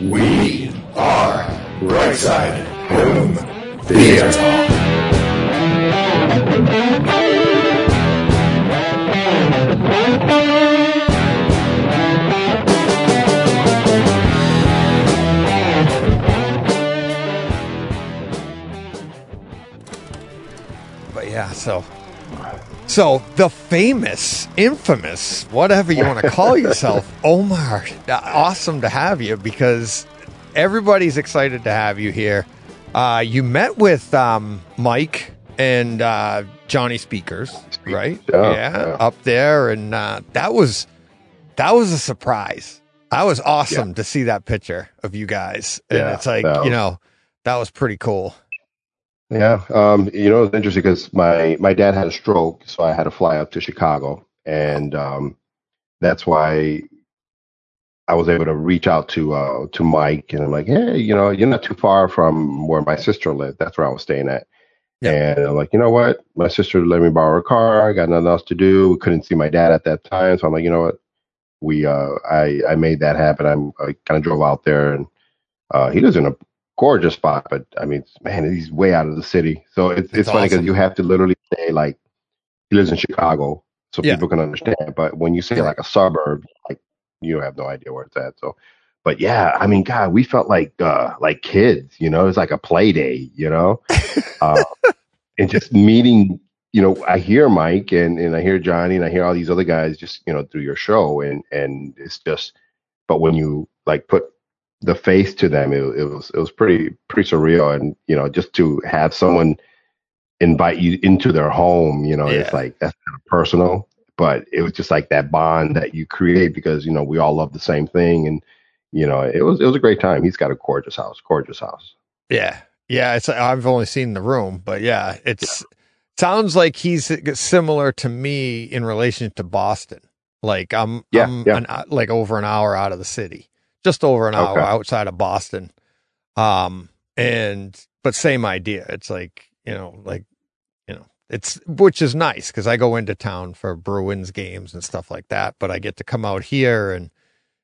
We are Right Side Home Theater. But yeah, so so the famous, infamous, whatever you want to call yourself, Omar. Awesome to have you because everybody's excited to have you here. Uh, you met with um, Mike and uh, Johnny Speakers, right? Yeah, yeah. up there, and uh, that was that was a surprise. That was awesome to see that picture of you guys, and Yeah, it's like you know that was pretty cool. Yeah, um, you know, it's interesting because my my dad had a stroke, so I had to fly up to Chicago, and um, that's why I was able to reach out to uh, to Mike, and I'm like, hey, you know, you're not too far from where my sister lived. That's where I was staying at. Yeah. And I'm like, you know what? My sister let me borrow her car. I got nothing else to do. We couldn't see my dad at that time, so I'm like, you know what? We uh, I I made that happen. I'm I kind of drove out there, and uh, he lives in a gorgeous spot, but I mean, man, he's way out of the city. So it's it's funny because awesome. you have to literally say like he lives in Chicago, so Yeah. people can understand. But when you say like a suburb, like you have no idea where it's at. So, but yeah, I mean, God, we felt like uh like kids, you know, it's like a play day, you know, uh, and just meeting. You know, I hear Mike and and I hear Johnny and I hear all these other guys just you know through your show, and and it's just. But when you like put the face to them it, it was it was pretty pretty surreal and you know just to have someone invite you into their home you know Yeah. it's like that's kind of personal but it was just like that bond that you create because you know we all love the same thing and you know it was it was a great time he's got a gorgeous house gorgeous house Yeah. Yeah. It's, I've only seen the room, but yeah, it's, sounds like he's similar to me in relation to Boston. Like I'm, Yeah, I'm yeah. An, like over an hour out of the city, just over an hour outside of Boston. Um, and, but same idea. It's like, you know, like, you know, it's, which is nice because I go into town for Bruins games and stuff like that, but I get to come out here and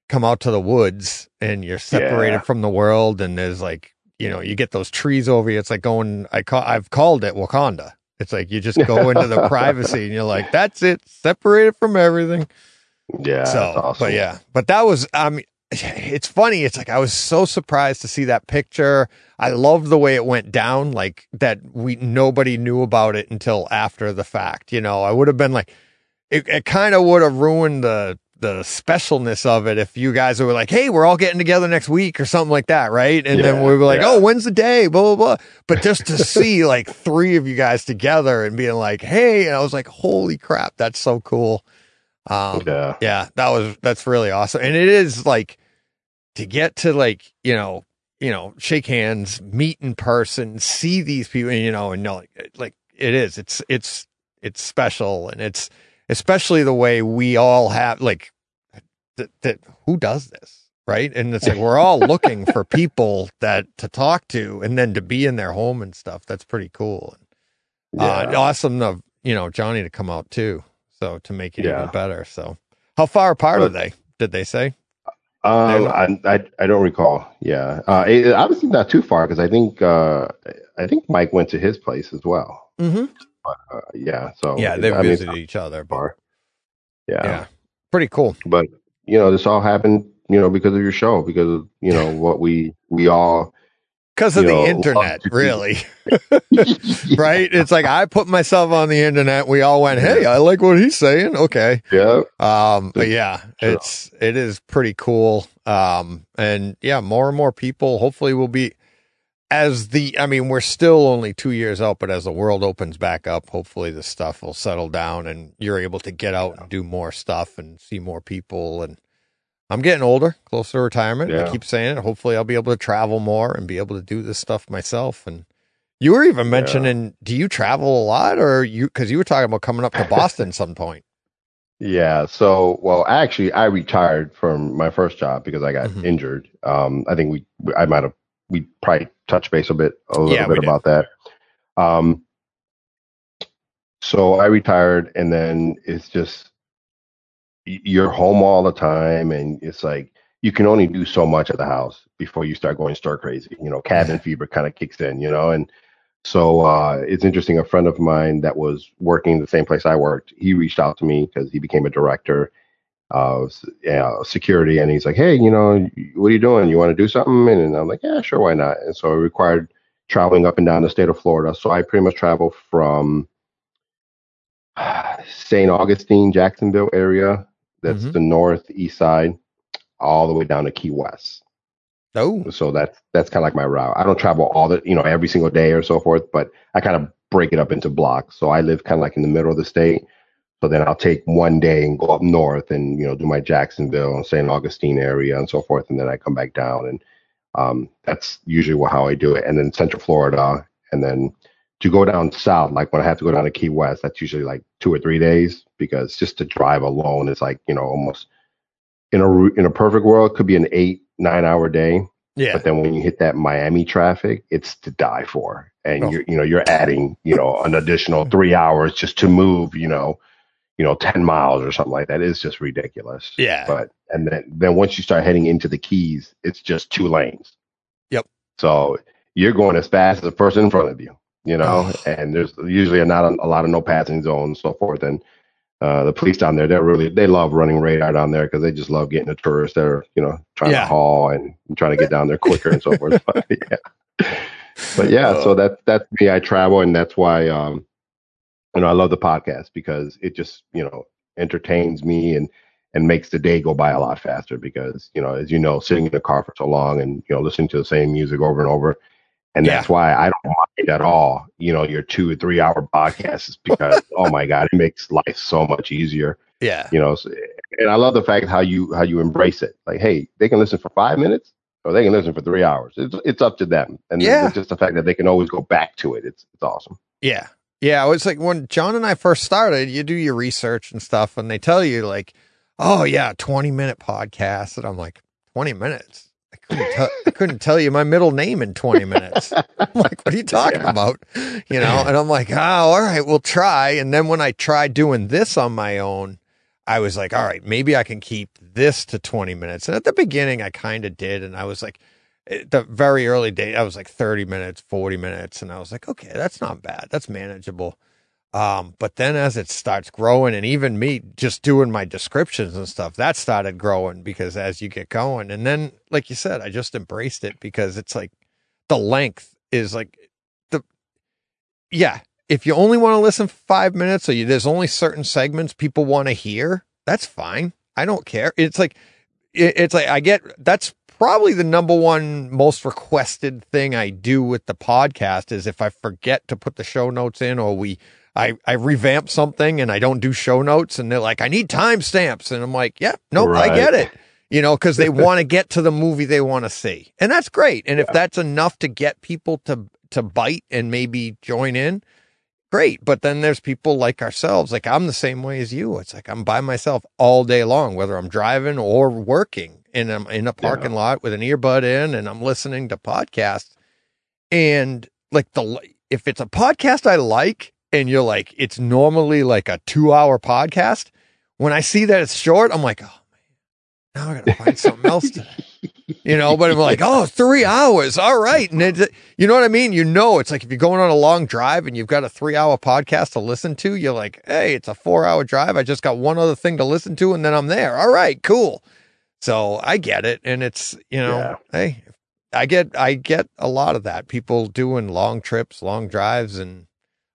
come out to the woods and you're separated Yeah. from the world and there's like you know you get those trees over you it's like going i call i've called it wakanda it's like you just go into the privacy and you're like that's it separated from everything yeah so awesome. but yeah but that was i mean it's funny it's like i was so surprised to see that picture i love the way it went down like that we nobody knew about it until after the fact you know i would have been like it, it kind of would have ruined the the specialness of it if you guys were like, "Hey, we're all getting together next week" or something like that, right? And then we were like, yeah. "Oh, when's the day?" Blah blah blah. But just to see like three of you guys together and being like, "Hey," and I was like, "Holy crap, that's so cool." Um, yeah. yeah, that was that's really awesome, and it is like to get to like you know you know shake hands, meet in person, see these people, you know, and know like like it is. It's it's it's special, and it's especially the way we all have like that, that who does this right? And it's like we're all looking for people that to talk to and then to be in their home and stuff. That's pretty cool. And uh, yeah. awesome of you know johnny to come out too so to make it Yeah. even better so how far apart are they did they say Um, I, I I don't recall. Yeah, uh, it, obviously not too far because I think uh, I think Mike went to his place as well. mm-hmm. Uh, yeah, so yeah they I visited not each other but. Yeah. yeah pretty cool but you know, this all happened, you know, because of your show, because of you know what we we all because of You the know, internet love to do- really. Right? It's like i put myself on the internet. We all went hey i like what he's saying. Okay. Yeah, Um, but yeah, it's it is pretty cool. Um, and yeah, more and more people hopefully will be as the I mean, we're still only two years out, but as the world opens back up, hopefully the stuff will settle down and you're able to get out and do more stuff and see more people. And I'm getting older, closer to retirement. I keep saying it. Hopefully I'll be able to travel more and be able to do this stuff myself. And you were even mentioning, do you travel a lot or you, cause you were talking about coming up to Boston some point. yeah. So, well, actually, I retired from my first job because I got Mhm. injured. Um, I think we I might have we probably touched base a bit a little Yeah, bit did. about that. Um, so I retired, and then it's just you're home all the time, and it's like you can only do so much at the house before you start going stir crazy. You know, cabin fever kind of kicks in. You know, and so uh, it's interesting. A friend of mine that was working the same place I worked, he reached out to me because he became a director of uh, security, and he's like, "Hey, you know, what are you doing? You want to do something?" And I'm like, "Yeah, sure, why not?" And so it required traveling up and down the state of Florida. So I pretty much travel from St. Augustine, Jacksonville area. That's Mhm. the northeast side, all the way down to Key West. Oh, So that's that's kind of like my route. I don't travel all the you know every single day or so forth, but I kind of break it up into blocks. So I live kind of like in the middle of the state. So then I'll take one day and go up north and you know do my Jacksonville and St. Augustine area and so forth, and then I come back down and um, that's usually how I do it. And then Central Florida, and then to go down south, like when I have to go down to Key West, that's usually like two or three days because just to drive alone is like you know almost in a in a perfect world could be an eight nine hour day. yeah. But then when you hit that Miami traffic, it's to die for. And Oh. you're you know you're adding you know an additional three hours just to move you know you know ten miles or something like that. It's just ridiculous. Yeah. But and then then once you start heading into the Keys, it's just two lanes. Yep. So you're going as fast as the person in front of you. You know, Oh. and there's usually not a, a lot of no passing zones, and so forth. And uh, the police down there, they're really they love running radar down there because they just love getting the tourists that are you know trying Yeah. to haul and trying to get down there quicker and so forth. But yeah, but yeah, so that that's me. I travel, and that's why um, you know I love the podcast because it just you know entertains me and and makes the day go by a lot faster because you know as you know sitting in the car for so long and you know listening to the same music over and over and Yeah. that's why I don't mind at all you know your two or three hour podcasts because oh my god it makes life so much easier yeah. you know so- and I love the fact how you how you embrace it like hey they can listen for five minutes or they can listen for three hours it's it's up to them and Yeah. just the fact that they can always go back to it it's it's awesome Yeah. Yeah. It's like when John and I first started, you do your research and stuff, and they tell you, like, oh, yeah, 20 minute podcast. And I'm like, 20 minutes? I couldn't, tell couldn't tell you my middle name in 20 minutes. I'm like, what are you talking Yeah. about? You know, and I'm like, oh, all right, we'll try. And then when I tried doing this on my own, I was like, all right, maybe I can keep this to 20 minutes. And at the beginning, I kind of did. And I was like, eh, the very early day, I was like 30 minutes, 40 minutes. And I was like, okay, that's not bad. That's manageable. Um, but then as it starts growing and even me just doing my descriptions and stuff, that started growing because as you get going and then, like you said, I just embraced it because it's like the length is like the, yeah, if you only want to listen five minutes or you, there's only certain segments people want to hear, that's fine. I don't care. It's like, it, it's like I get that's probably the number one most requested thing I do with the podcast is if I forget to put the show notes in or we I, I revamp something and I don't do show notes and they're like, I need timestamps. And I'm like, yeah, no, I Right. get it. You know, cause they want to get to the movie they want to see. And that's great. And if that's enough to get people to, to bite and maybe join in, great. But then there's people like ourselves. Like I'm the same way as you. It's like I'm by myself all day long, whether I'm driving or working and I'm in a parking lot with an earbud in and I'm listening to podcasts. And like the, if it's a podcast I like and you're like, it's normally like a two hour podcast. When I see that it's short, I'm like, oh man, now I got to find something else to, you know, but I'm like, oh, three hours. All right. And it's, you know what I mean? You know, it's like if you're going on a long drive and you've got a three hour podcast to listen to, you're like, hey, it's a four hour drive. I just got one other thing to listen to and then I'm there. All right, cool. So I get it. And it's, you know, Yeah. hey, I get, I get a lot of that. People doing long trips, long drives and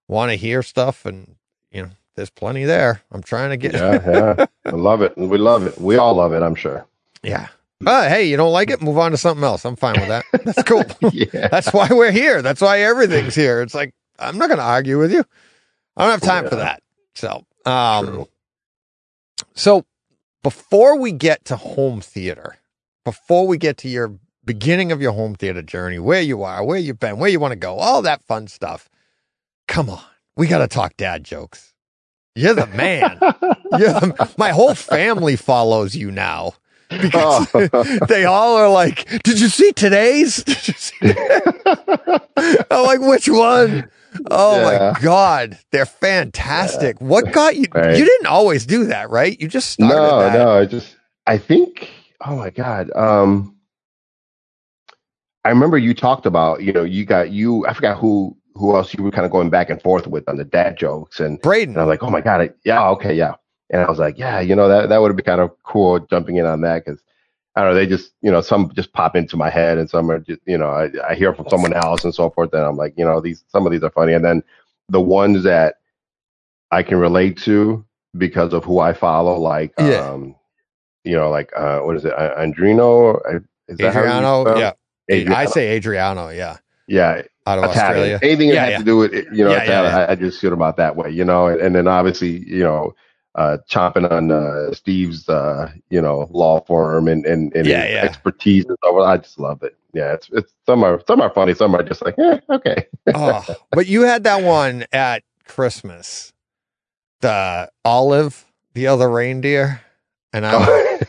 want to hear stuff. And, you know, there's plenty there. I'm trying to get, yeah yeah I love it we love it we all love it I'm sure yeah. Uh, hey, you don't like it? Move on to something else. I'm fine with that. That's cool. yeah That's why we're here. That's why everything's here. It's like I'm not going to argue with you. I don't have time for that. So, um, True. so before we get to home theater, before we get to your beginning of your home theater journey, where you are, where you've been, where you want to go, all that fun stuff. Come on, we got to talk dad jokes. You're the man. You're the, my whole family follows you now because Oh. they all are like, "Did you see today's?" Did you see I'm like, which one? Oh Yeah. my god, they're fantastic. What got you? Right. You didn't always do that, right? You just started no that. no I just I think oh my god. Um, I remember you talked about, you know, you got you. I forgot who who else you were kind of going back and forth with on the dad jokes, and, Braden. and I was like, oh my god, I, yeah, okay, yeah. And I was like, yeah, you know, that that would have been kind of cool jumping in on that because I don't know, they just, you know, some just pop into my head, and some are just, you know, I, I hear from someone else and so forth, and I'm like, you know, these some of these are funny, and then the ones that I can relate to because of who I follow, like, Yeah. um, you know, like uh, what is it, Andrino? Is that how you Adriano. Yeah. Adriano. I say Adriano. Yeah. Yeah, Out of Italian. Australia. Anything that Yeah, has yeah. to do with it, you know, Yeah, Italian, I, I just shoot them out that way, you know, and, and then obviously, you know, uh, chomping on uh, Steve's, uh, you know, law firm and and, and Yeah, yeah. expertise and stuff. I just love it. Yeah, it's it's some are some are funny, some are just like, eh, okay. oh, but you had that one at Christmas, the olive, the other reindeer, and I.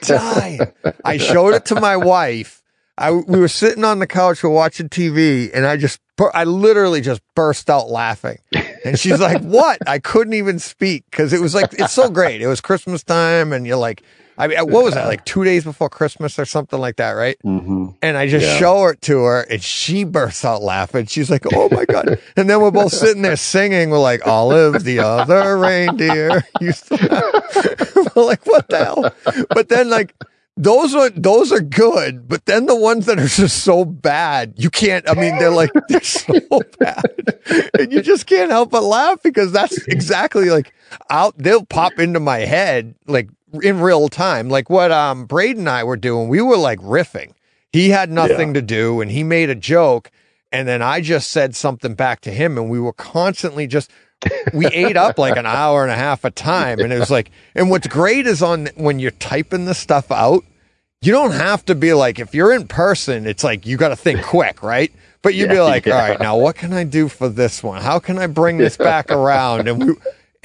I showed it to my wife. I we were sitting on the couch, we we're watching TV, and I just I literally just burst out laughing. And she's like, "What?" I couldn't even speak because it was like it's so great. It was Christmas time, and you're like, I mean, what was that? Like two days before Christmas or something like that, right? hmm And I just Yeah. show it to her, and she bursts out laughing. She's like, "Oh my god!" And then we're both sitting there singing. We're like, "Olive, the other reindeer." used to-" we're like, "What the hell?" But then, like, those are those are good. But then the ones that are just so bad, you can't. I mean, they're like they're so bad, and you just can't help but laugh because that's exactly like out. They'll pop into my head like in real time, like what um Braden and I were doing. We were like riffing. He had nothing to do, and he made a joke, and then I just said something back to him, and we were constantly just. We ate up like an hour and a half of time and it was like and what's great is on when you're typing the stuff out you don't have to be like if you're in person it's like you got to think quick right? But you'd be Yeah, like yeah. all right now what can i do for this one? How can i bring this back around? And we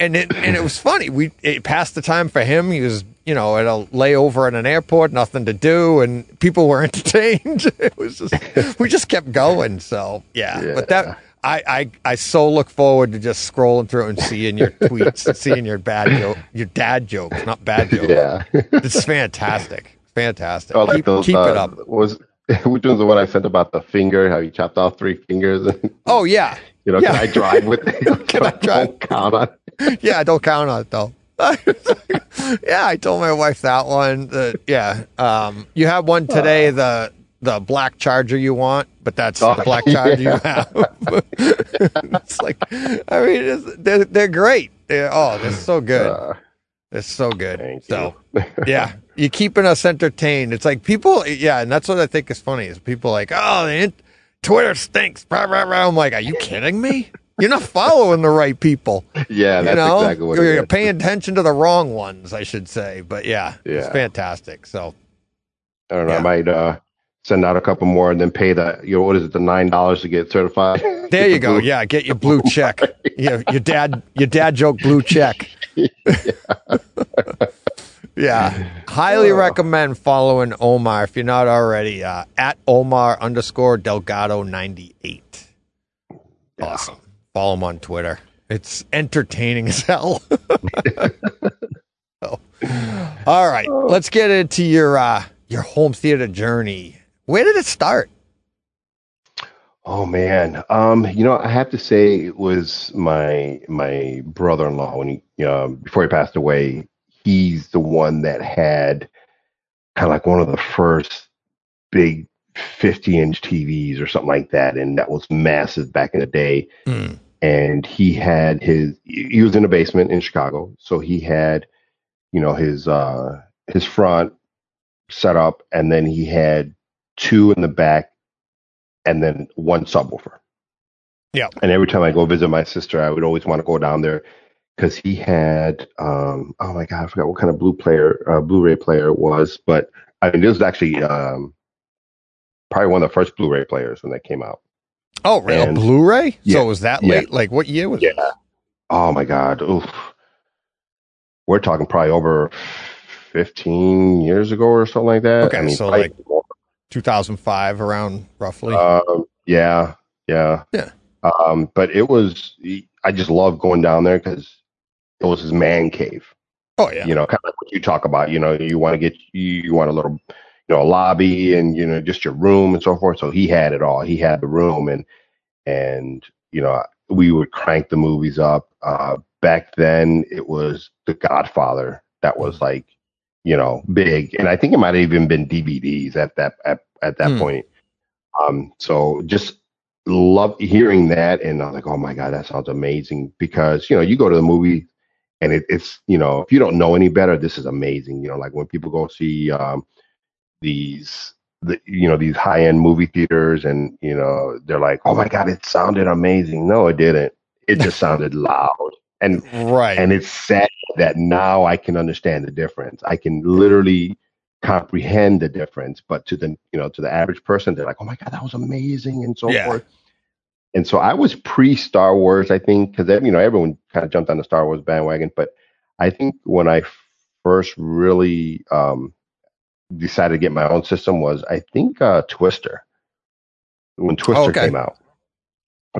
and it and it was funny. We it passed the time for him. He was you know at a layover at an airport nothing to do and people were entertained. It was just we just kept going so yeah, but that I, I I so look forward to just scrolling through and seeing your tweets, and seeing your bad joke, your dad jokes, not bad jokes. Yeah. It's fantastic, fantastic. Oh, like keep those, keep uh, it up. Was which one's the one I sent about the finger? How you chopped off three fingers? Oh yeah, you know, Yeah. can I drive with it? Can I drive? Don't count on. it. yeah. Don't count on it though. yeah, I told my wife that one. That yeah, um, you have one today. The the black charger you want, but that's Oh, the black charger you have. it's like, I mean, it's, they're they're great. They're, oh, they're so good. Uh, It's so good. so you. yeah, you're keeping us entertained. It's like people, yeah, and that's what I think is funny is people like, oh, in- Twitter stinks. Rah, rah, rah. I'm like, are you kidding me? You're not following the right people. yeah, You that's know, exactly what you're, it you're paying attention to the wrong ones, I should say. But yeah, it's fantastic. So I don't know. Yeah. I might uh, send out a couple more and then pay the you know what is it the nine dollars to get certified. there you go. Yeah, get your blue check. your, your dad, your dad joke blue check. yeah, highly Oh. recommend following Omar if you're not already. Uh, at Omar underscore Delgado ninety eight. Awesome. Follow him on Twitter. It's entertaining as hell. So, all right, let's get into your uh, your home theater journey. Where did it start? Oh man, um, you know, I have to say it was my my brother-in-law when he um, before he passed away. He's the one that had kind of like one of the first big 50-inch TVs or something like that, and that was massive back in the day. Hmm. And he had his he was in a basement in Chicago, so he had you know his uh his front set up, and then he had two in the back and then one subwoofer. Yeah. And every time I go visit my sister, I would always want to go down there because he had um oh my god, I forgot what kind of blue player uh, Blu-ray player it was, but I mean this was actually um probably one of the first Blu-ray players when that came out. Oh, real And- Blu-ray? Yeah. So was that Yeah. late? Like what year was Yeah. it? Oh my god. Oof. We're talking probably over 15 years ago or something like that. Okay, I mean, so like- 2005 around roughly. Um, yeah, yeah, Yeah. Um, but it was. I just love going down there because it was his man cave. oh yeah. You know, kind of like what you talk about. You know, you want to get you, you want a little, you know, a lobby and you know just your room and so forth. So he had it all. He had the room and and you know we would crank the movies up. Uh, back then, it was The Godfather that was like you know big, and I think it might have even been DVDs at that at, at that Hmm. point. Um, so just love hearing that, and I was like, oh my god, that sounds amazing because you know you go to the movie. And it, it's you know if you don't know any better, this is amazing. You know, like when people go see um, these the, you know these high end movie theaters and you know they're like oh my god it sounded amazing no it didn't it just sounded loud and Right. and it's sad that now i can understand the difference i can literally comprehend the difference but to the you know to the average person they're like oh my god that was amazing and so Yeah. forth and so i was pre star wars i think because you know everyone kind of jumped on the star wars bandwagon but i think when i first really um decided to get my own system was I think uh, Twister when Twister okay. came out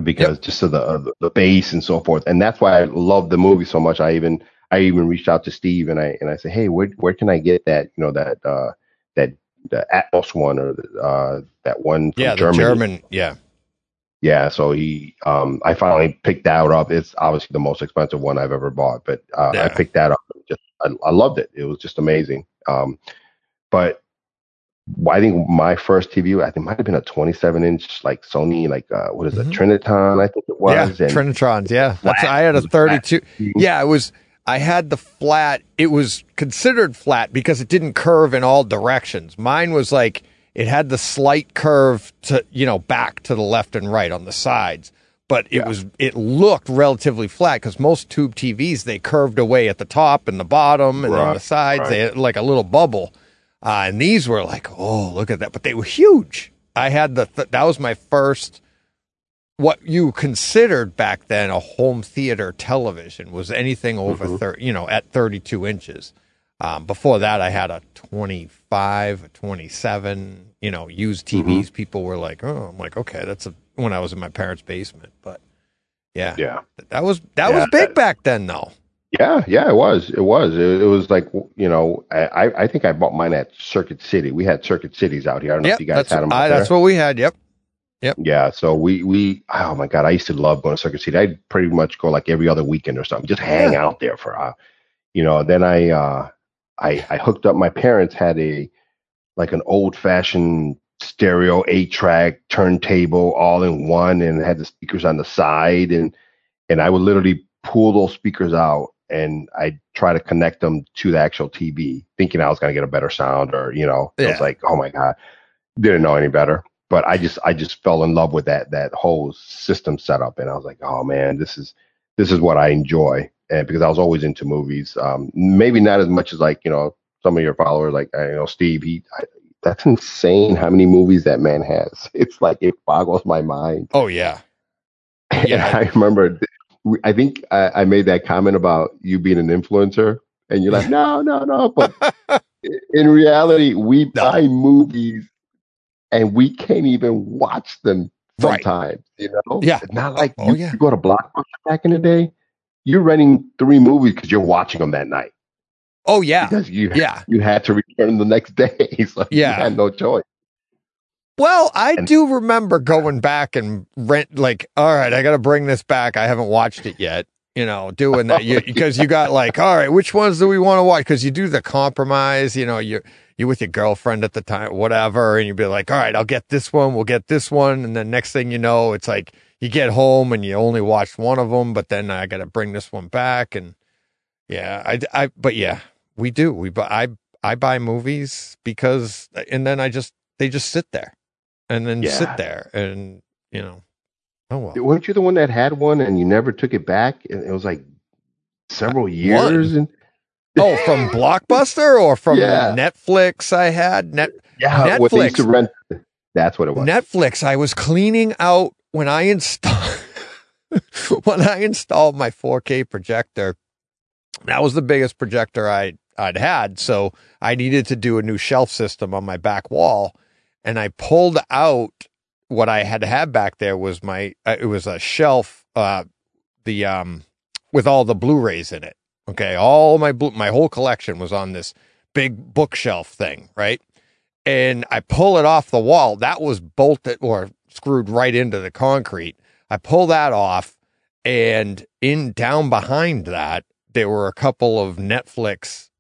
because just of the uh, the bass and so forth, and that's why I love the movie so much. I even I even reached out to Steve and I and I said, hey, where where can I get that you know that uh, that the Atmos one or the, uh, that one from yeah, the German. Yeah. Yeah, so he, um, I finally picked that up. It's obviously the most expensive one I've ever bought, but uh, I picked that up. Just, I, I loved it. It was just amazing. Um, but I think my first TV, I think might have been a 27 inch, like Sony, like uh, what is it, Mhm. Trinitron? I think it was. yeah. and Trinitrons. Yeah. That's, flat. I had a It was flat. 32. Yeah. It was, I had the flat. It was considered flat because it didn't curve in all directions. Mine was like, it had the slight curve to, you know, back to the left and right on the sides. But it Yeah. was, it looked relatively flat because most tube TVs, they curved away at the top and the bottom and on the sides. right. They had like a little bubble. Uh, and these were like, oh, look at that. But they were huge. I had the, th- that was my first, what you considered back then a home theater television was anything over Mhm. 30, you know, at 32 inches. Um, before that, I had a 25, a 27, you know, used TVs. People were like, oh, I'm like, okay, that's a, when I was in my parents' basement. But yeah, yeah. that was, that Yeah, was big that- back then though. Yeah, yeah, it was. It was. It, it was like you know, I I think I bought mine at Circuit City. We had Circuit Cities out here. I don't know if you guys had them. I, that's what we had. Yep. Yep. Yeah, so we we oh my god, I used to love going to Circuit City. I'd pretty much go like every other weekend or something, just hang out there for a, you know. Then I uh I I hooked up. My parents had a like an old fashioned stereo eight track turntable all in one, and had the speakers on the side, and and I would literally pull those speakers out and I try to connect them to the actual TV, thinking I was gonna get a better sound, or you know, it Yeah. was like, oh my god, didn't know any better but I just I just fell in love with that that whole system setup, and I was like, oh man, this is this is what I enjoy, and because I was always into movies, um, maybe not as much as like you know some of your followers, like you know Steve, he I, that's insane how many movies that man has. It's like it boggles my mind. Oh yeah. And Yeah. I remember, we- I think I, I made that comment about you being an influencer, and you're like, no, no, no, but in reality, we No. buy movies and we can't even watch them Right. sometimes. You know, Yeah. It's not like Oh, you, yeah. you go to Blockbuster back in the day. You're renting three movies because you're watching them that night Oh yeah. because you Yeah. you had to return the next day, so Yeah. you had no choice. Well, I And- do remember going back and rent like, all right, I got to bring this back. I haven't watched it yet. You know, doing that you, oh, because you got like, all right, which ones do we want to watch? Because you do the compromise. You know, you you with your girlfriend at the time, whatever, and you'd be like, all right, I'll get this one. We'll get this one, and then next thing you know, it's like you get home and you only watched one of them, but then I got to bring this one back, and yeah, I, I, but yeah, we do. We buy, I I buy movies because, and then I just they just sit there and then Yeah. sit there and you know oh well Weren't you the one that had one and you never took it back? And it was like several years. And oh from blockbuster or from Yeah. netflix i had net yeah, used to Netflix. rent. That's what it was. netflix i was cleaning out when i installed when i installed my 4k projector that was the biggest projector i i'd had so i needed to do a new shelf system on my back wall and i pulled out what i had had back there was my uh, it was a shelf uh the um with all the blu-rays in it okay all my blue my whole collection was on this big bookshelf thing right and I pull it off the wall. That was bolted or screwed right into the concrete. I pull that off, and in down behind that, there were a couple of Netflix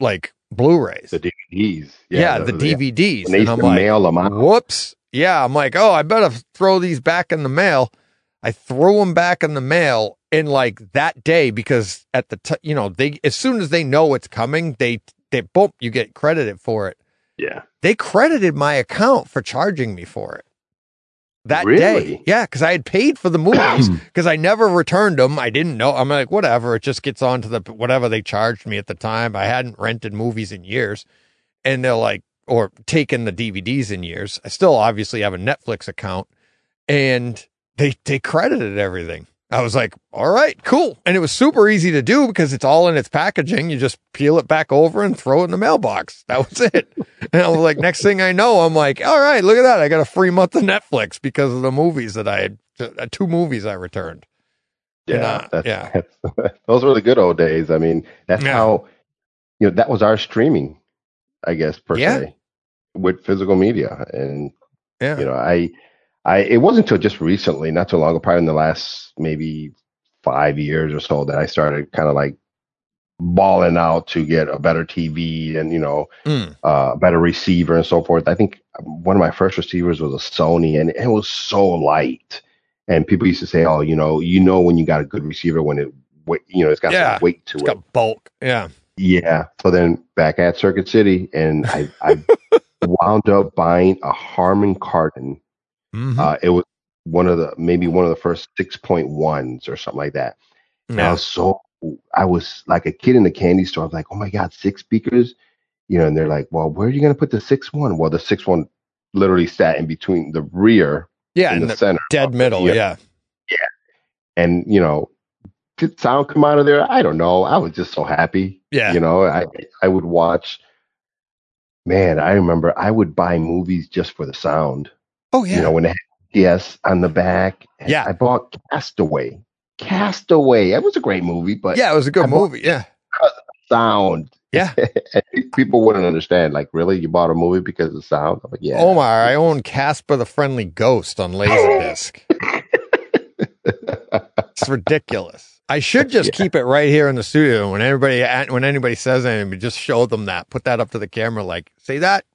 like Blu-rays. The DVDs. yeah, the, DVDs. And they And I'm to like, mail them out. whoops. Yeah, I'm like, oh, I better throw these back in the mail. I threw them back in the mail in like that day because at the t- you know they as soon as they know it's coming, they they boom, you get credited for it. Yeah. They credited my account for charging me for it that Really? day. Yeah, because I had paid for the movies because I never returned them. I didn't know. I'm like, whatever. It just gets on to the whatever they charged me at the time. I hadn't rented movies in years, and they're like, or taken the DVDs in years. I still obviously have a Netflix account, and they they credited everything. I was like, all right, cool. And it was super easy to do because it's all in its packaging. You just peel it back over and throw it in the mailbox. That was it. And I was like, next thing I know, I'm like, all right, look at that. I got a free month of Netflix because of the movies that I had, uh, two movies I returned. Yeah. And, uh, yeah. that's- those were the good old days. I mean, that's Yeah. how, you know, that was our streaming, I guess, per Yeah. se, with physical media. And, Yeah. you know, I, I, it wasn't until just recently, not too long ago, probably in the last maybe five years or so that I started kind of like balling out to get a better TV and, you know, Mm. uh, better receiver and so forth. I think one of my first receivers was a Sony, and it was so light. And people used to say, "Oh, you know, you know when you got a good receiver when it, you know, it's got Yeah. some weight to It's it." got bulk. Yeah. Yeah. So then back at Circuit City, and I, I wound up buying a Harman Kardon. Mhm. Uh, it was one of the maybe one of the first six point ones or something like that. And I was so I was like a kid in the candy store. I was like, oh my god, six speakers, you know. And they're like, well, where are you gonna put the six one? Well, the six one literally sat in between the rear Yeah. and In the, the center, dead middle. yeah. Yeah. and you know, did sound come out of there? I don't know. I was just so happy. Yeah. You know, I I would watch. Man, I remember I would buy movies just for the sound. Oh, yeah. You know, when yes on the back. Yeah. I bought Castaway. Castaway. It was a great movie, but yeah. It was a good I movie. Yeah. sound. Yeah. People wouldn't understand. Like, really, you bought a movie because of the sound? I'm like, yeah. Omar, I own Casper the Friendly Ghost on Laserdisc. it's ridiculous. I should just Yeah. keep it right here in the studio. When anybody when anybody says anything, just show them that. Put that up to the camera, like say that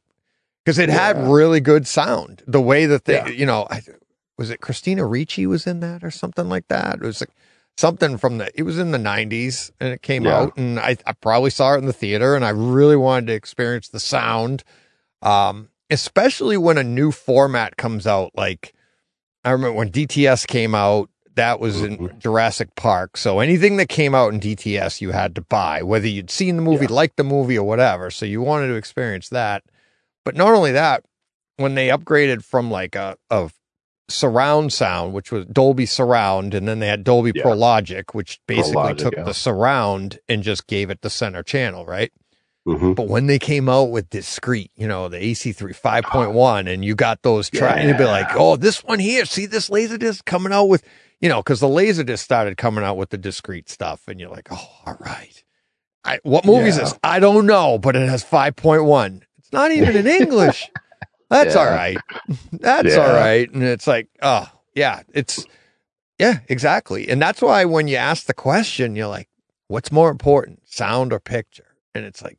because it had really good sound. The way that they, Yeah. you know, I, was it Christina Ricci was in that or something like that? It was like something from the. It was in the '90s and it came Yeah. out, and I, I probably saw it in the theater, and I really wanted to experience the sound. Um, especially when a new format comes out, like I remember when DTS came out, that was in Mhm. Jurassic Park. So anything that came out in DTS, you had to buy, whether you'd seen the movie, Yeah. liked the movie, or whatever. So you wanted to experience that. But not only that, when they upgraded from like a, a surround sound, which was Dolby Surround, and then they had Dolby Yeah. Pro Logic, which basically Logic, took yeah. the surround and just gave it the center channel, right? Mhm. But when they came out with discrete, you know, the AC3 5.1, and you got those trying and you'd be like, oh, this one here, see this laser Laserdisc coming out with, you know, because the laser Laserdisc started coming out with the discrete stuff, and you're like, oh, all right. I, what movie is this? I don't know, but it has 5.1. It's not even in English. That's Yeah. all right. That's Yeah. all right. And it's like, oh, yeah, it's, yeah, exactly. And that's why when you ask the question, you're like, what's more important, sound or picture? And it's like,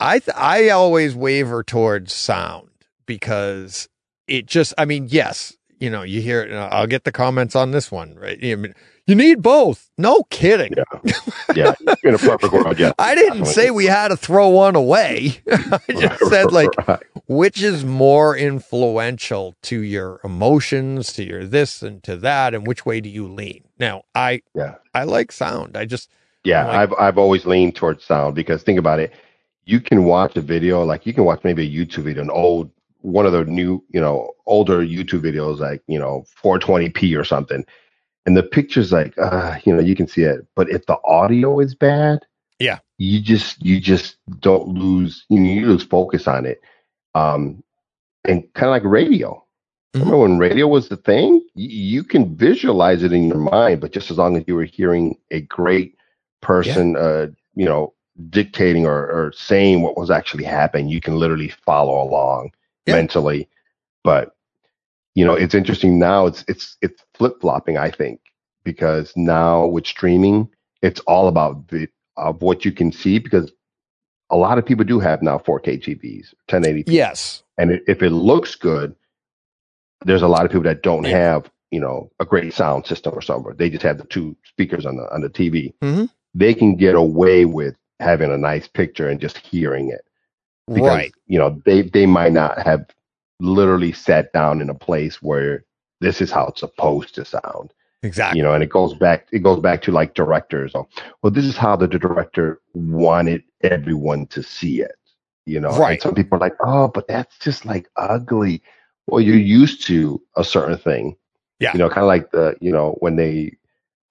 I th- I always waver towards sound because it just I mean yes you know you hear it and I'll get the comments on this one right I mean, you need both no kidding Yeah. Yeah. In a perfect world, yeah. I didn't say we had to throw one away I just said like Right. which is more influential to your emotions to your this and to that and which way do you lean now I Yeah. I like sound I just Yeah, Like- I've I've always leaned towards sound because think about it. You can watch a video, like you can watch maybe a YouTube video, an old one of the new, you know, older YouTube videos, like you know, 420p or something, and the picture's like, uh, you know, you can see it. But if the audio is bad, Yeah. you just you just don't lose, you know, you lose focus on it. Um, and kind of like radio. Mhm. Remember when radio was the thing? You, you can visualize it in your mind, but just as long as you were hearing a great person, uh, you know, dictating or, or saying what was actually happening. You can literally follow along Yeah. mentally. But you know, it's interesting now. It's it's it's flip flopping. I think because now with streaming, it's all about the of what you can see because a lot of people do have now 4K TVs, 1080p, Yes. and it, if it looks good, there's a lot of people that don't have you know a great sound system or something. They just have the two speakers on the on the TV. Mhm. They can get away with having a nice picture and just hearing it because Right. you know they they might not have literally sat down in a place where this is how it's supposed to sound Exactly. you know and it goes back it goes back to like directors oh, well this is how the director wanted everyone to see it you know Right. and some people are like oh but that's just like ugly well you're used to a certain thing Yeah. you know kind of like the you know when they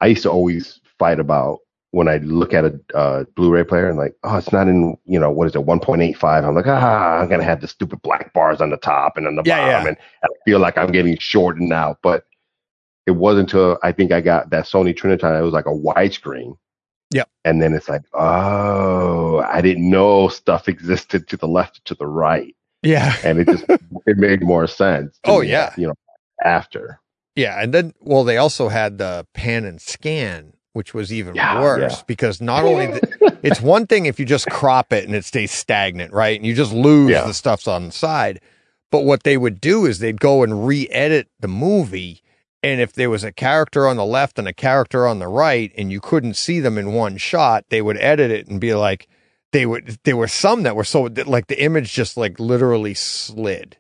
i used to always fight about when i look at a uh, blu-ray player and like oh it's not in you know what is it 1.85 i'm like ah i'm gonna have the stupid black bars on the top and on the Yeah, bottom yeah. and i feel like i'm getting shortened out but it wasn't until I think I got that Sony Trinitron. It was like a widescreen. Yeah. And then it's like, oh, I didn't know stuff existed to the left, to the right, Yeah. and it just it made more sense. Oh, me, yeah. You know, after. Yeah, and then well, they also had the pan and scan, which was even Yeah, worse yeah. because not only the, it's one thing if you just crop it and it stays stagnant, right, and you just lose Yeah. the stuffs on the side, but what they would do is they'd go and re-edit the movie, and if there was a character on the left and a character on the right, and you couldn't see them in one shot, they would edit it and be like, they would. There were some that were so like the image just like literally slid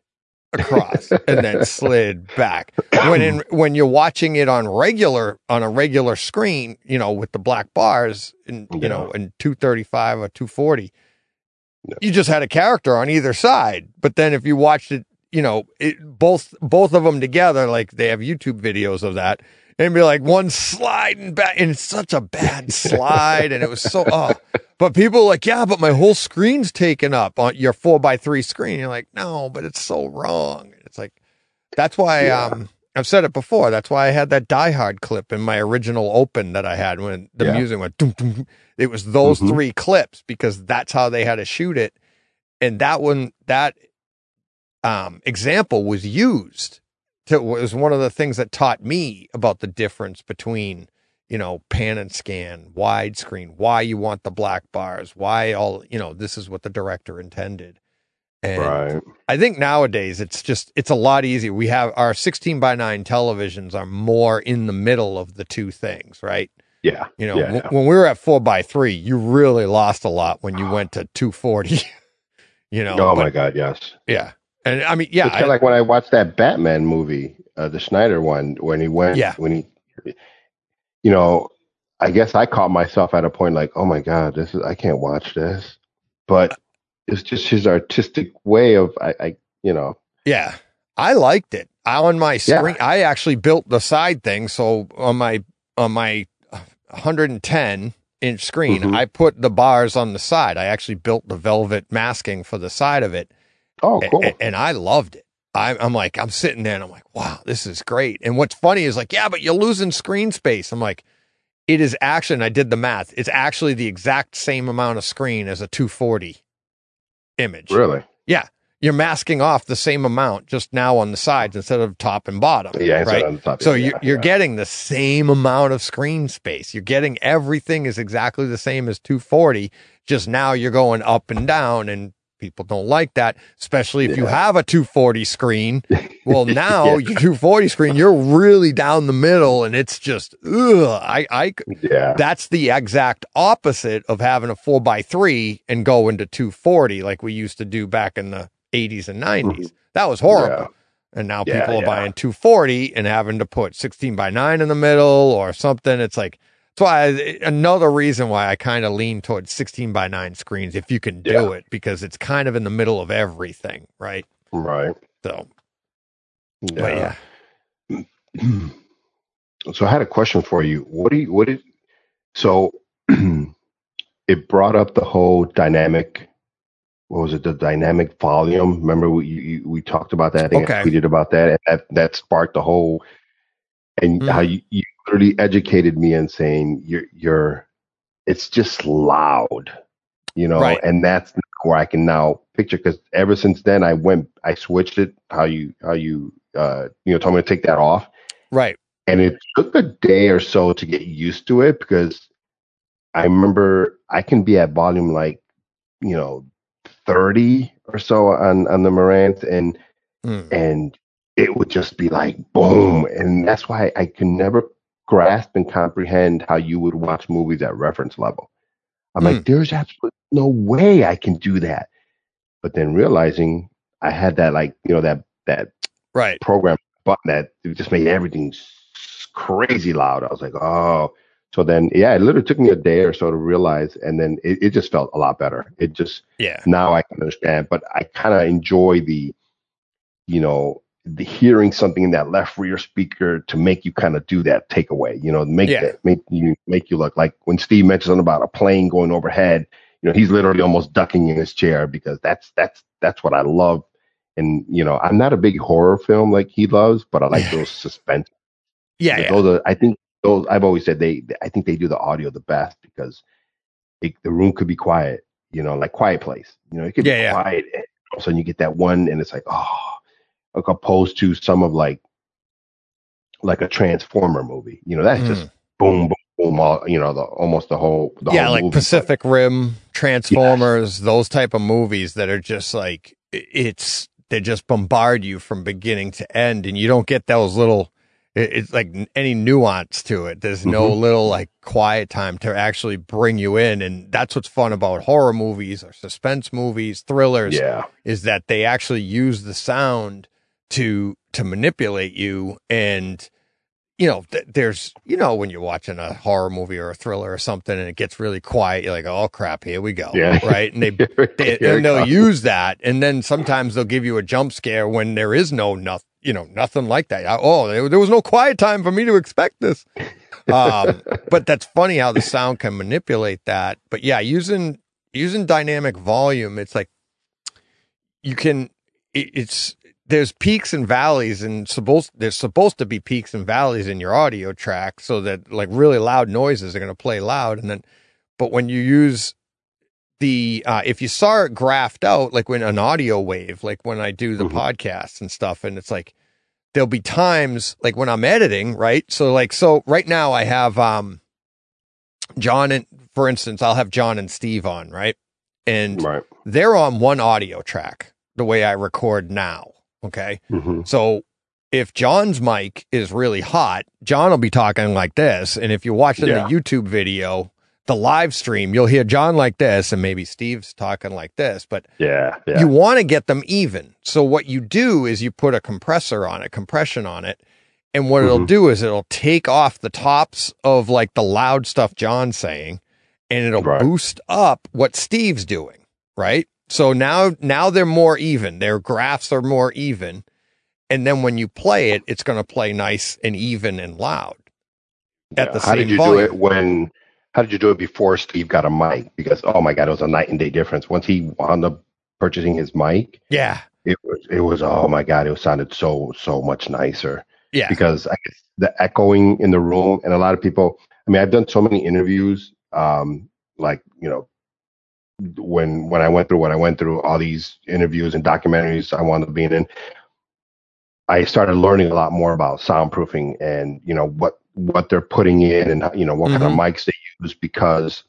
across and then slid back when in when you're watching it on regular on a regular screen, you know, with the black bars and you Yeah. know, in 235 or 240, Yeah. you just had a character on either side. But then if you watched it, you know, it both both of them together, like they have YouTube videos of that, and be like one sliding back, and it's such a bad slide, and it was so oh. But people are like, yeah, but my whole screen's taken up on your four by three screen. You're like, no, but it's so wrong. It's like that's why Yeah. um I've said it before. That's why I had that Die Hard clip in my original open that I had when the Yeah. music went. It was those Mhm. three clips because that's how they had to shoot it, and that one that um example was used to was one of the things that taught me about the difference between you know pan and scan widescreen why you want the black bars why all you know this is what the director intended and Right. I think nowadays it's just it's a lot easier. We have our 16 by 9 televisions are more in the middle of the two things, right? Yeah. You know, Yeah, w- yeah. when we were at 4 by 3, you really lost a lot when you went to 240. you know. oh but- my God. Yes. Yeah. And I mean, yeah, it's kind of like when I watched that Batman movie, uh, the Snyder one, when he went, Yeah. when he, you know, I guess I caught myself at a point like, oh my God, this is, I can't watch this. But it's just his artistic way of, I, I you know, Yeah, I liked it. I, on my Yeah. screen, I actually built the side thing. So on my on my 110 inch screen, Mhm. I put the bars on the side. I actually built the velvet masking for the side of it, oh, cool. a- and I loved it. I, I'm like, I'm sitting there and I'm like, wow, this is great. And what's funny is like, yeah, but you're losing screen space. I'm like, it is actually, and I did the math. It's actually the exact same amount of screen as a 240 image. really? Yeah. You're masking off the same amount just now on the sides instead of top and bottom. Yeah. right. top, So yeah, you, you're yeah. getting the same amount of screen space. You're getting everything is exactly the same as 240. Just now you're going up and down, and people don't like that, especially if you have a 240 screen. Well, now Yeah. your 240 screen, you're really down the middle, and it's just ugh. I, I Yeah. that's the exact opposite of having a four by three and go into 240 like we used to do back in the 80s and mm-hmm. 90s. That was horrible. Yeah. And now Yeah, people are yeah. buying 240 and having to put 16 by 9 in the middle or something. It's like, that's why I, another reason why I kind of lean towards 16 by 9 screens if you can do Yeah. it because it's kind of in the middle of everything, right? Right. So, but yeah. so I had a question for you. What do you what did so it brought up the whole dynamic what was it the dynamic volume remember we you, we talked about that I think I Okay. tweeted about that and that that sparked the whole and Mhm. how you, you literally educated me in saying you're you're it's just loud you know, Right. and that's where I can now picture because ever since then I went, I switched it how you how you uh you know told me to take that off, Right. and it took a day or so to get used to it because I remember I can be at volume like you know thirty or so on on the Marantz and Mm. and it would just be like boom and that's why i can never grasp and comprehend how you would watch movies at reference level i'm Hmm. like there's absolutely no way i can do that but then realizing i had that like you know that that Right. program button that just made everything crazy loud i was like oh so then yeah it literally took me a day or so to realize and then it, it just felt a lot better it just Yeah. now I can understand, but I kind of enjoy the, you know, the hearing something in that left rear speaker to make you kind of do that takeaway, you know, make Yeah. that make you make you look like when Steve mentioned something about a plane going overhead, you know, he's literally almost ducking in his chair because that's that's that's what I love. And you know, I'm not a big horror film like he loves, but I like those suspense. Yeah. Yeah. Those are, I think those I've always said they I think they do the audio the best because it, the room could be quiet, you know, like quiet place. You know, it could Yeah, be quiet and all of a sudden you get that one and it's like, oh like opposed to some of like like a transformer movie. You know, that's just boom, boom, boom, all you know, the almost the whole the yeah, whole like movie. Pacific Rim, Transformers, those type of movies that are just like it's they just bombard you from beginning to end, and you don't get those little. It's like any nuance to it. There's no Mhm. little like quiet time to actually bring you in, and that's what's fun about horror movies or suspense movies, thrillers, Yeah. is that they actually use the sound to to manipulate you and you know th- there's you know when you're watching a horror movie or a thriller or something and it gets really quiet you're like oh crap here we go Yeah. right? And they, they and they'll comes. use that. And then sometimes they'll give you a jump scare when there is no nothing you know nothing like that. Oh there, there was no quiet time for me to expect this. Um but that's funny how the sound can manipulate that. But yeah using using dynamic volume it's like you can it, it's there's peaks and valleys and supposed there's supposed to be peaks and valleys in your audio track so that like really loud noises are going to play loud and then but when you use the uh if you saw it graphed out like when an audio wave like when I do the Mhm. podcasts and stuff and it's like there'll be times like when I'm editing right so like so right now I have um John and for instance I'll have John and Steve on right and right. they're on one audio track the way I record now. Okay. hmm So if John's mic is really hot, John will be talking like this. And if you're watching Yeah. the YouTube video, the live stream, you'll hear John like this and maybe Steve's talking like this. But Yeah. Yeah. you want to get them even. So what you do is you put a compressor on it, compression on it. And what it'll Mhm. do is it'll take off the tops of like the loud stuff John's saying and it'll Right. boost up what Steve's doing, right? So now now they're more even. Their graphs are more even. And then when you play it, it's going to play nice and even and loud. at the how same did you volume. do it when? How did you do it before Steve got a mic? Because oh my god, it was a night and day difference. Once he wound up purchasing his mic, Yeah. it was it was oh my god, it sounded so so much nicer. Yeah. because I guess the echoing in the room and a lot of people. I mean, I've done so many interviews, um, like you know, when when I went through what I went through, all these interviews and documentaries I wound up being in. I started learning a lot more about soundproofing and you know what what they're putting in and you know what kind of mm-hmm. mics they use because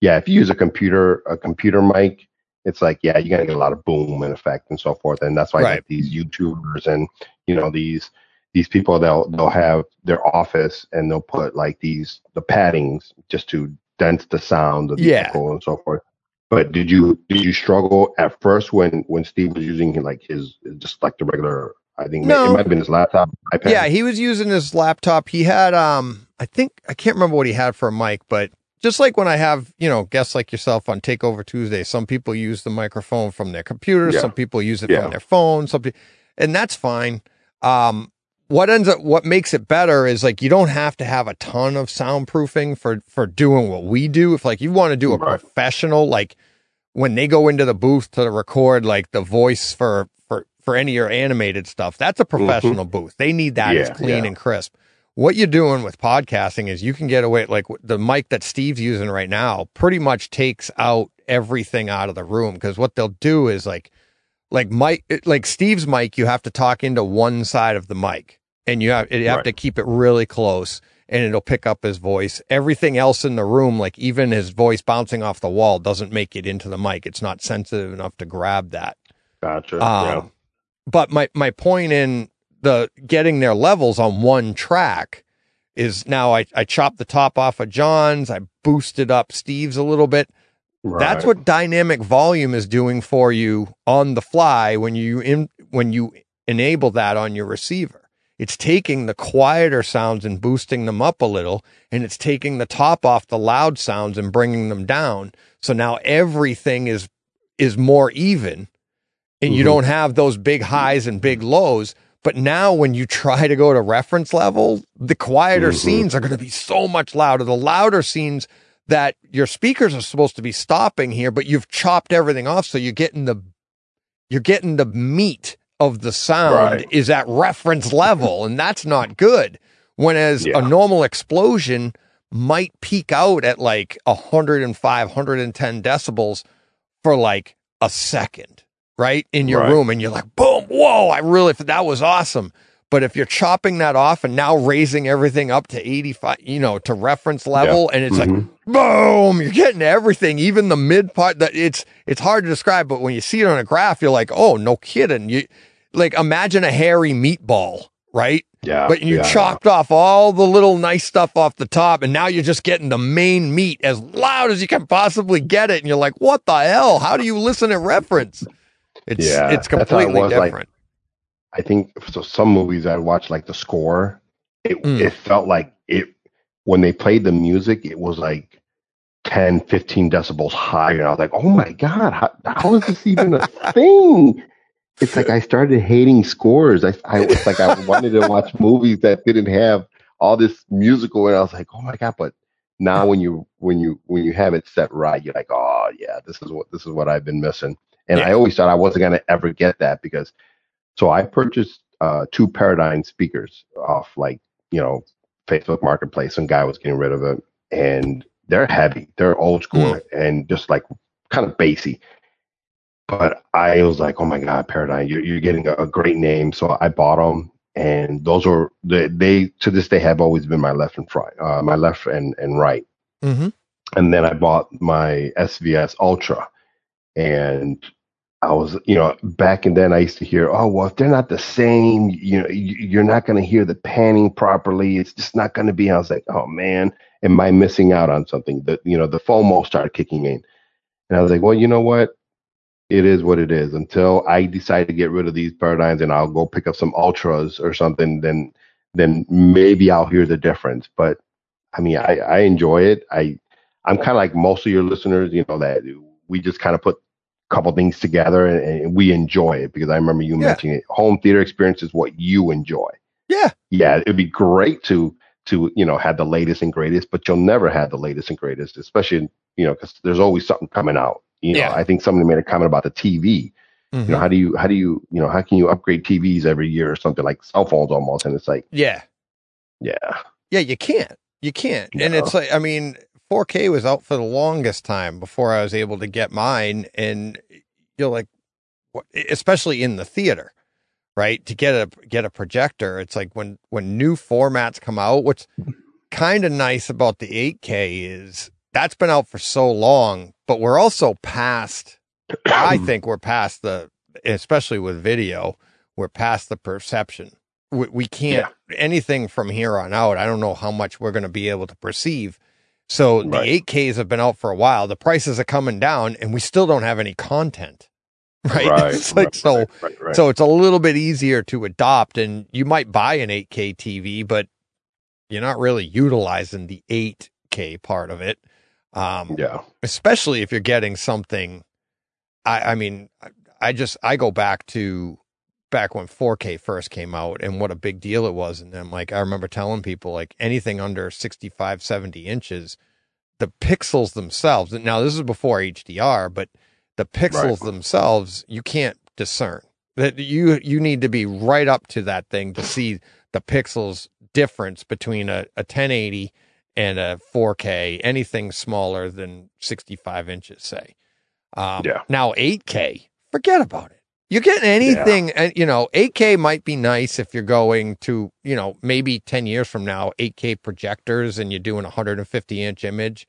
yeah, if you use a computer a computer mic, it's like yeah, you're gonna get a lot of boom and effect and so forth, and that's why Right. these YouTubers and you know these these people they'll they'll have their office and they'll put like these the paddings just to dense the sound of the Yeah. echo and so forth. But did you did you struggle at first when when Steve was using like his just like the regular? I think No. it might have been his laptop, iPad. Yeah, he was using his laptop. He had um I think I can't remember what he had for a mic, but just like when I have, you know, guests like yourself on Takeover Tuesday, some people use the microphone from their computer, Yeah. some people use it Yeah. from their phone, some pe- and that's fine. Um what ends up what makes it better is like you don't have to have a ton of soundproofing for for doing what we do. If like you want to do a Right. professional like when they go into the booth to record like the voice for for for any of your animated stuff, that's a professional booth. They need that. it's Mm-hmm. Clean yeah. and crisp. What you're doing with podcasting is you can get away like the mic that Steve's using right now pretty much takes out everything out of the room because what they'll do is like like Mike like Steve's mic you have to talk into one side of the mic and you have you have Right. to keep it really close and it'll pick up his voice. Everything else in the room like even his voice bouncing off the wall doesn't make it into the mic. It's not sensitive enough to grab that. Gotcha. Um, But my my point in the getting their levels on one track is now I I chopped the top off of John's. I boosted up Steve's a little bit. yeah. That's what dynamic volume is doing for you on the fly when you in when you enable that on your receiver. It's taking the quieter sounds and boosting them up a little, and it's taking the top off the loud sounds and bringing them down. So now everything is is more even, and you Mhm. don't have those big highs and big lows. But now, when you try to go to reference level, the quieter Mhm. scenes are going to be so much louder. The louder scenes that your speakers are supposed to be stopping here, but you've chopped everything off, so you're getting the you're getting the meat of the sound Right. is at reference level, and that's not good. Whereas Yeah. a normal explosion might peak out at like 105, 110 decibels for like a second, right? In your Right. room, and you're like, boom, whoa, I really, that was awesome. But if you're chopping that off and now raising everything up to 85, you know, to reference level, and it's like, Mhm. boom, you're getting everything, even the mid part that it's, it's hard to describe, but when you see it on a graph, you're like, oh, no kidding. You like imagine a hairy meatball, right? yeah. But you yeah, chopped off all the little nice stuff off the top, and now you're just getting the main meat as loud as you can possibly get it. And you're like, what the hell? How do you listen at reference? It's Yeah, it's how it completely was, like, different. I think so. Some movies I watched, like the score, it Mm. it felt like it when they played the music, it was like 10, 15 decibels higher. And I was like, oh my god, how, how is this even a thing? It's like I started hating scores. I, I it's like I wanted to watch movies that didn't have all this musical, and I was like, oh my god. But now when you when you when you have it set right, you're like, oh yeah, this is what this is what I've been missing. And I always thought I wasn't gonna ever get that because so I purchased uh, two Paradigm speakers off like you know Facebook Marketplace. Some guy was getting rid of it, and they're heavy. They're old school and just like kind of bassy. But I was like, oh my god, Paradigm, you're, you're getting a, a great name. So I bought them, and those were they, they to this day have always been my left and right, uh, my left and and right Mm-hmm. and then I bought my SVS Ultra, and I was, you know, back and then I used to hear, oh well, if they're not the same, you know, you- you're not going to hear the panning properly. It's just not going to be. I was like, oh man, am I missing out on something? That you know, the FOMO started kicking in, and I was like, well, you know what? It is what it is. Until I decide to get rid of these paradigms and I'll go pick up some ultras or something, then then maybe I'll hear the difference. But I mean, I, I enjoy it. I I'm kind of like most of your listeners, you know, that we just kind of put a couple things together and, and we enjoy it because I remember you Yeah. mentioning it. Home theater experience is what you enjoy. Yeah. Yeah, it'd be great to to you know have the latest and greatest, but you'll never have the latest and greatest, especially you know because there's always something coming out. You know, Yeah. I think somebody made a comment about the TV. You know, mm-hmm. how do you how do you you know how can you upgrade TVs every year or something like cell phones almost? And it's like, Yeah. yeah, Yeah, you can't. You can't. And it's like, I mean, 4K was out for the longest time before I was able to get mine. And you're like, what, especially in the theater, right? To get a, get a projector. It's like when, when new formats come out, what's kind of nice about the 8K is that's been out for so long, but we're also past, I think we're past the, especially with video, we're past the perception. We, we can't anything from here on out. I don't know how much we're going to be able to perceive. So Right. the 8Ks have been out for a while. The prices are coming down, and we still don't have any content. Right? it's like right, so. right, right, right. So it's a little bit easier to adopt, and you might buy an 8K TV, but you're not really utilizing the 8K part of it. Um, yeah, especially if you're getting something. I, I mean, I- just I go back to back when 4K first came out and what a big deal it was, and then like I remember telling people like anything under 65, 70 inches, the pixels themselves. Now this is before HDR, but the pixels themselves you can't discern. That you you need to be right up to that thing to see the pixels difference between a, a 1080 and a 4K, anything smaller than 65 inches, say. Um, Yeah. Now 8K, forget about it. You're getting anything, and you know, 8K might be nice if you're going to, you know, maybe 10 years from now, 8K projectors and you're doing 150 inch image.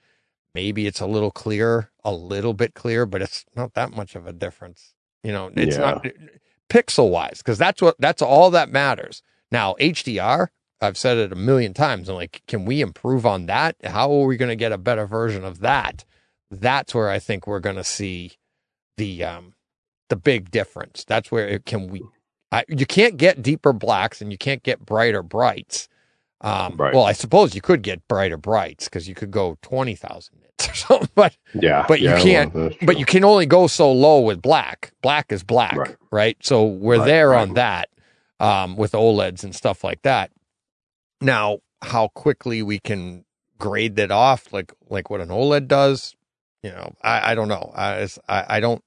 Maybe it's a little clearer, a little bit clear, but it's not that much of a difference. You know, it's Yeah. not pixel wise, because that's what that's all that matters. Now, HDR, I've said it a million times. I'm like, can we improve on that? How are we going to get a better version of that? That's where I think we're going to see the um the big difference. That's where it can we. I, you can't get deeper blacks and you can't get brighter brights. Um, Right. Well, I suppose you could get brighter brights because you could go twenty thousand nits or something, but Yeah. But you can't- well, but you can only go so low with black. Black is black, right? Right. So we're Right, there on that um, with OLEDs and stuff like that. Now, how quickly we can grade that off, like like what an OLED does, you know, I, I don't know. I, I I don't.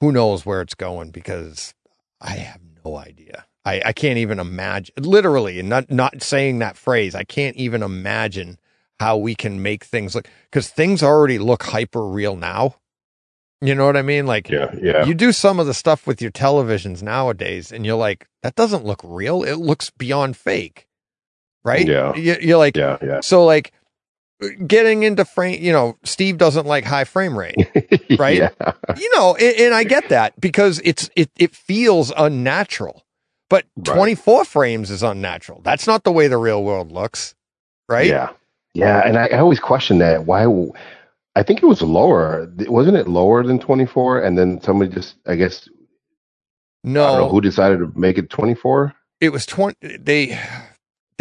Who knows where it's going because I have no idea. I, I can't even imagine. Literally, and not not saying that phrase. I can't even imagine how we can make things look because things already look hyper real now. You know what I mean? Like Yeah. Yeah. you do some of the stuff with your televisions nowadays, and you're like, that doesn't look real. It looks beyond fake, right? Yeah. You- You're like, yeah. Yeah. so like getting into frame. You know, Steve doesn't like high frame rate Right? Yeah. you know, and, and I get that because it's it it feels unnatural. But Right. 24 frames is unnatural. That's not the way the real world looks, right? Yeah. Yeah. And I, I always question that. Why? I think it was lower. Wasn't it lower than 24? And then somebody just, I guess, I No, who decided to make it 24. it was 20 they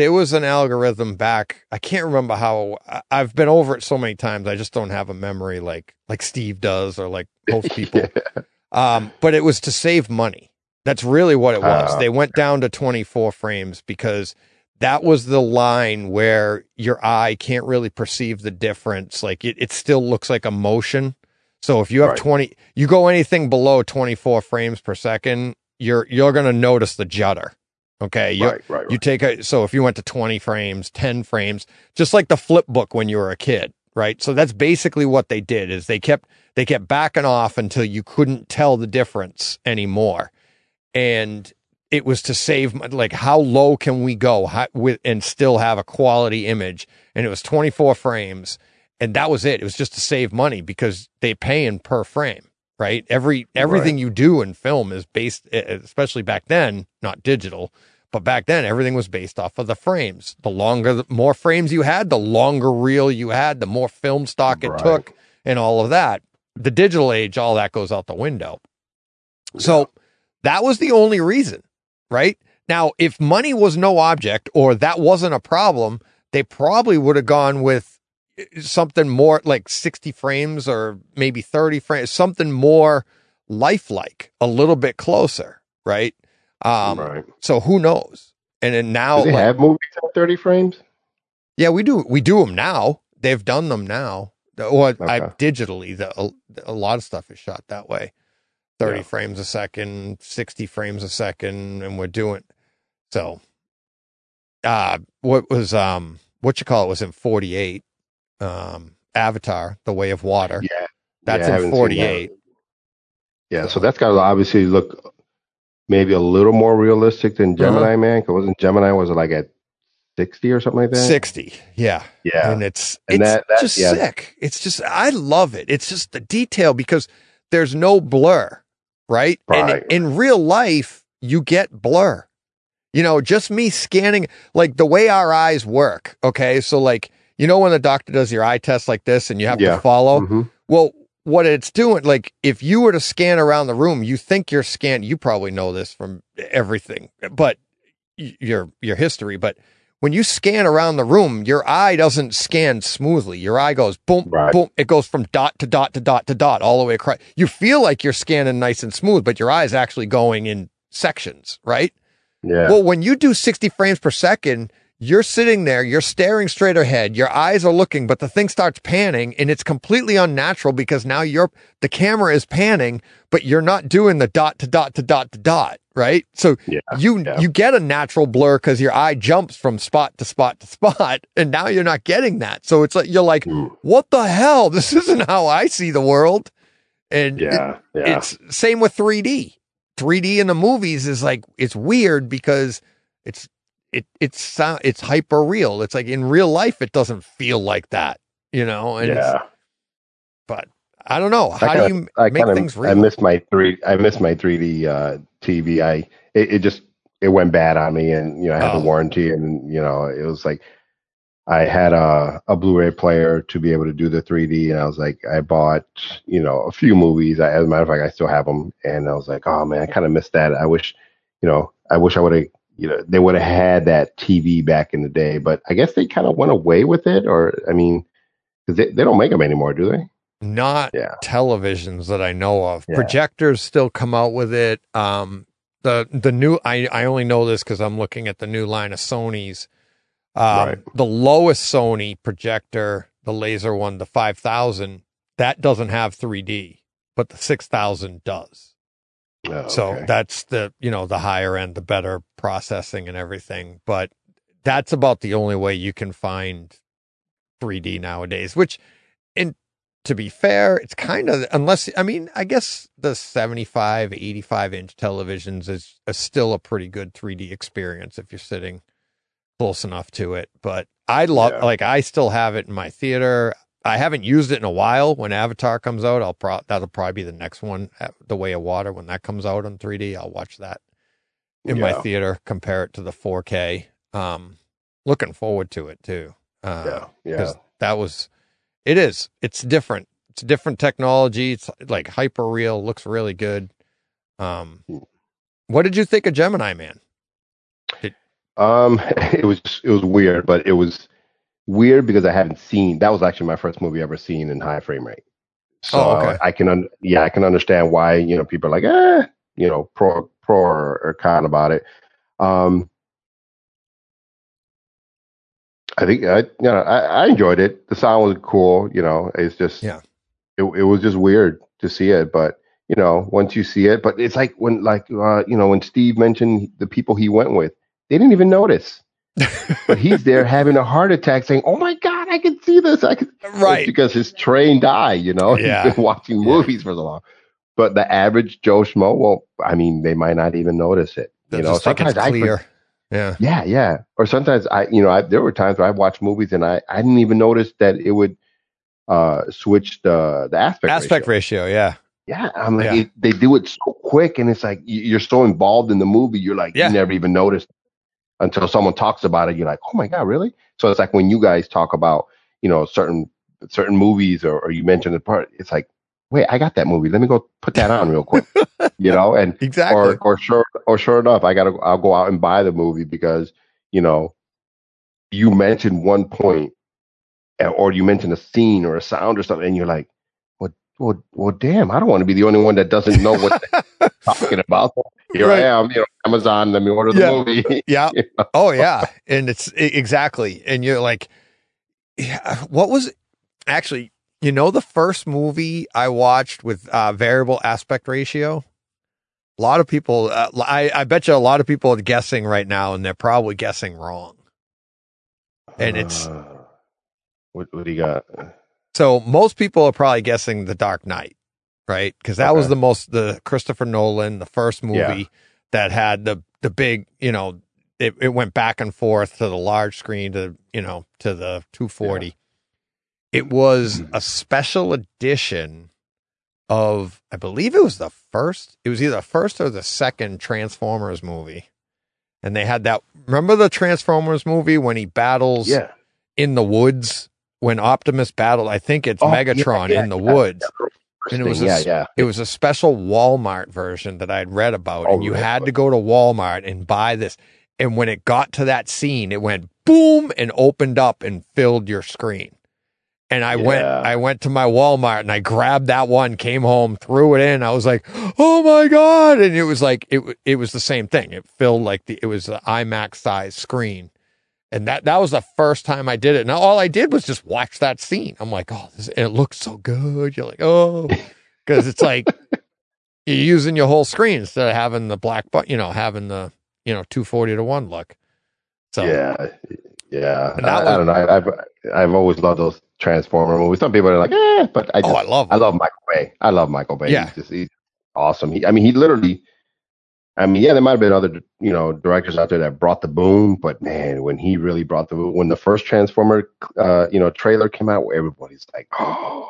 there was an algorithm back. I can't remember how I've been over it so many times. I just don't have a memory like like Steve does or like most people. Yeah. Um, but it was to save money. That's really what it was. Ah, they went down to 24 frames because that was the line where your eye can't really perceive the difference. Like it, it still looks like a motion. So if you have Right. 20, you go anything below 24 frames per second, you're, you're going to notice the judder. Okay. You, Right. Right. you take a, so if you went to 20 frames, 10 frames, just like the flip book when you were a kid, right? So that's basically what they did is they kept, they kept backing off until you couldn't tell the difference anymore. And it was to save, like, how low can we go how, with, and still have a quality image? And it was 24 frames. And that was it. It was just to save money because they pay in per frame, right? Every, everything you do in film is based, especially back then, not digital, but back then everything was based off of the frames. The longer, the more frames you had, the longer reel you had, the more film stock it Right. took and all of that. The digital age, all that goes out the window. So that was the only reason, right? Now, if money was no object or that wasn't a problem, they probably would have gone with eh, something more like 60 frames or maybe 30 frames, something more lifelike, a little bit closer, right? Um, right. So who knows? And then now, Do they like- have movies at 30 frames? yeah, we do. We do them now. They've done them now. Or I Okay. digitally, the, a, a lot of stuff is shot that way. 30 Yeah. frames a second, 60 frames a second, and we're doing so. Uh, what was, um, what you call it was in 48. Um, Avatar, The Way of Water. Yeah. That's Yeah, in haven't seen that. 48. Yeah. So that's got to obviously look maybe a little more realistic than Uh-huh. Gemini Man. Cause wasn't Gemini, was it like at 60 or something like that? 60. Yeah. Yeah. and it's And it's that- that- just yeah. sick. It's just I love it. It's just the detail because there's no blur, right? Right. And in real life, you get blur. You know, just me scanning like the way our eyes work. Okay, so like you know when the doctor does your eye test like this and you have Yeah. to follow. Mhm. Well, what it's doing, like if you were to scan around the room, you think you're scanning. You probably know this from everything, but your your history. But when you scan around the room, your eye doesn't scan smoothly. Your eye goes boom, Right. boom. It goes from dot to dot to dot to dot all the way across. You feel like you're scanning nice and smooth, but your eye is actually going in sections, right? Yeah. Well, when you do 60 frames per second, you're sitting there, you're staring straight ahead, your eyes are looking, but the thing starts panning and it's completely unnatural because now you're the camera is panning, but you're not doing the dot to dot to dot to dot, right? So Yeah, you yeah. you get a natural blur because your eye jumps from spot to spot to spot, and now you're not getting that. So it's like you're like, Mm. what the hell? This isn't how I see the world. And Yeah, yeah, it's same with 3D. 3D in the movies is like it's weird because it's it it's it's hyper real. It's like in real life it doesn't feel like that, you know. And yeah. but I don't know. How kinda- do you I make kind things real? I missed my three. I missed my 3D uh, TV. I it, it just it went bad on me, and you know I had Oh. the warranty, and you know it was like I had a a Blu-ray player to be able to do the 3D, and I was like I bought you know a few movies. I, as a matter of fact, I still have them, and I was like, oh man, I kind of missed that. I wish you know I wish I would have. You know, they would have had that TV back in the day, but I guess they kind of went away with it, or I mean, because they, they don't make them anymore, do they? Not Yeah. televisions that I know of. Yeah. Projectors still come out with it. Um, the the new I I only know this because I'm looking at the new line of Sony's. Um, Right. The lowest Sony projector, the laser one, the five thousand, that doesn't have 3D, but the six thousand does. Oh, So that's the you know the higher end, the better processing and everything. But that's about the only way you can find 3D nowadays. Which, and to be fair, it's kind of unless I mean I guess the 75, 85 inch televisions is, is still a pretty good 3D experience if you're sitting close enough to it. But I love Yeah. like I still have it in my theater. I haven't used it in a while. When Avatar comes out, I'll pro that'll probably be the next one. uh, The Way of Water when that comes out on 3D, I'll watch that in my theater. Compare it to the 4K. Um, looking forward to it too. Uh, yeah, yeah. that was it is it's different it's different technology it's like hyper real looks really good um Hmm. what did you think of gemini man Um, it was it was weird, but it was weird because I haven't seen. That was actually my first movie ever seen in high frame rate. So Oh, okay. I can, un, yeah, I can understand why you know people are like, eh, you know, pro pro or, con about it. Um, I think I, you know, I, I enjoyed it. The sound was cool. You know, it's just, Yeah. it it was just weird to see it, but you know, once you see it, but it's like when, like, uh, you know, when Steve mentioned the people he went with, they didn't even notice. But he's there having a heart attack, saying, "Oh my God, I can see this! I can." It's right because his trained eye, you know, Yeah. he's been watching Yeah. movies for so long. But the average Joe Schmo, well, I mean, they might not even notice it. They'll you know, just think it's sometimes I, clear yeah yeah, yeah. Or sometimes I, you know, I, there were times where I watched movies and I, I didn't even notice that it would uh switch the the aspect aspect ratio. ratio yeah Yeah, I'm like, Yeah. It, they do it so quick, and it's like you- you're so involved in the movie, you're like, Yeah. you never even noticed until someone talks about it. You're like, oh my god, really? So it's like when you guys talk about, you know, certain certain movies, or, or you mentioned the part, it's like, wait, I got that movie. Let me go put that on real quick, you know, and exactly or or sure or sure enough, I gotta I'll go out and buy the movie because you know you mentioned one point, or you mentioned a scene or a sound or something, and you're like, well, well, damn, I don't want to be the only one that doesn't know what they're talking about. Here Right. I am, you know, Amazon. Let me order the Yeah. movie. yeah You know? oh yeah and it's exactly and you're like yeah, what was actually you know the first movie i watched with uh variable aspect ratio a lot of people uh, i i bet you a lot of people are guessing right now and they're probably guessing wrong And it's- Uh, what, what do you got? So most people are probably guessing the dark knight right? Because that was the most the christopher nolan the first movie Yeah. that had the the big you know it, it went back and forth to the large screen to you know to the 240 it was Mhm. a special edition of i believe it was the first it was either the first or the second transformers movie. And they had that remember the transformers movie when he battles Yeah, in the woods when optimus battled i think it's Oh, megatron yeah, in the yeah. woods And it was a yeah, it was a special Walmart version that I'd read about, Oh, and you really? had to go to Walmart and buy this. And when it got to that scene, it went boom and opened up and filled your screen. And I went, I went to my Walmart and I grabbed that one, came home, threw it in. I was like, "Oh my god!" And it was like it, it was the same thing. It filled like the, it was an IMAX size screen, and that that was the first time I did it. Now all I did was just watch that scene. I'm like, "Oh, this, it looks so good." You're like, "Oh," because it's like you're using your whole screen instead of having the black but you know having the you know 240 to 1 look so Yeah, Yeah, I, that I don't know. I, I've I've always loved those Transformer movies. Some people are like, eh, but I just Oh, I love I love Michael Bay. I love Michael Bay. Yeah. He's just he's awesome. He, I mean, he literally. I mean, yeah, there might have been other, you know, directors out there that brought the boom, but man, when he really brought the boom, when the first Transformer, uh, you know, trailer came out, everybody's like, oh,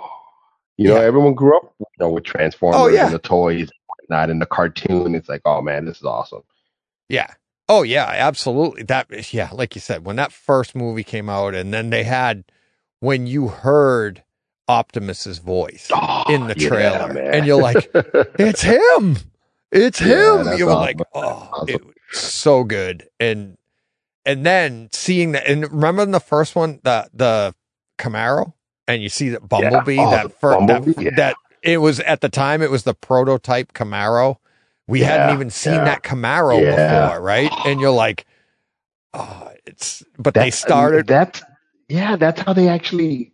you know, everyone grew up, you know, with Transformers Oh, yeah. and the toys, not in the cartoon. It's like, oh man, this is awesome. Yeah. Oh yeah, absolutely. That yeah, like you said, when that first movie came out, and then they had when you heard Optimus's voice Oh, in the trailer, man. and you're like, it's him, it's Yeah, him. You were awesome. like, oh, Awesome. it was so good, and and then seeing that, and remember in the first one, the the Camaro, and you see that Bumblebee, Oh, that the fir- Bumblebee, that yeah. that it was at the time, it was the prototype Camaro. We hadn't even seen yeah. that Camaro Yeah. before, right? And you're like, oh, it's. But they started. That's yeah. That's how they actually.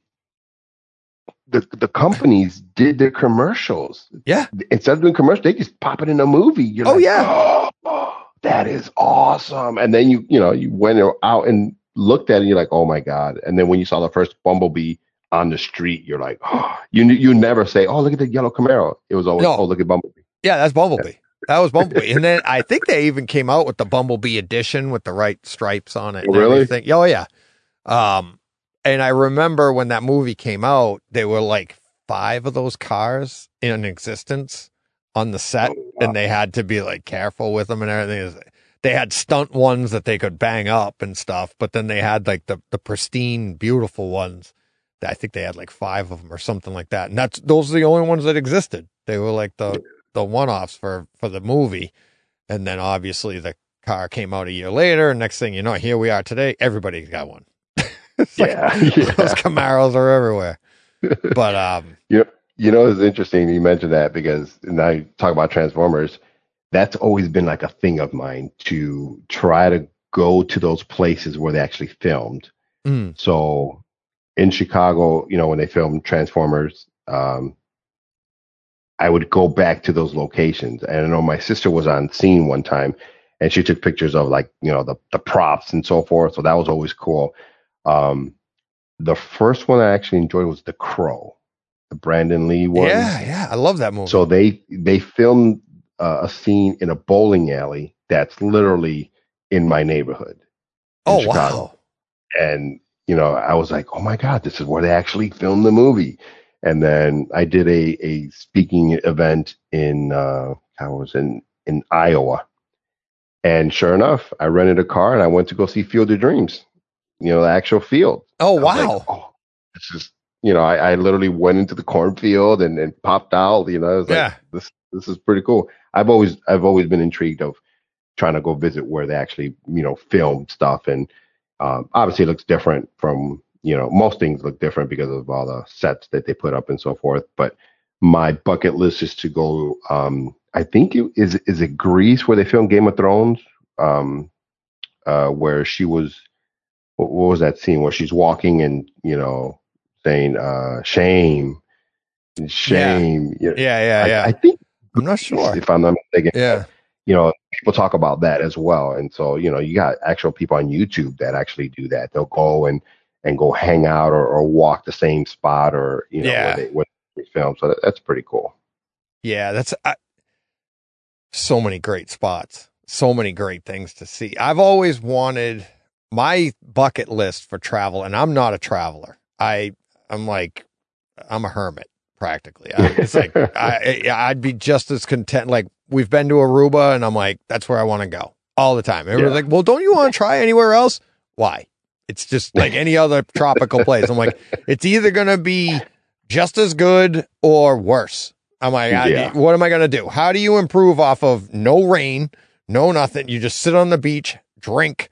The the companies did their commercials. Yeah. Instead of doing commercials, they just pop it in a movie. You're Oh, like, yeah. "Oh, that is awesome. And then you you know you went out and looked at it. and You're like, oh my god. And then when you saw the first Bumblebee on the street, you're like, oh, you you never say, oh look at the yellow Camaro. It was always, No. oh look at Bumblebee. Yeah, that's Bumblebee. That was Bumblebee. and then I think they even came out with the Bumblebee edition with the right stripes on it. and Oh, really? everything. Oh, yeah. Um, and I remember when that movie came out, there were like five of those cars in existence on the set, Oh, wow. and they had to be like careful with them and everything. They had stunt ones that they could bang up and stuff, but then they had like the the pristine, beautiful ones. I think they had like five of them or something like that, and that's those are the only ones that existed. They were like the the one offs for for the movie, and then obviously the car came out a year later. And next thing you know, here we are today. Everybody's got one. It's like, Yeah, those yeah. Camaros are everywhere. But um, You you know, it's interesting you mentioned that because now you talk about Transformers. That's always been like a thing of mine to try to go to those places where they actually filmed. mm, So in Chicago, you know, when they filmed Transformers, um, I would go back to those locations. And I know my sister was on scene one time and she took pictures of like, you know, the, the props and so forth. So that was always cool. Um, the first one I actually enjoyed was The Crow, the Brandon Lee one. yeah, yeah, I love that movie. So they they filmed uh, a scene in a bowling alley that's literally in my neighborhood. in oh Chicago wow, and you know i was like oh my god this is where they actually filmed the movie and then i did a a speaking event in uh i was in in iowa and sure enough i rented a car and i went to go see field of dreams you know the actual field. Oh was like, wow, oh this is you know i, I literally went into the cornfield and, and popped out you know I was like Yeah. this this is pretty cool. I've always i've always been intrigued of trying to go visit where they actually you know filmed stuff and um, obviously it looks different from you know most things look different because of all the sets that they put up and so forth but my bucket list is to go um i think it is is it greece where they filmed game of thrones? Um uh where she was what, what was that scene where she's walking and you know saying uh shame shame yeah, yeah, yeah, I, yeah. I think I'm not sure. if i'm not mistaken Yeah, you know, people talk about that as well. And so, you know, you got actual people on YouTube that actually do that. They'll go and and go hang out or, or walk the same spot or you know Yeah. where they where they film. So that, that's pretty cool. yeah. That's I, so many great spots, so many great things to see. I've always wanted my bucket list for travel, and I'm not a traveler. I I'm like I'm a hermit practically. I, it's like I I'd be just as content. Like we've been to Aruba, and I'm like that's where I want to go all the time. Everyone's Yeah. like, well, don't you want to try anywhere else? Why? It's just like any other tropical place. I'm like, it's either gonna be just as good or worse. I'm like, I- Yeah. what am I gonna do? How do you improve off of no rain, no nothing? You just sit on the beach, drink,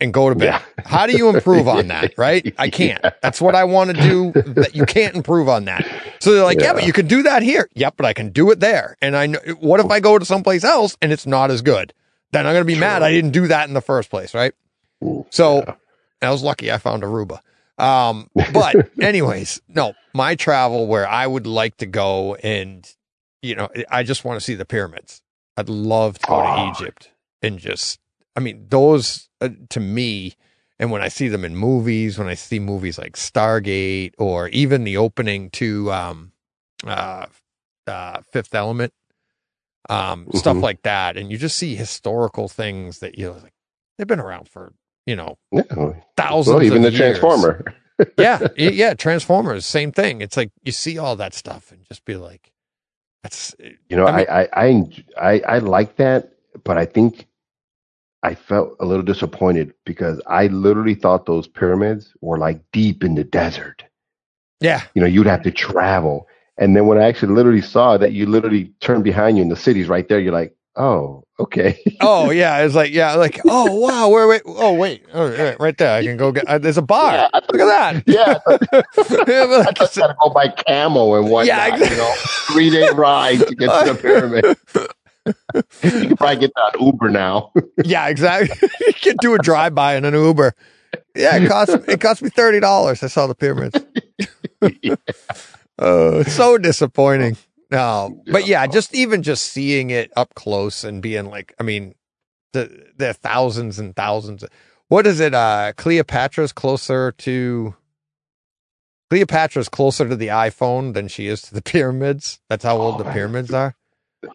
and go to bed. Yeah. How do you improve on that? Right? I can't. Yeah. That's what I want to do. That you can't improve on that. So they're like, yeah. Yeah. but you can do that here. Yep, but I can do it there. And I know. What if I go to someplace else and it's not as good? Then I'm gonna be mad. I didn't do that in the first place, right? Ooh, So. I was lucky I found Aruba. Um, but anyways, no, my travel where I would like to go and, you know, I just want to see the pyramids. I'd love to go Oh. to Egypt and just, I mean, those uh, to me, And when I see them in movies, when I see movies like Stargate or even the opening to um, uh, uh, Fifth Element, um, stuff Mhm. like that, and you just see historical things that you know, like they've been around for you know Yeah. thousands. Well, even the years. Transformer. yeah, yeah, Transformers, same thing. It's like you see all that stuff and just be like, that's You know, I mean- I, I, I, I, I like that, but I think I felt a little disappointed because I literally thought those pyramids were like deep in the desert. yeah, You know, you'd have to travel. And then when I actually literally saw that you literally turn behind you and the city's right there, you're like, oh, okay. oh yeah, it's like yeah, like oh wow, where wait, oh wait, oh, right, right there, I can go get. Uh, there's a bar. Yeah, I Look at that. yeah, Yeah, but I like, just gotta go by camel and whatnot. Yeah, exactly. You know, three day ride to get to the pyramid. You can probably get that Uber now. yeah, exactly. you can do a drive by in an Uber. Yeah, it cost it cost me thirty dollars. I saw the pyramids. Oh, it's so disappointing. No, but yeah, just even just seeing it up close and being like, I mean, the are thousands and thousands. What is it? Uh, Cleopatra's closer to Cleopatra's closer to the iPhone than she is to the pyramids. That's how old Oh, the pyramids are,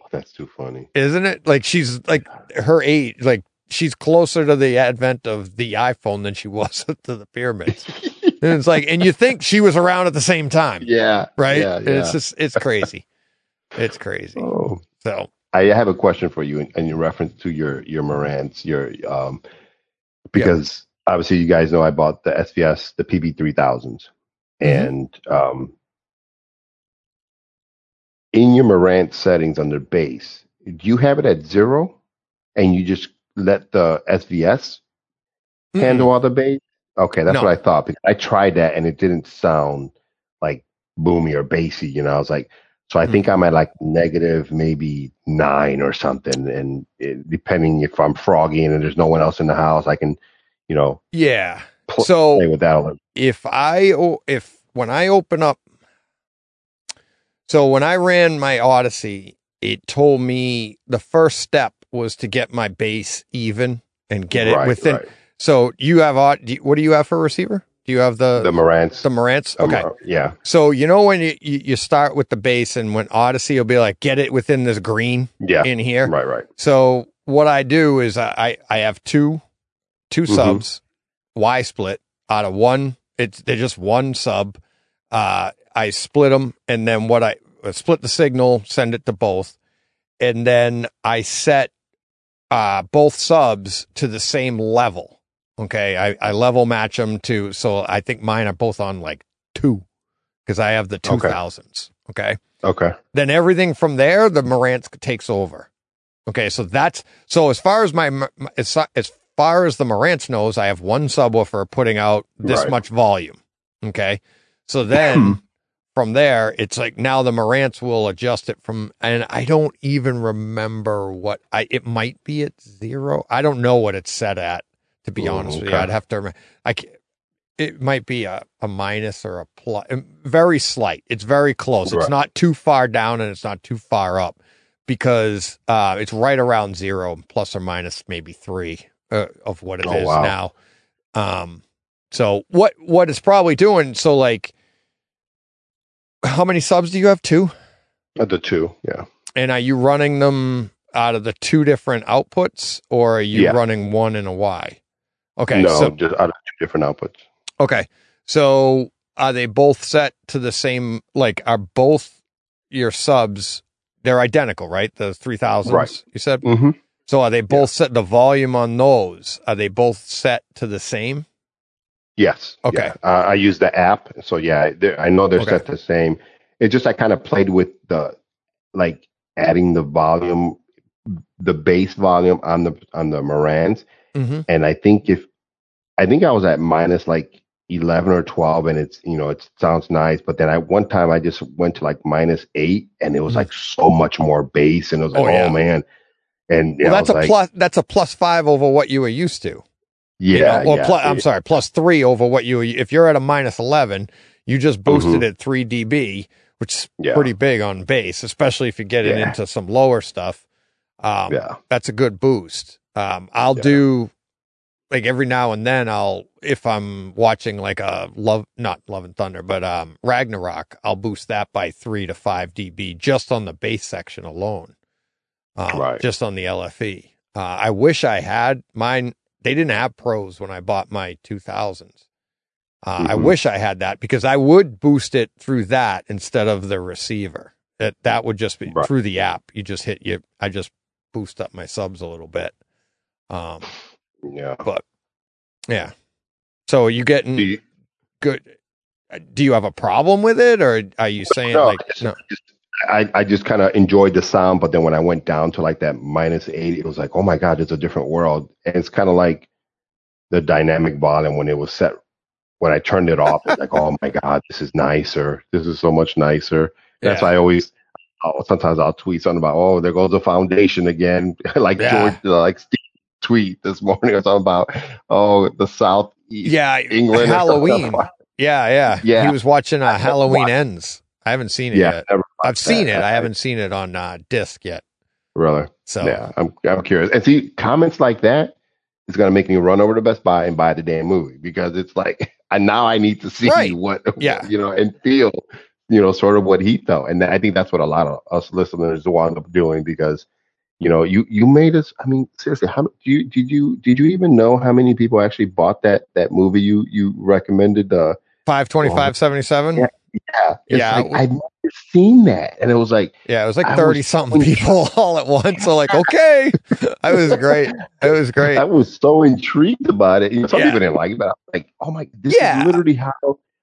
That's too funny. isn't it? Like she's like her age, like she's closer to the advent of the iPhone than she was to the pyramids. And it's like, and you think she was around at the same time, yeah. right? Yeah, And It's just, it's crazy. It's crazy. Oh. So, I have a question for you in, in reference to your your Marantz, your um, because obviously you guys know I bought the SVS, the PB three thousands, Mhm. and um, in your Marantz settings under bass, do you have it at zero, and you just let the SVS handle all the bass? Okay, that's No. what I thought. Because I tried that and it didn't sound like boomy or bassy. You know, I was like, so I Hmm. think I'm at like negative maybe nine or something. And it, depending if I'm froggy and there's no one else in the house, I can, you know, yeah. pl- So play with that if I if when I open up so when I ran my Audyssey, it told me the first step was to get my bass even and get Right, it within. right. So you have au- do you- what do you have for receiver? Do you have the the Marantz. the Marantz? um, Okay. yeah. So you know when you, you start with the bass and when Audyssey will be like get it within this green Yeah. in here. Right, right. So what I do is I I, have two two Mhm. subs Y split out of one. It's they're just one sub. Uh, I split them and then what I uh, split the signal, send it to both, and then I set uh both subs to the same level. Okay, I I level match them to so I think mine are both on like two because I have the two Okay. okay Okay. then everything from there, the Marantz takes over. Okay, so that's so as far as my my- as as far as the Marantz knows, I have one subwoofer putting out this Right. much volume. Okay, so then from there, it's like now the Marantz will adjust it from, and I don't even remember what I. It might be at zero. I don't know what it's set at. To be Ooh, honest with you. I'd have to. I. It might be a, a minus or a plus, very slight. It's very close. It's not too far down and it's not too far up because uh, it's right around zero, plus or minus maybe three uh, of what it is Oh, wow. now. Um, so what what it's probably doing? So like, how many subs do you have? Two, Uh, the two. Yeah. and are you running them out of the two different outputs, or are you Yeah. running one and a Y? Okay, no, so just out of two different outputs. Okay. So are they both set to the same like are both your subs they're identical, right? The 3000s Right. you said. Mm-hmm. So are they both set the volume on those? Are they both set to the same? Yes. Okay. Yeah. Uh, I use the app, so yeah, I know they're Okay. set the same. It just I kind of played with the like adding the volume, the bass volume on the on the Marantz, Mm-hmm. and I think if I think I was at minus like eleven or twelve, and it's you know it sounds nice, but then I one time I just went to like minus eight, and it was Mhm. like so much more bass, and it was like Oh, oh, man, and Well, I that's a like, plus that's a plus 5 over what you were used to. Yeah, you know? Well, yeah, plu- I'm sorry, plus 3 over what you if you're at a minus 11, you just boosted Mhm. it 3 dB, which is Yeah. pretty big on bass, especially if you get it Yeah. into some lower stuff. Um, yeah, that's a good boost. Um, I'll Yeah. do like every now and then I'll if I'm watching like a love not Love and Thunder, but um Ragnarok, I'll boost that by three to five dB just on the bass section alone. Um, Right. just on the LFE. Uh, I wish I had mine. They didn't have pros when I bought my 2000s. Uh, I Mhm. wish I had that because I would boost it through that instead of the receiver. That that would just be Right. through the app. You just hit you. I just boost up my subs a little bit. Um, Yeah. But yeah. So are you getting Do you, good? uh, Do you have a problem with it, or are you saying No, like no? I, I just kind of enjoyed the sound, but then when I went down to like that minus 80, it was like, oh my God, it's a different world. And it's kind of like the dynamic volume when it was set. When I turned it off, it's like, oh my God, this is nicer. This is so much nicer. That's why I always, I'll, sometimes I'll tweet something about, oh, there goes the foundation again. like Yeah. George, uh, like Steve tweet this morning or something about, oh, the Southeast Yeah, England. Halloween. Yeah, yeah, Yeah. He was watching uh, Halloween watched- Ends. I haven't seen it Yeah. yet. I've seen that. it. I haven't seen it on uh, disc yet. Really? So Yeah, I'm I'm curious. And see, comments like that is gonna make me run over to Best Buy and buy the damn movie because it's like, and now I need to see Right. what, Yeah. you know, and feel, you know, sort of what he felt. And I think that's what a lot of us listeners wound up doing because, you know, you you made us. I mean, seriously, how do you did you did you even know how many people actually bought that that movie you you recommended? Uh, five twenty five seventy seven. Yeah. yeah, Yeah. like, I've never seen that, and it was like. Yeah, it was like was thirty something so people all at once. So like, okay, that was great. It was great. I was so intrigued about it. You know, some Yeah. people didn't like it, but I was like, oh my, this Yeah. is literally how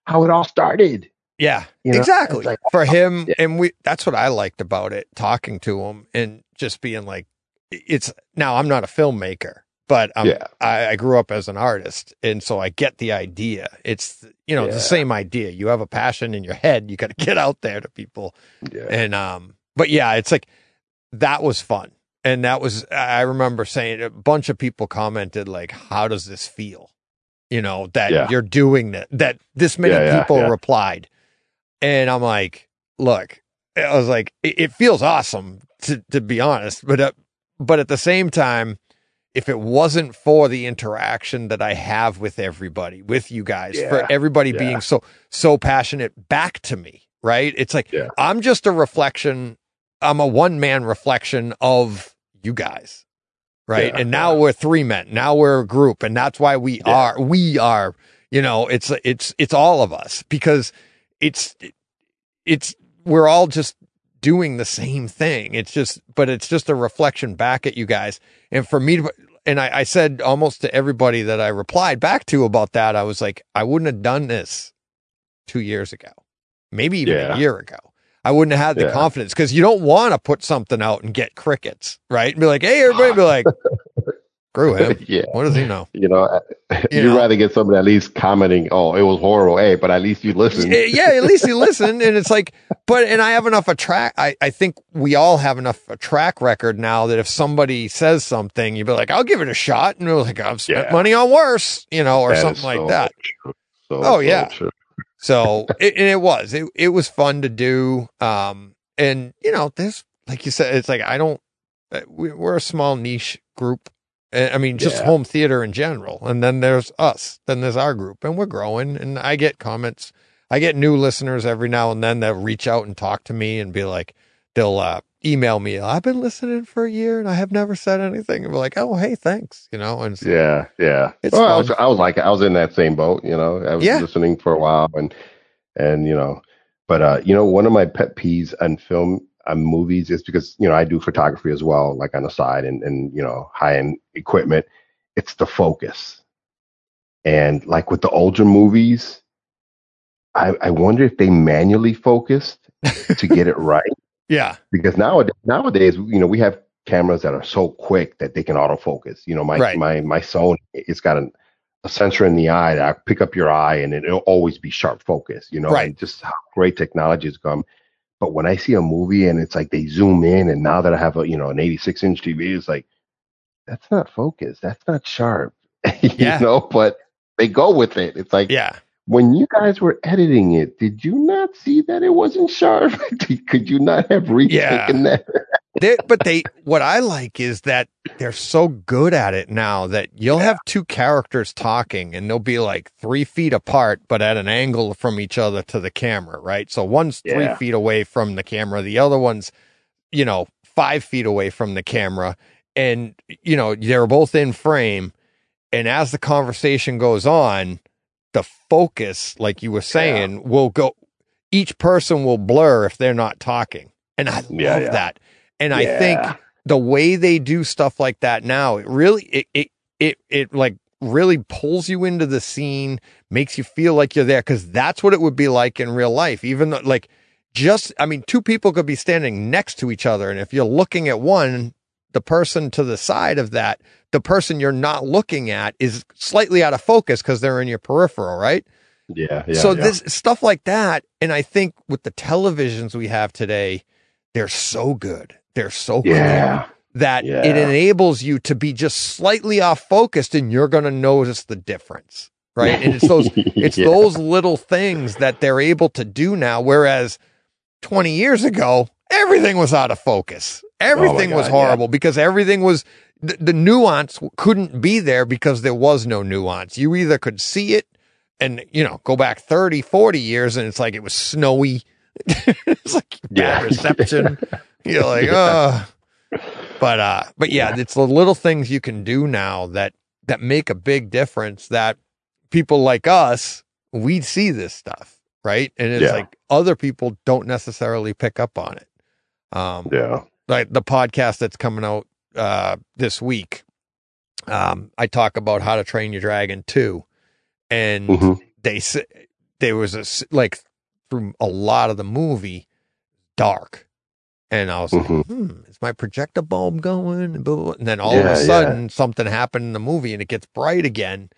how it all started. Yeah, You know, exactly. For oh, him, Yeah. and we that's what I liked about it, talking to him and just being like it's now I'm not a filmmaker, but I'm, yeah, I, I grew up as an artist, and so I get the idea. It's you know Yeah. the same idea. You have a passion in your head, you got to get out there to people, yeah, and um, but yeah, it's like that was fun, and that was I remember saying a bunch of people commented like, "How does this feel?" You know that Yeah. you're doing that. That this many people replied, and I'm like, look, I was like, it, it feels awesome to to be honest, but uh, but at the same time, if it wasn't for the interaction that I have with everybody, with you guys, Yeah, for everybody yeah. being so so passionate back to me, right? It's like Yeah. I'm just a reflection. I'm a one man reflection of you guys, right? And now we're three men. Now we're a group, and that's why we are. We are. You know, it's it's it's all of us because it's it's we're all just doing the same thing. It's just, but it's just a reflection back at you guys. And for me to, and I, I said almost to everybody that I replied back to about that, I was like, I wouldn't have done this two years ago, maybe even Yeah. a year ago. I wouldn't have had the Yeah. confidence because you don't want to put something out and get crickets, right? And be like, hey, everybody, be like, screw him. yeah. What does he know? You know, You you'd know? rather get somebody at least commenting, "Oh, it was horrible," hey, but at least you listened. Yeah, at least you listen. And it's like, but, and I have enough a track. I, I think we all have enough a track record now that if somebody says something, you'd be like, I'll give it a shot. And we're like, I've spent Yeah. money on worse, you know, or That something like that. So, Oh, so yeah. true. So, it, and it was, it, it was fun to do. Um, and you know, there's, like you said, it's like, I don't, uh, we, we're a small niche group. Uh, I mean, just Yeah. home theater in general. And then there's us, then there's our group and we're growing and I get comments. I get new listeners every now and then that reach out and talk to me and be like, they'll, uh, email me. I've been listening for a year and I have never said anything. And we're like, oh, hey, thanks. You know, and it's- Yeah, yeah. It's well, I was. I was like, I was in that same boat. You know, I was Yeah. listening for a while, and and you know, but uh, you know, one of my pet peeves on film movies is because you know I do photography as well, like on the side, and and you know, high end equipment. It's the focus, and like with the older movies, I I wonder if they manually focused to get it right yeah, because nowadays, nowadays, you know, we have cameras that are so quick that they can autofocus. You know, my Right. my my Sony, it's got an, a sensor in the eye that I pick up your eye and it'll always be sharp focus. You know, Right. and just how great technology has come. But when I see a movie and it's like they zoom in, and now that I have a you know an 86 inch TV, it's like that's not focused, that's not sharp. you Yeah. know, but they go with it. It's like yeah. when you guys were editing it, did you not see that it wasn't sharp? Could you not have retaken that? They, but they, what I like is that they're so good at it now that you'll have two characters talking and they'll be like three feet apart, but at an angle from each other to the camera, right? So one's three Yeah. feet away from the camera, the other one's, you know, five feet away from the camera. And, you know, they're both in frame. And as the conversation goes on, the focus, like you were saying, will go, each person will blur if they're not talking. And I love Yeah, yeah. that. And I think the way they do stuff like that now, it really it it it it like really pulls you into the scene, makes you feel like you're there because that's what it would be like in real life. Even though like just I mean, two people could be standing next to each other, and if you're looking at one, the person to the side of that, the person you're not looking at is slightly out of focus because they're in your peripheral, right? Yeah. yeah so yeah. this stuff like that, and I think with the televisions we have today, they're so good. They're so clear Yeah. that Yeah. it enables you to be just slightly off focused, and you're going to notice the difference, right? And it's those it's Yeah. those little things that they're able to do now, whereas 20 years ago, everything was out of focus. Everything oh was Oh God, yeah. horrible because everything was the, the nuance couldn't be there because there was no nuance. You either could see it and, you know, go back 30, 40 years and it's like it was snowy. it's like bad Yeah. reception. You're like, oh. But uh but yeah, it's the little things you can do now that that make a big difference that people like us, we see this stuff, right? And it's Yeah. like other people don't necessarily pick up on it. Um Yeah. like the podcast that's coming out uh this week. Um I talk about how to train your dragon too. And Mhm. they s- there was a like through a lot of the movie dark and i was like Mhm. hmm is my projector bulb going? And, then all Yeah, of a yeah. sudden something happened in the movie and it gets bright again.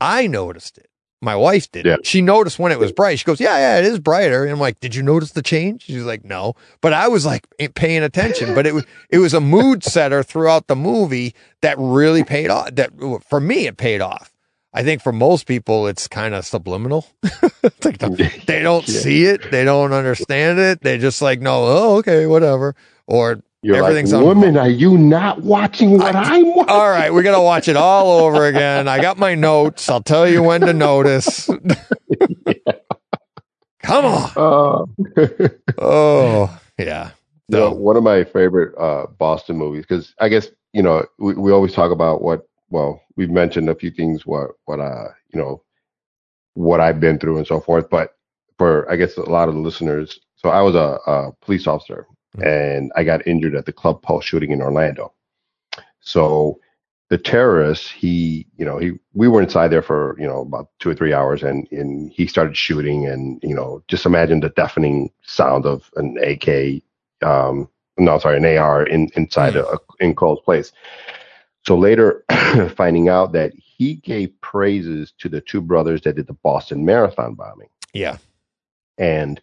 I noticed it. My wife did Yeah. she noticed when it was bright. She goes yeah yeah it is brighter. And i'm like did you notice the change? She's like no. But i was like paying attention. But it was it was a mood setter throughout the movie that really paid off that for me it paid off I think for most people, it's kind of subliminal. Like the- they don't Yeah. see it, they don't understand it. They just like, no, oh, okay, whatever. Or You're Everything's like, on- woman, are you not watching what I, am watching? all right, we're gonna watch it all over again. I got my notes. I'll tell you when to notice. Come on. Uh, Oh, yeah. No, So, one of my favorite uh, Boston movies because I guess you know we, we always talk about what well we've mentioned a few things what what uh you know what I've been through and so forth but for I guess a lot of the listeners so I was a, a police officer Mhm. and I got injured at the club Pulse shooting in Orlando. So the terrorist he you know he we were inside there for you know about two or three hours and and he started shooting and you know just imagine the deafening sound of an AK um no sorry an AR in inside a, a enclosed place so later finding out that he gave praises to the two brothers that did the Boston Marathon bombing yeah. and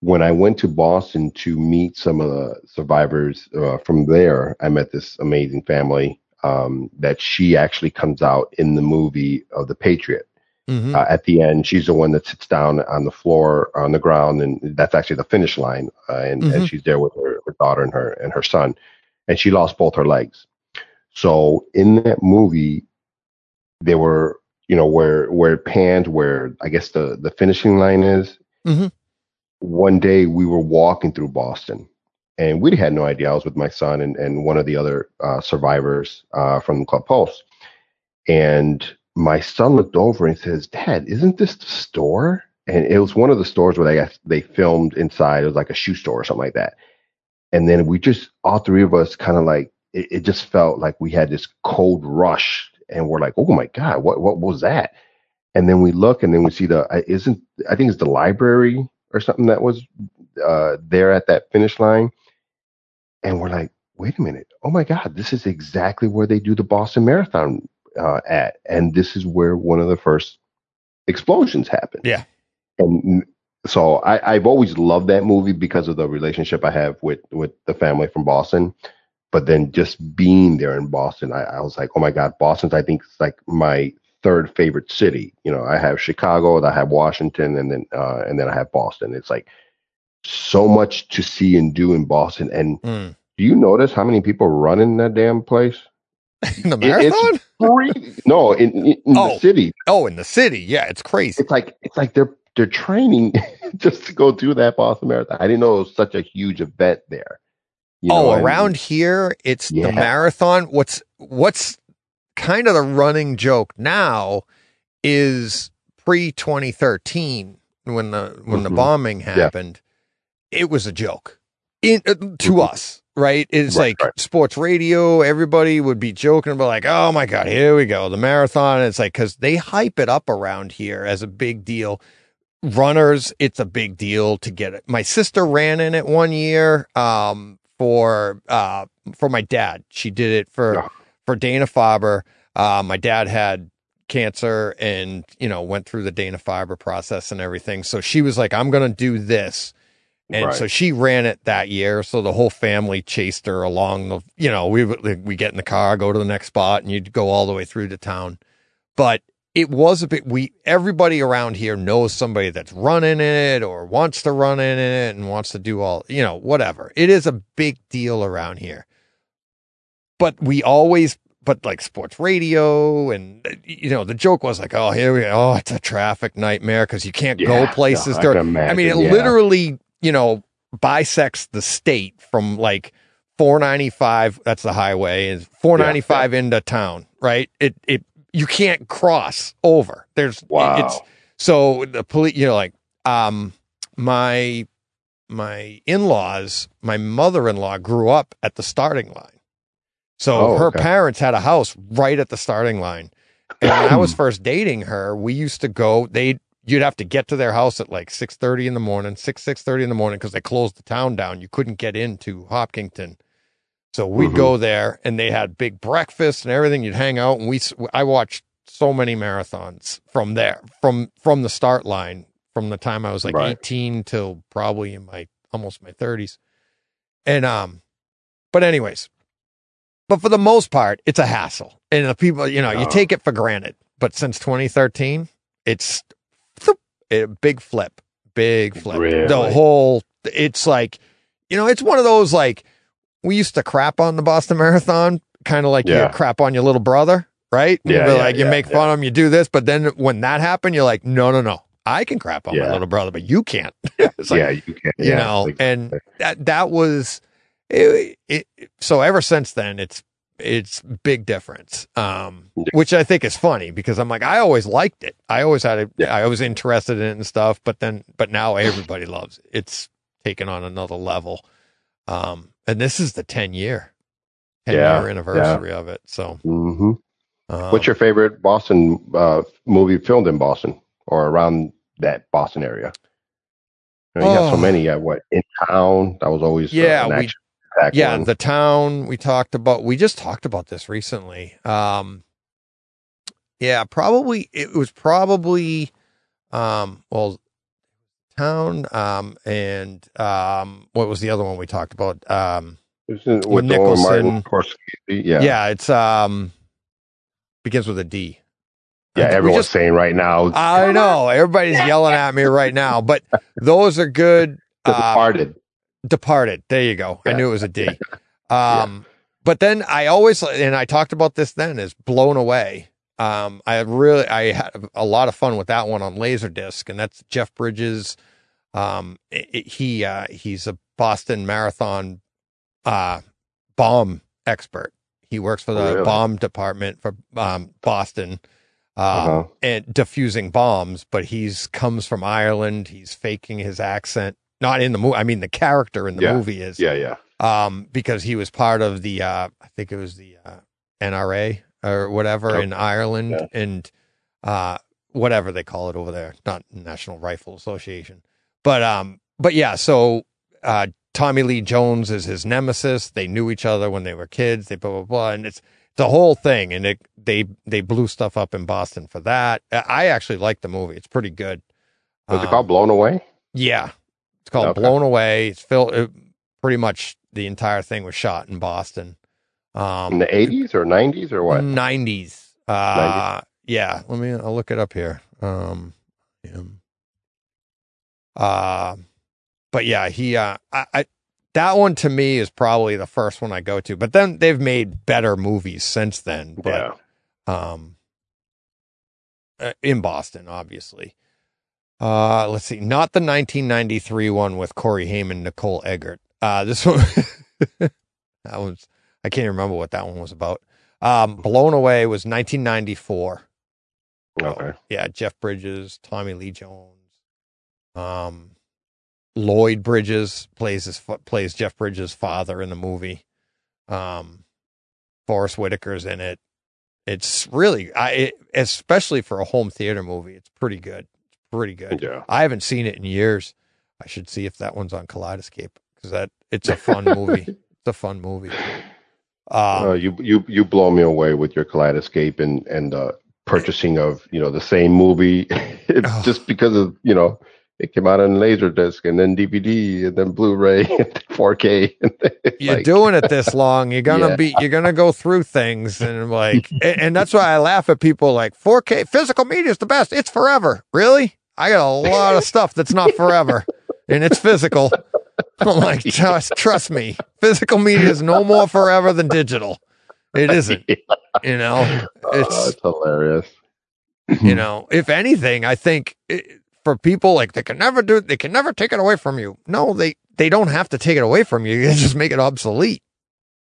when I went to Boston to meet some of the survivors uh, from there, I met this amazing family um, that she actually comes out in the movie of The Patriot. Mhm. Uh, at the end, she's the one that sits down on the floor on the ground, and that's actually the finish line. Uh, and, and Mhm. she's there with her, her daughter and her and her son, and she lost both her legs. So in that movie, there were you know where where it panned where I guess the the finishing line is. Mhm. One day we were walking through Boston, and we had no idea. I was with my son and and one of the other uh, survivors uh, from Club Pulse, and my son looked over and says, "Dad, isn't this the store?" And it was one of the stores where they got, they filmed inside. It was like a shoe store or something like that. And then we just all three of us kind of like it, it just felt like we had this cold rush, and we're like, "Oh my god, what what was that?" And then we look, and then we see the isn't I think it's the library or something that was uh, there at that finish line, and we're like, "Wait a minute! Oh my god, this is exactly where they do the Boston Marathon uh, at, and this is where one of the first explosions happened." Yeah. and so I, I've always loved that movie because of the relationship I have with with the family from Boston. But then just being there in Boston, I, I was like, oh my God, Boston's I think it's like my third favorite city. You know, I have Chicago, I have Washington, and then uh, and then I have Boston. It's like so much to see and do in Boston, and Mm. Do you notice how many people run in that damn place? in the It- marathon? Free. No, in, in, in Oh. the city, oh, in the city. Yeah, it's crazy. it's like it's like they're they're training just to go do that Boston Marathon. I didn't know it was such a huge event there. You oh, and- around here, it's Yeah. the marathon. What's what's kind of the running joke now is pre 2013 when the when the Mhm. bombing happened. It was a joke in uh, to Mhm. us, right? It's Right, like right. sports radio. Everybody would be joking about like, oh my god, here we go, the marathon. It's like because they hype it up around here as a big deal runners it's a big deal to get it my sister ran in it one year um for uh for my dad. She did it for Yeah. for dana farber uh my dad had cancer and you know went through the dana farber process and everything. So she was like i'm gonna do this. And Right. so she ran it that year. So the whole family chased her along the you know we we get in the car go to the next spot and you'd go all the way through to town. But it was a bit we everybody around here knows somebody that's running in it or wants to run in it and wants to do all you know whatever it is a big deal around here but we always but like sports radio and you know the joke was like oh here we go oh it's a traffic nightmare because you can't go Yeah, places I during can I mean, it yeah. literally, you know, bisects the state from like 495. That's the highway is 495 into town, right? It, it, you can't cross over. There's, Wow. it's so the police, you know, like, um, my, my in-laws, my mother-in-law grew up at the starting line. So Oh, her okay. parents had a house right at the starting line. And when I was first dating her, we used to go, they you'd have to get to their house at like 6:30 in the morning, 6 6:30 in the morning because they closed the town down. You couldn't get into Hopkinton. So we'd Mhm. go there and they had big breakfast and everything. You'd hang out and we I watched so many marathons from there from from the start line from the time I was like Right. 18 till probably in my almost my 30s. And um but anyways, but for the most part, it's a hassle. And the people, you know, you Oh. take it for granted. But since 2013, it's a big flip, big flip. The whole, it's like, you know, it's one of those like, we used to crap on the Boston Marathon, kind of like you crap on your little brother, right? Yeah, yeah, like, you yeah, make fun of him, you do this. But then when that happened, you're like, no, no, no. I can crap on my little brother, but you can't. like, yeah, you can. you yeah, know like- and that that was it, it, so ever since then it's it's big difference um which i think is funny because i'm like i always liked it i always had it Yeah. i was interested in it and stuff but then but now everybody loves it it's taken on another level um and this is the 10 year 10 Yeah, year anniversary of it so Mhm. um, What's your favorite Boston uh, movie filmed in Boston or around that Boston area? You, know, you got so Oh. many. You got what in town? That was always uh, Yeah, an we- yeah one. the town we talked about we just talked about this recently um yeah probably it was probably um well town um and um what was the other one we talked about um Isn't with with the one with Martin Nicholson. Yeah, yeah, it's um begins with a d yeah. We Everyone's just- saying right now. i know everybody's yelling at me right now but those are good The uh, Departed. Departed. There you go. I knew it was a D. Um, but then I always, and I talked about this then, is blown away. Um, I really, I had a lot of fun with that one on Laserdisc, and that's Jeff Bridges. Um, i- i- he, uh, he's a Boston Marathon, uh, bomb expert. He works for the Oh, really? bomb department for, um, Boston. Uh, Uh-huh. and diffusing bombs, but he's comes from Ireland. He's faking his accent. Not in the movie. I mean, the character in the Yeah. movie is Yeah, yeah. um, because he was part of the, uh, I think it was the uh, NRA or whatever Oh, in Ireland yeah. and uh, whatever they call it over there, not National Rifle Association. But um, but yeah, so uh, Tommy Lee Jones is his nemesis. They knew each other when they were kids. They blah blah blah, and it's the whole thing. And it they they blew stuff up in Boston for that. I actually like the movie. It's pretty good. Was it Um, called Blown Away? yeah, it's called Okay. Blown Away. It's filled. It, pretty much the entire thing was shot in Boston. In Um, the 80s or 90s or what? Nineties. Uh, yeah. Let me. I'll look it up here. Um, yeah. Uh, but yeah, he. Uh, I, I. that one to me is probably the first one I go to. But then they've made better movies since then. But yeah. um, uh, in Boston, obviously. Uh, let's see, not the 1993 one with Corey Haim, Nicole Eggert. Uh, this one, that was, I can't even remember what that one was about. Um, Blown Away was 1994. Okay. Yeah, Jeff Bridges, Tommy Lee Jones. Um, Lloyd Bridges plays his plays Jeff Bridges' father in the movie. Um, Forest Whitaker's in it. It's really, I it, especially for a home theater movie, it's pretty good. It's pretty good. Yeah. I haven't seen it in years. I should see if that one's on Kaleidoscape because that it's a fun movie. It's a fun movie. Um, Uh, you you you blow me away with your kaleidoscape and and uh, purchasing of you know the same movie. it's Oh. just because of you know it came out on Laserdisc and then DVD and then Blu-ray and 4K. You're like- doing it this long, you're gonna Yeah. be you're gonna go through things and like and, and that's why I laugh at people like 4K physical media is the best. It's forever. Really? I got a lot of stuff that's not forever and it's physical. I'm like, trust trust me. Physical media is no more forever than digital. It isn't. You know? Oh, It's hilarious. you know, if anything, I think it, for people like they can never do they can never take it away from you. No, they they don't have to take it away from you. You just make it obsolete.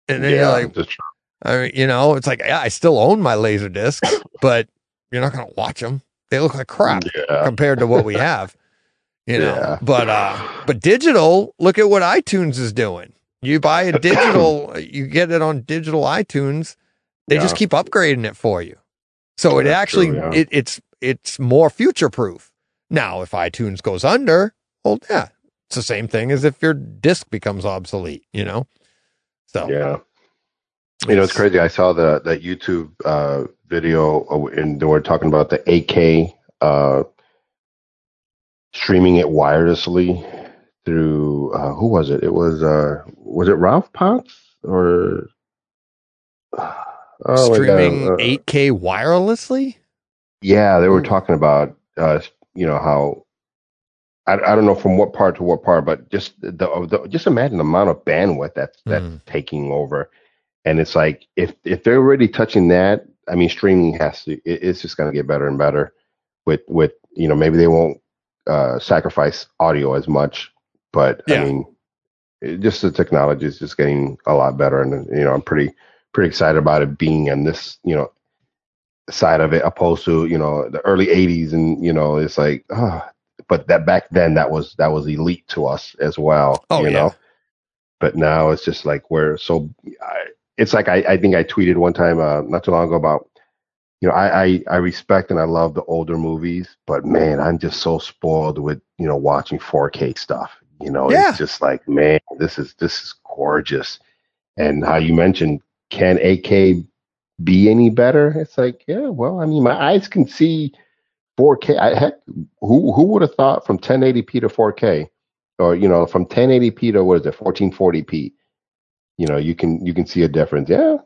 And then you're yeah, like, just- I mean, you know, it's like, yeah, I still own my laser discs, but you're not going to watch them. They look like crap yeah. compared to what we have, you know. Yeah. But uh, but digital, look at what iTunes is doing. You buy a digital, you get it on digital iTunes. They just keep upgrading it for you, so it That's actually true, yeah. it, it's it's more future proof. Now, if iTunes goes under, well, yeah, it's the same thing as if your disc becomes obsolete. You know. So Yeah. You know, it's crazy. I saw the that YouTube uh, video, uh, and they were talking about the 8K uh, streaming it wirelessly through uh, who was it? It was uh, was it Ralph Potts or oh God, streaming uh, 8K wirelessly. Yeah, they were talking about uh, you know how I, I don't know from what part to what part, but just the, the just imagine the amount of bandwidth that's that's Mm. taking over, and it's like if if they're already touching that, I mean, streaming has to. It, it's just going to get better and better. With with you know maybe they won't uh, sacrifice audio as much, but Yeah. I mean, it, just the technology is just getting a lot better, and you know I'm pretty pretty excited about it being in this you know side of it opposed to you know the early 80s and you know it's like ah but that back then that was that was elite to us as well Oh, you yeah. know but now it's just like we're so I, it's like I, I think i tweeted one time uh not too long ago about you know I, I i respect and i love the older movies but man i'm just so spoiled with you know watching 4k stuff you know Yeah. it's just like man this is this is gorgeous and how you mentioned can 8k be any better? It's like, yeah, well, I mean, my eyes can see 4K. I, heck, who who would have thought from 1080p to 4K, or you know, from 1080p to what is it, 1440p? You know, you can you can see a difference. Yeah,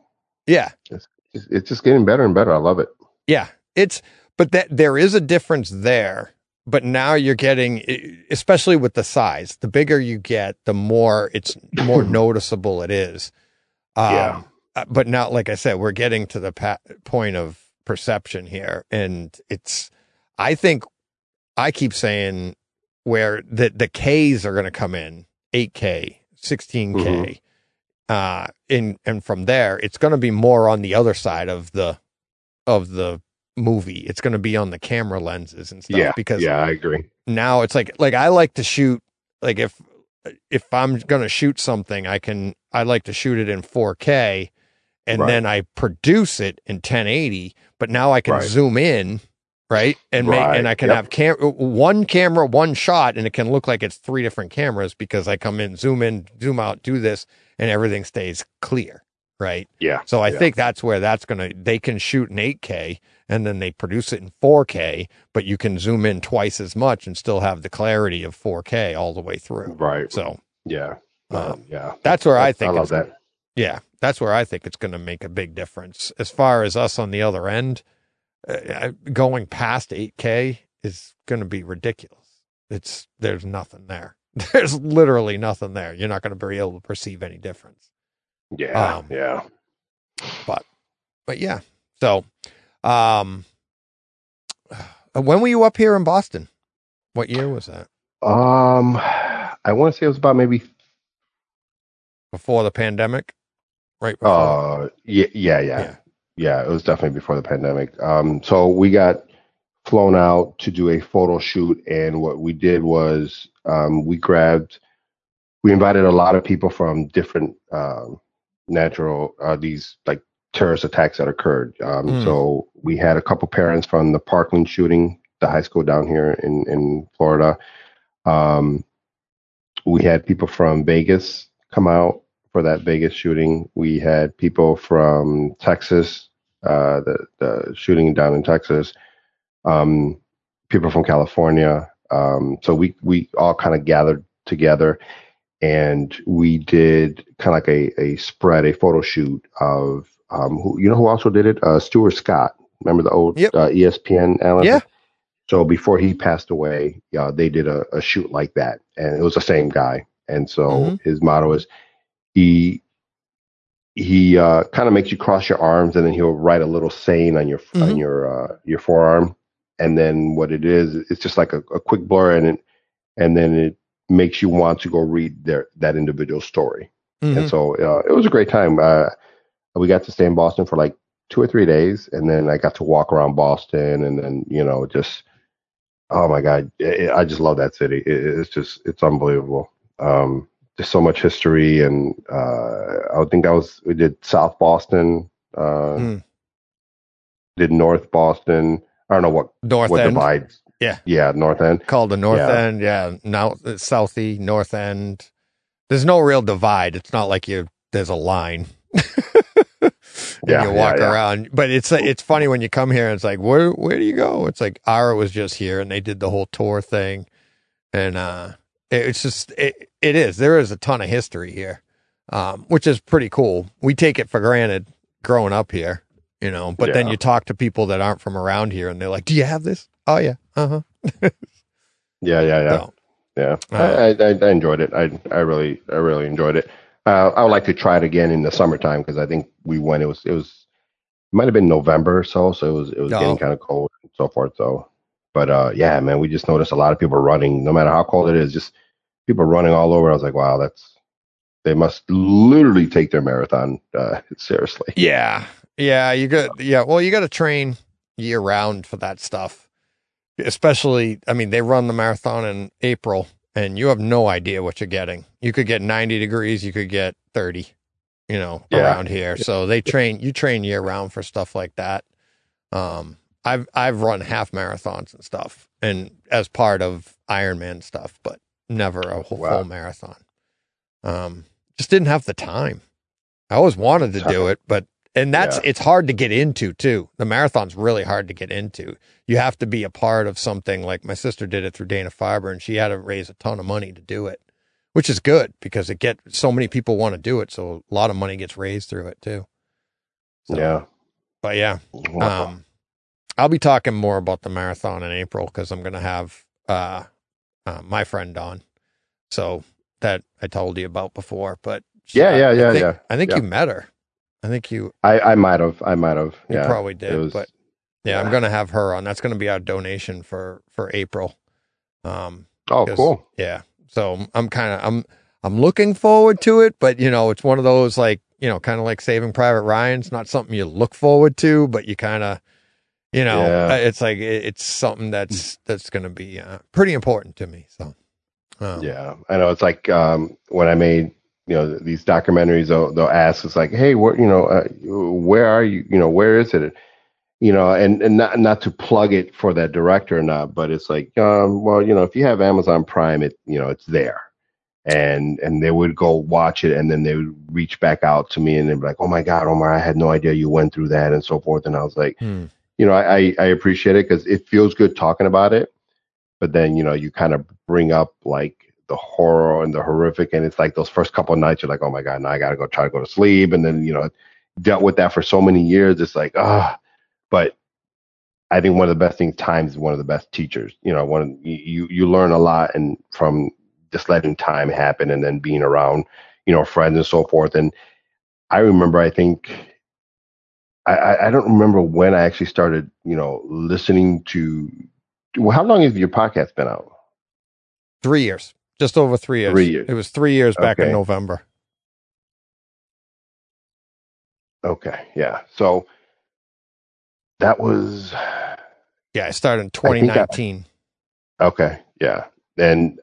Yeah, it's, it's just getting better and better. I love it. yeah. It's but that there is a difference there. But now you're getting, especially with the size, the bigger you get, the more it's more noticeable it is. Um, Yeah. uh, But now, like I said, we're getting to the pa- point of perception here, and it's. I think I keep saying where the the Ks are going to come in 8K, 16K, Mhm. Uh, in and from there, it's going to be more on the other side of the of the movie. It's going to be on the camera lenses and stuff yeah, because yeah, I agree. now it's like like I like to shoot like if if I'm going to shoot something, I can I like to shoot it in 4K and Right. then I produce it in 1080, but now I can Right. zoom in, right? And make and I can yep. have cam- one camera, one shot and it can look like it's three different cameras because I come in, zoom in, zoom out, do this and everything stays clear, right? Yeah. So I yeah. think that's where that's to, they can shoot in 8K and then they produce it in 4K, but you can zoom in twice as much and still have the clarity of 4K all the way through. Right. So Yeah. Um, Um, yeah. that's where I I think, love that. yeah, that's where I think it's going to make a big difference. As far as us on the other end, uh, going past 8K is going to be ridiculous. It's, there's nothing there. there's literally nothing there. You're not going to be able to perceive any difference. Yeah, Um, yeah. But but yeah, so um, when were you up here in Boston? What year was that? Um, I want to say it was about maybe. Before the pandemic, right? Before? Uh, yeah, yeah, yeah, Yeah. Yeah. It was definitely before the pandemic. Um, so we got flown out to do a photo shoot, and what we did was um, we grabbed, we invited a lot of people from different um, natural uh, these like terrorist attacks that occurred. Um, Mm. So we had a couple parents from the Parkland shooting, the high school down here in in Florida. Um, we had people from Vegas come out for that Vegas shooting. We had people from Texas, uh, the the shooting down in Texas. Um, people from California. Um, so we we all kind of gathered together, and we did kind of like a a spread, a photo shoot of um, who you know who also did it? Uh, Stuart Scott. Remember the old Yep. uh, ESPN analyst? Yeah. So before he passed away, uh, they did a, a shoot like that, and it was the same guy. And so Mhm. his motto is he he uh, kind of makes you cross your arms, and then he'll write a little saying on your on Mhm. your uh, your forearm. And then what it is, it's just like a, a quick blur, and it, and then it makes you want to go read their that individual story. Mhm. And so uh, it was a great time. Uh, we got to stay in Boston for like two or three days, and then I got to walk around Boston, and then you know just oh my god, i I just love that city. It, it's just it's unbelievable. Um, there's so much history, and uh, I think that was we did South Boston, uh, Mm. did North Boston. I don't know what North what End divides. Yeah. yeah, North End. called the North Yeah. End. Yeah, now it's Southie, North End. There's no real divide. It's not like you there's a line. Yeah, you walk yeah, yeah. around. But it's it's funny when you come here. It's like where where do you go? It's like Ara was just here and they did the whole tour thing, and uh, it's just it, it is there is a ton of history here, um, which is pretty cool. We take it for granted growing up here, you know. But then you talk to people that aren't from around here, and they're like, "Do you have this? Oh yeah, uh huh." Yeah, yeah, yeah. So, Yeah, Uh, I, I I enjoyed it. I I really I really enjoyed it. Uh, I would like to try it again in the summertime because I think we went. It was it was it might have been November or so, so it was it was Oh. getting kind of cold and so forth. So, but uh, yeah, man, we just noticed a lot of people running. No matter how cold it is, just people running all over. I was like, wow, that's they must literally take their marathon uh, seriously. Yeah. Yeah. You got, yeah. Well, you got to train year round for that stuff. Especially, I mean, they run the marathon in April and you have no idea what you're getting. You could get 90 degrees, you could get 30, you know, Yeah. around here. So they train, you train year round for stuff like that. Um, I've, I've run half marathons and stuff and as part of Ironman stuff, but never a whole Wow. full marathon. Um, just didn't have the time. I always wanted to do it, but and that's Yeah. it's hard to get into too. The marathon's really hard to get into. You have to be a part of something like my sister did it through Dana Farber, and she had to raise a ton of money to do it, which is good because it get so many people want to do it, so a lot of money gets raised through it too. So, Yeah. but yeah, Wow. um, I'll be talking more about the marathon in April because I'm going to have uh, uh, my friend on. So that I told you about before, but she- Yeah, yeah, I yeah, think- yeah, I think yeah. you met her. I think you I I might have I might have you yeah. probably did, was- but yeah, I'm going to have her on. That's going to be our donation for for April. Um, oh cool. yeah. So I'm kind of I'm I'm looking forward to it, but you know, it's one of those like you know, kind of like Saving Private Ryan. It's not something you look forward to, but you kind of, you know, Yeah. it's like it, it's something that's that's going to be uh, pretty important to me. So, um, Yeah, I know. It's like um, when I made you know these documentaries. They'll they'll ask, it's like, hey, where you know, uh, where are you? You know, where is it? You know, and and not not to plug it for that director or not, but it's like, um, well, you know, if you have Amazon Prime, it you know, it's there. And and they would go watch it, and then they would reach back out to me, and they'd be like, "Oh my God, Omar, I had no idea you went through that," and so forth. And I was like, hmm. You know, I, I appreciate it because it feels good talking about it, but then you know you kind of bring up like the horror and the horrific, and it's like those first couple of nights you're like, oh my god, now I gotta go try to go to sleep, and then you know dealt with that for so many years. It's like ah, but I think one of the best things time is one of the best teachers. You know, one you you learn a lot and from just letting time happen and then being around, you know, friends and so forth. And I remember, I think, I- I, I don't remember when I actually started, you know, listening to. Well, how long has your podcast been out? Three years, just over three years. Three years. It was three years back in November. Okay, yeah. So that was Yeah, I started in think I- 2019. okay, yeah. And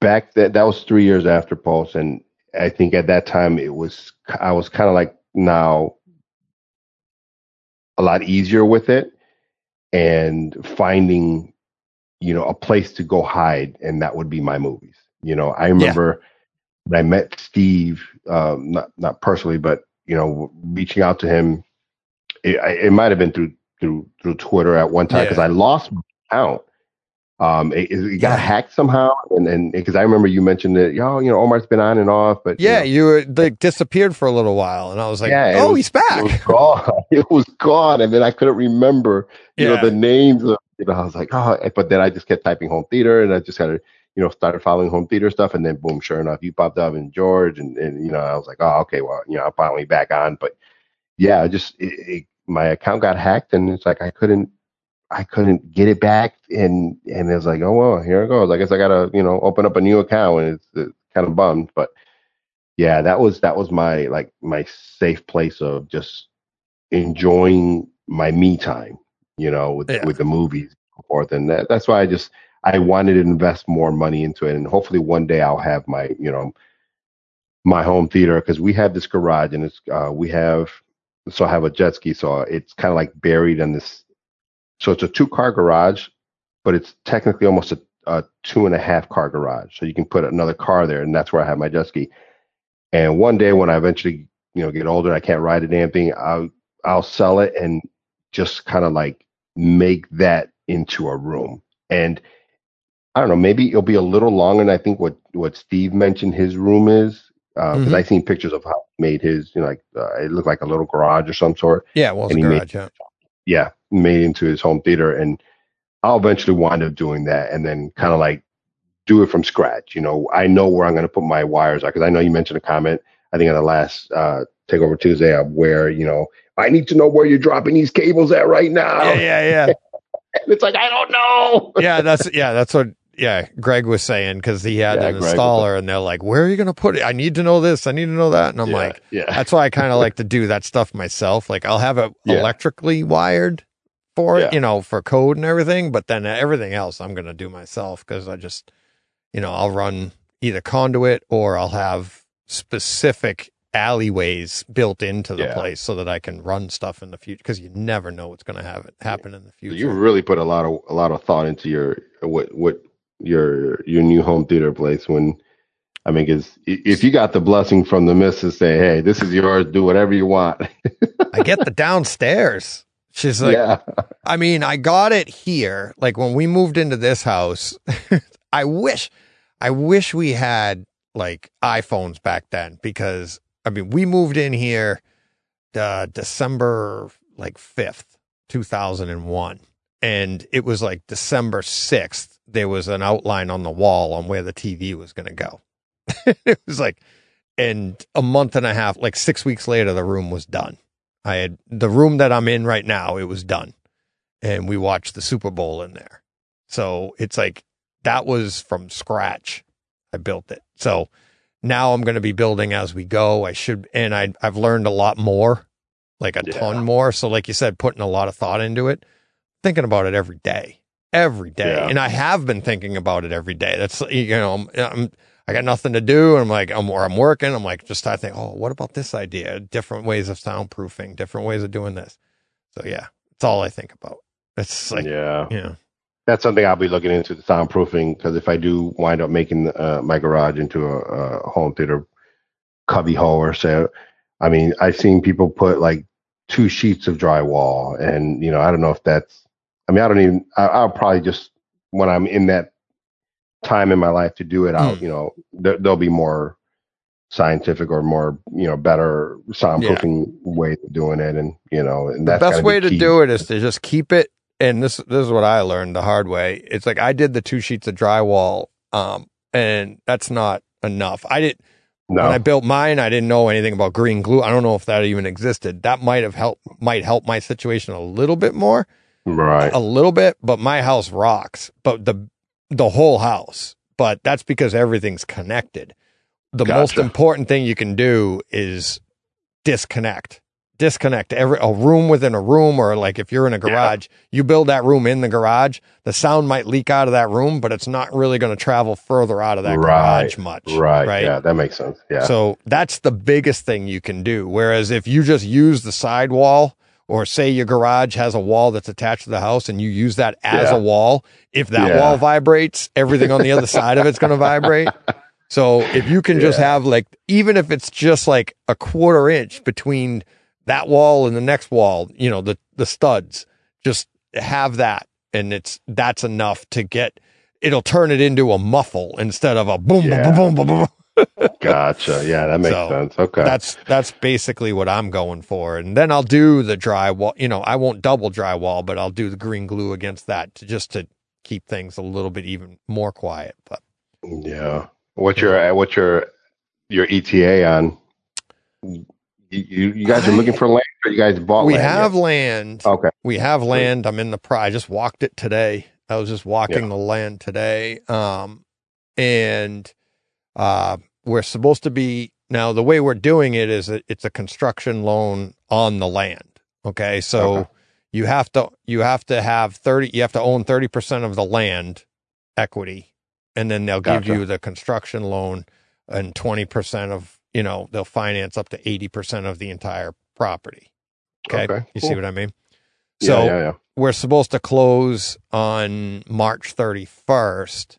back that that was three years after Pulse, and I think at that time it was I was kind of like now a lot easier with it and finding you know a place to go hide, and that would be my movies. You know, I remember when I met Steve, um, not not personally, but you know, reaching out to him. It, it might have been through through through Twitter at one time because Yeah. I lost my account. Um, it, it got Yeah. hacked somehow, and and because I remember you mentioned that, yo, you know, Omar's been on and off, but you Yeah, know, you were like disappeared for a little while, and I was like, Yeah, "Oh, was- he's it was back." gone. It was gone, and then I couldn't remember, you Yeah. know, the names of. You know, I was like, oh, but then I just kept typing home theater, and I just kind of, you know, started following home theater stuff, and then boom, sure enough, you popped up and George, and and you know, I was like, oh, okay, well, you know, I'm finally back on, but yeah, just it, it, my account got hacked, and it's like I couldn't. I couldn't get it back, and and it was like, oh well, here it goes. I guess I gotta, you know, open up a new account, and it's, it's kind of bummed, but yeah, that was that was my like my safe place of just enjoying my me time, you know, with Yeah. with the movies and so forth. And that, that's why I just I wanted to invest more money into it, and hopefully one day I'll have my you know my home theater because we have this garage and it's uh, we have so I have a jet ski, so it's kind of like buried in this. So it's a two car garage, but it's technically almost a, a two and a half car garage. So you can put another car there, and that's where I have my jet ski. And one day when I eventually, you know, get older, I can't ride a damn thing. I'll I'll sell it and just kind of like make that into a room. And I don't know, maybe it'll be a little longer than I think what what Steve mentioned his room is. Because Mhm. I seen pictures of how he made his, you know, like uh, it looked like a little garage or some sort Yeah, it was a and he made- garage. Yeah. yeah, made into his home theater. And I'll eventually wind up doing that and then kind of like do it from scratch. You know, I know where I'm going to put my wires because I know you mentioned a comment, I think on the last uh, Takeover Tuesday of where, you know, I need to know where you're dropping these cables at right now. Yeah, yeah, yeah. It's like, I don't know. yeah, that's yeah, that's what yeah, Greg was saying because he had Yeah, an Greg installer, and they're like, "Where are you going to put it? I need to know this. I need to know that." And I'm yeah, like, yeah, that's why I kind of like to do that stuff myself. Like I'll have it Yeah. electrically wired for it, Yeah. you know, for code and everything. But then everything else I'm going to do myself because I just, you know, I'll run either conduit or I'll have specific alleyways built into the Yeah. place so that I can run stuff in the future because you never know what's going to have it happen in the future. you really put a lot of a lot of thought into your what what your your new home theater place when I mean, because if you got the blessing from the missus, say, "Hey, this is yours. Do whatever you want." I get the downstairs. She's like, yeah, I mean, I got it here. Like when we moved into this house, I wish, I wish we had like iPhones back then because I mean, we moved in here uh, December like 5th, 2001. And it was like December 6th. There was an outline on the wall on where the TV was going to go. it was like, and a month and a half, like six weeks later, the room was done. I had the room that I'm in right now, it was done. And we watched the Super Bowl in there. So it's like that was from scratch. I built it. So now I'm going to be building as we go. I should, and I, I've learned a lot more, like a Yeah. ton more. So, like you said, putting a lot of thought into it, thinking about it every day, every day. Yeah. And I have been thinking about it every day. That's, you know, I'm, I'm I got nothing to do. And I'm like, I'm, or I'm working. I'm like, just I think, oh, what about this idea? Different ways of soundproofing, different ways of doing this. So yeah, it's all I think about. It's like, yeah, yeah. That's something I'll be looking into the soundproofing because if I do wind up making uh, my garage into a, a home theater cubby hole or so, I mean, I've seen people put like two sheets of drywall, and you know, I don't know if that's. I mean, I don't even. I, I'll probably just when I'm in that time in my life to do it out. Mm. You know, there, there'll be more scientific or more you know better soundproofing ways of doing it, and you know, and the best gotta be way to do it is to just keep it. And this, this is what I learned the hard way. It's like I did the two sheets of drywall Um, and that's not enough. I did No. when I built mine, I didn't know anything about green glue. I don't know if that even existed. That might have helped might help my situation a little bit more, right. a little bit, but my house rocks. But the the whole house. But that's because everything's connected. The most important thing you can do is disconnect. Disconnect every a room within a room, or like if you're in a garage, you build that room in the garage. The sound might leak out of that room, but it's not really going to travel further out of that Right. garage much. Right. Right. Yeah, that makes sense. Yeah. So that's the biggest thing you can do. Whereas if you just use the sidewall, or say your garage has a wall that's attached to the house and you use that as Yeah. a wall, if that Yeah. wall vibrates, everything on the other side of it's going to vibrate. So if you can just Yeah. have like, even if it's just like a quarter inch between that wall and the next wall, you know, the, the studs, just have that. And it's, that's enough to get, it'll turn it into a muffle instead of a boom, boom, boom, boom, boom, boom. Gotcha. Yeah, that makes So, sense. Okay. That's that's basically what I'm going for, and then I'll do the drywall. You know, I won't double drywall, but I'll do the green glue against that to just to keep things a little bit even more quiet. But yeah. What's your what's your your ETA on? You you, you guys are looking for land, or you guys bought we land? have yet? land. Okay. We have land. I'm in the pro. I just walked it today. I was just walking Yeah. the land today. Um, and uh, we're supposed to be now. The way we're doing it is it's a construction loan on the land. Okay, so Okay. you have to you have to have thirty. You have to own thirty percent of the land equity, and then they'll give Gotcha. you the construction loan and twenty percent of you know they'll finance up to eighty percent of the entire property. Okay, Okay, you cool. see what I mean? Yeah, So yeah, yeah. we're supposed to close on March 31st.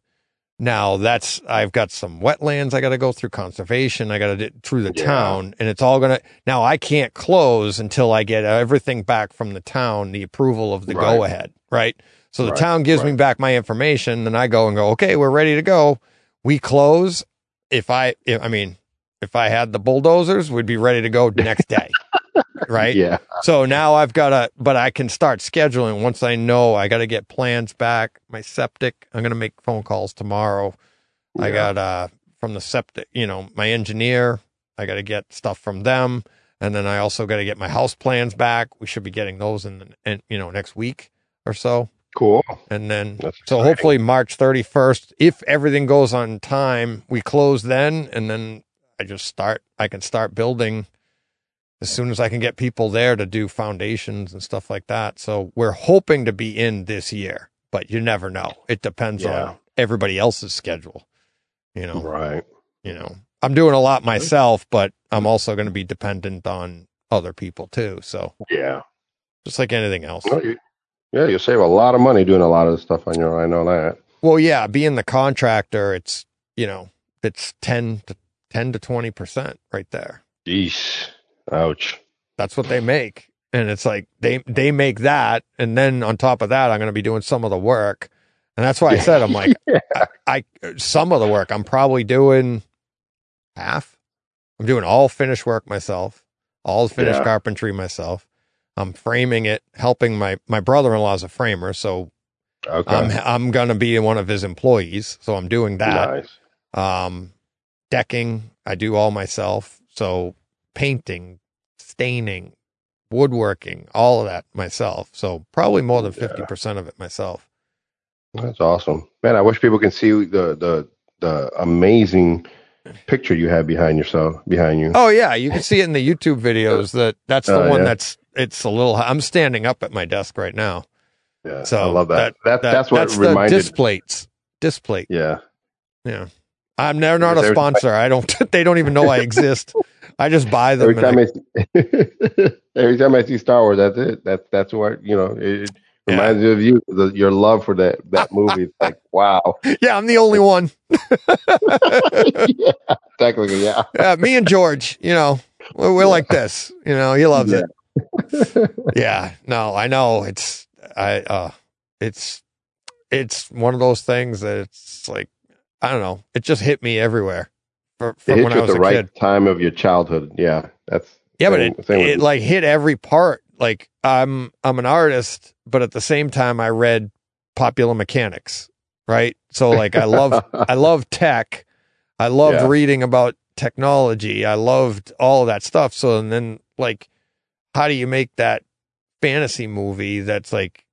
Now that's I've got some wetlands I got to go through conservation. I got to do through the Yeah. town, and it's all gonna. Now I can't close until I get everything back from the town, the approval of the Right. go ahead, right? So the Right, town gives me back my information, then I go and go, okay, we're ready to go. We close. If I, if, I mean, if I had the bulldozers, we'd be ready to go next day, right? Yeah. So now I've got to, but I can start scheduling once I know I got to get plans back. My septic, I'm going to make phone calls tomorrow. I got, uh, from the septic, you know, my engineer, I got to get stuff from them. And then I also got to get my house plans back. We should be getting those in, the, in you know, next week or so. Cool. And then, That's so exciting. hopefully March 31st, if everything goes on time, we close then. And then I just start, I can start building as soon as I can get people there to do foundations and stuff like that. So we're hoping to be in this year, but you never know. It depends Yeah. on everybody else's schedule. You know, Right. you know, I'm doing a lot myself, but I'm also going to be dependent on other people too. So Yeah. just like anything else. Well, you, yeah, you save a lot of money doing a lot of the stuff on your own. I know that. Well, yeah, being the contractor, it's, you know, it's 10 to 10 to 20% right there. Jeez. Ouch. That's what they make. And it's like they they make that and then on top of that I'm going to be doing some of the work. And that's why I said I'm like Yeah. I some of the work I'm probably doing half. I'm doing all finished work myself, all finished Yeah. carpentry myself. I'm framing it, helping my my brother-in-law is a framer, so Okay. I'm I'm going to be one of his employees, so I'm doing that. nice. Um, decking, I do all myself. So painting, staining, woodworking, all of that myself. So probably more than Yeah. 50% of it myself. That's awesome, man. I wish people can see the the the amazing picture you have behind yourself behind you. Oh yeah. You can see it in the YouTube videos that that's the Oh, one yeah. that's, it's a little, I'm standing up at my desk right now. yeah, So I love that. That, that- that's what that's reminded. the displates, displate. yeah, Yeah. I'm they're not a sponsor. I don't, they don't even know I exist. I just buy them. every time I- I, see, every time I see Star Wars, that's it. That's that's what you know. It Yeah. reminds me of you, the, your love for that that movie. It's like wow, yeah, I'm the only one. yeah, technically, yeah. yeah, me and George, you know, we're, we're like this. You know, he loves Yeah. it. Yeah, no, I know. It's I uh it's it's one of those things that it's like I don't know. It just hit me everywhere for, It from hit when I at was the a right kid. time of your childhood. Yeah, that's Yeah, but it it like hit every part. Like I'm I'm an artist, but at the same time I read Popular Mechanics right? So like I love I love tech. I loved Yeah. reading about technology. I loved all of that stuff. So and then like how do you make that fantasy movie that's like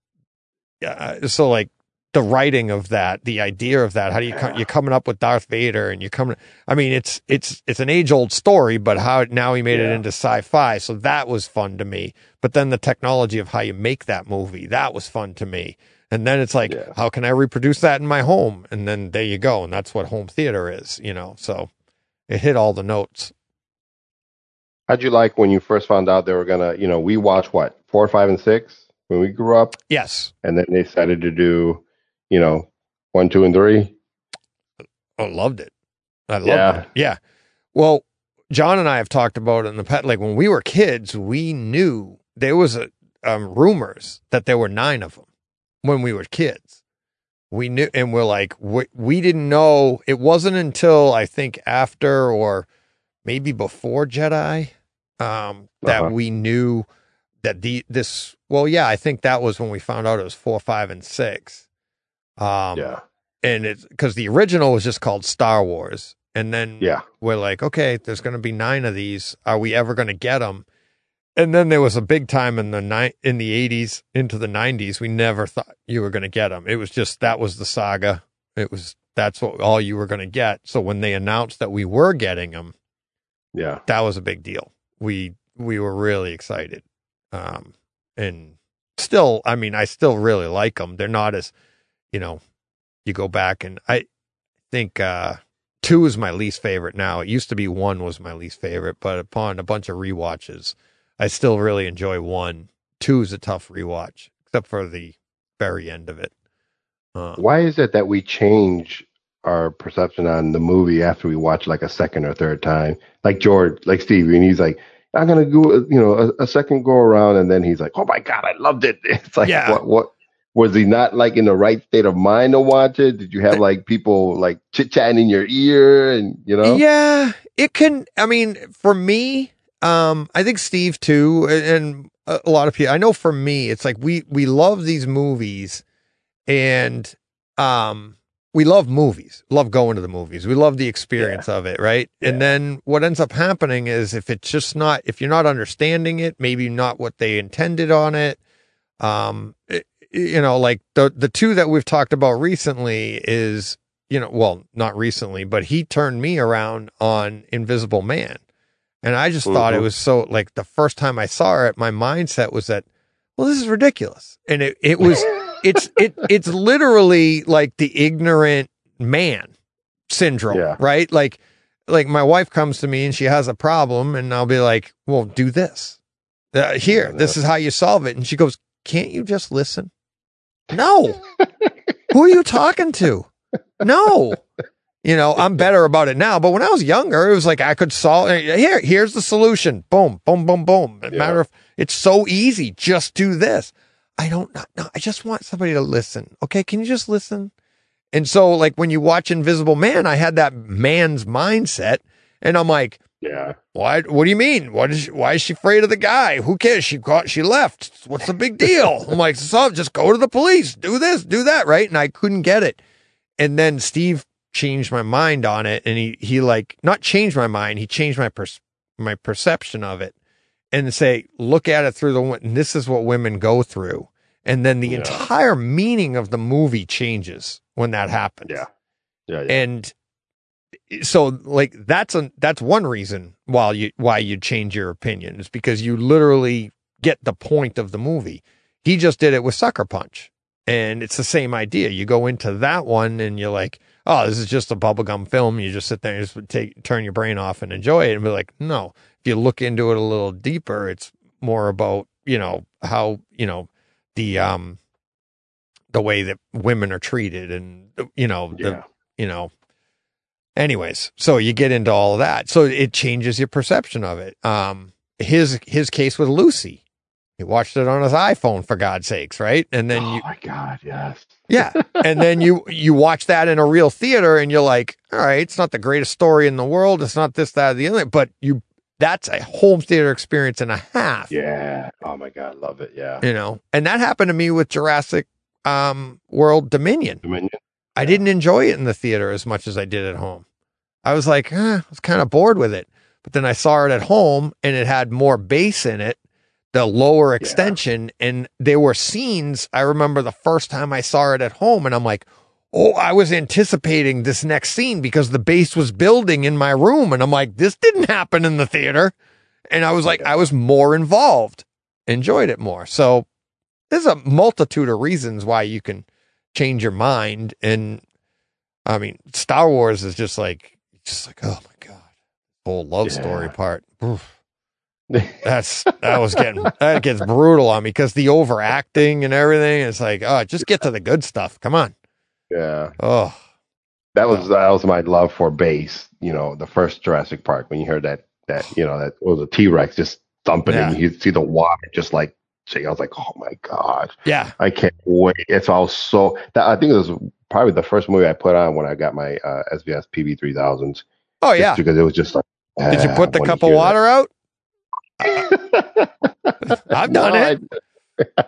uh, so like the writing of that, the idea of that, how do you come, you're coming up with Darth Vader and you're coming I mean it's it's it's an age old story, but how now he made it into sci-fi. So that was fun to me. But then the technology of how you make that movie, that was fun to me. And then it's like, Yeah. how can I reproduce that in my home? And then there you go. And that's what home theater is, you know. So it hit all the notes. How'd you like when you first found out they were gonna? You know, we watch what four, five, and six when we grew up, Yes. and then they decided to do, you know, one, two, and three. I loved it. I loved Yeah. it. Yeah. Well, John and I have talked about it in the past. Like when we were kids, we knew there was a um, rumors that there were nine of them when we were kids. We knew, and we're like, we, we didn't know. It wasn't until I think after or maybe before Jedi um, that Uh-huh. we knew that the this. Well, yeah, I think that was when we found out it was four, five, and six. Um, yeah, and it's because the original was just called Star Wars, and then yeah, we're like, okay, there's going to be nine of these. Are we ever going to get them? And then there was a big time in the ni- in the 80s into the 90s. We never thought you were going to get them. It was just that was the saga. It was that's what all you were going to get. So when they announced that we were getting them, yeah. that was a big deal. We we were really excited, um, and still, I mean, I still really like them. They're not as, you know, you go back and I think uh, two is my least favorite now. It used to be one was my least favorite, but upon a bunch of rewatches, I still really enjoy one. Two is a tough rewatch, except for the very end of it. Uh, Why is it that we change our perception on the movie after we watch like a second or third time? Like George, like Steve, and he's like, I'm gonna go, you know, a, a second go around, and then he's like, Oh my god, I loved it. It's like, Yeah. what, what? Was he not like in the right state of mind to watch it? Did you have like people like chit chatting in your ear, and you know? Yeah, it can. I mean, for me, um, I think Steve too, and a lot of people. I know for me, it's like we we love these movies, and um, we love movies. Love going to the movies. We love the experience of it, right? And then what ends up happening is if it's just not, if you're not understanding it, maybe not what they intended on it. Um, it- you know, like the the two that we've talked about recently is you know, well, not recently, but he turned me around on Invisible Man. And I just thought it Mhm. was so like the first time I saw it, my mindset was that, well, this is ridiculous. And it, it was, it's, it, it's literally like the ignorant man syndrome, Yeah. right? Like, like my wife comes to me and she has a problem and I'll be like, well, do this. Uh, here, this is how you solve it. And she goes, can't you just listen? No. Who are you talking to? No. You know, I'm better about it now. But when I was younger, it was like I could solve here, here's the solution. Boom, boom, boom, boom. Yeah. Matter of it's so easy. Just do this. I don't no, I just want somebody to listen. Okay, can you just listen? And so like when you watch Invisible Man, I had that man's mindset. And I'm like, Yeah. why? What do you mean? What is? She, why is she afraid of the guy? Who cares? She got. She left. What's the big deal? I'm like, so just go to the police. Do this. Do that. Right? And I couldn't get it. And then Steve changed my mind on it, and he he like not changed my mind. He changed my pers- my perception of it, and say, look at it through the. And this is what women go through. And then the Yeah. entire meaning of the movie changes when that happens Yeah. Yeah. yeah. and so like that's a that's one reason why you why you change your opinion is because you literally get the point of the movie. He just did it with sucker punch and it's the same idea. You go into that one and you're like oh this is just a bubblegum film. You just sit there and just take turn your brain off and enjoy it and be like no. If you look into it a little deeper it's more about you know how you know the um the way that women are treated and you know the yeah. you know anyways so you get into all of that so it changes your perception of it um his his case with lucy he watched it on his iphone for god's sakes right and then oh you my God. Yes. yeah and then you you watch that in a real theater and you're like all right it's not the greatest story in the world it's not this that or the other but you that's a home theater experience and a half Yeah. Oh my God. Love it. Yeah. you know and that happened to me with jurassic um world dominion Dominion. I didn't enjoy it in the theater as much as I did at home. I was like, eh, I was kind of bored with it. But then I saw it at home and it had more bass in it, the lower extension. And there were scenes. I remember the first time I saw it at home and I'm like, oh, I was anticipating this next scene because the bass was building in my room. And I'm like, this didn't happen in the theater. And I was like, I was more involved, enjoyed it more. So there's a multitude of reasons why you can change your mind. And I mean, Star Wars is just like, just like, oh my God, whole love Yeah. story part. Oof. That's that was getting that gets brutal on me because the overacting and everything. It's like, oh, just get to the good stuff. Come on. yeah. Oh, That was that was my love for bass. You know, the first Jurassic Park when you heard that that you know that was a T Rex just thumping and you see the water just like. I was like, oh my god, yeah. I can't wait. It's all so. That, I think it was probably the first movie I put on when I got my uh, SVS PB three thousands. Oh yeah. because it was just like. Did you ah, put the cup of water out? I've No, done it. I-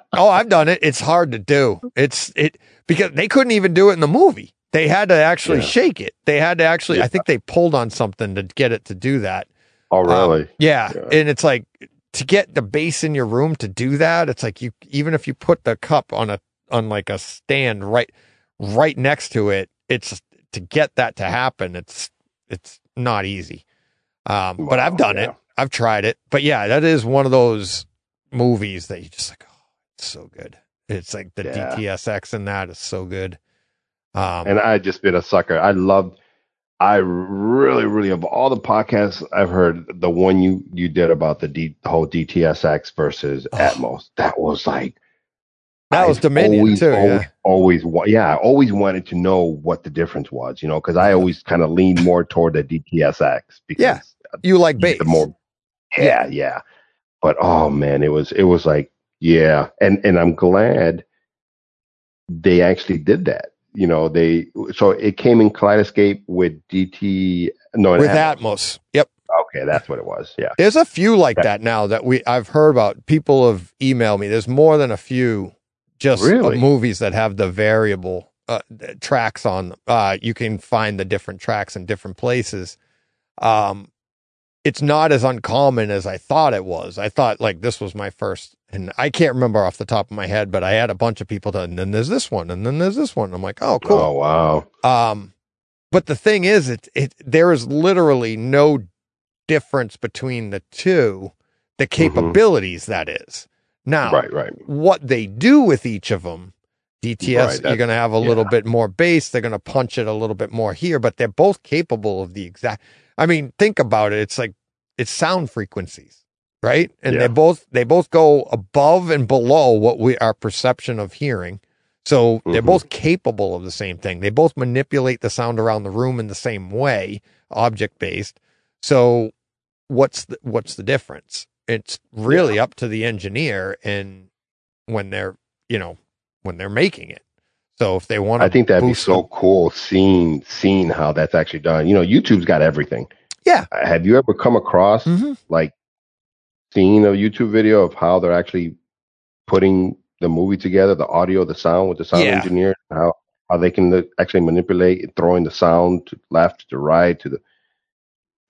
Oh, I've done it. It's hard to do. It's it because they couldn't even do it in the movie. They had to actually Yeah. shake it. They had to actually. I think they pulled on something to get it to do that. oh Um, really? yeah. Yeah. and it's like to get the bass in your room to do that. It's like you even if you put the cup on a on like a stand right right next to it. It's to get that to happen. It's it's not easy. Um, but Wow, I've done yeah. it. I've tried it. But yeah, that is one of those movies that you just like. Oh, it's so good. It's like the Yeah. DTSX in that is so good. Um, and I just been a sucker. I loved. I really, really of all the podcasts I've heard, the one you you did about the, D, the whole DTSX versus Oh. Atmos, that was like that was I've Dominion always, too. Always, yeah. always, yeah, I always wanted to know what the difference was, you know, because I always kind of leaned more toward the DTSX because Yeah, You like bass? the more, yeah, yeah. But oh man, it was it was like yeah, and and I'm glad they actually did that. You know, they so it came in Kaleidoscape with DT no with Atmos. Atmos. Yep. Okay, that's what it was. Yeah. There's a few like Yeah. that now that we I've heard about. People have emailed me. There's more than a few just Really? movies that have the variable uh, tracks on. them. Uh, you can find the different tracks in different places. Um, it's not as uncommon as I thought it was. I thought like this was my first, and I can't remember off the top of my head, but I had a bunch of people to, and then there's this one, and then there's this one. I'm like, oh, cool. Oh wow. Um, but the thing is, it it there is literally no difference between the two. The capabilities that is now Right, right. what they do with each of them. DTS, Right, you're going to have a little bit more bass. They're going to punch it a little bit more here, but they're both capable of the exact. I mean, think about it. It's like it's sound frequencies, right? And Yeah. they both they both go above and below what we our perception of hearing. So they're Mhm. both capable of the same thing. They both manipulate the sound around the room in the same way, object based. So what's the, what's the difference? It's really up to the engineer and when they're, you know, when they're making it. So if they want to I think that'd be so cool seeing seeing how that's actually done. You know, YouTube's got everything. Yeah. Have you ever come across Mhm. like seeing a YouTube video of how they're actually putting the movie together, the audio, the sound with the sound Yeah. engineer, how how they can uh, actually manipulate and throwing the sound to left to right to the.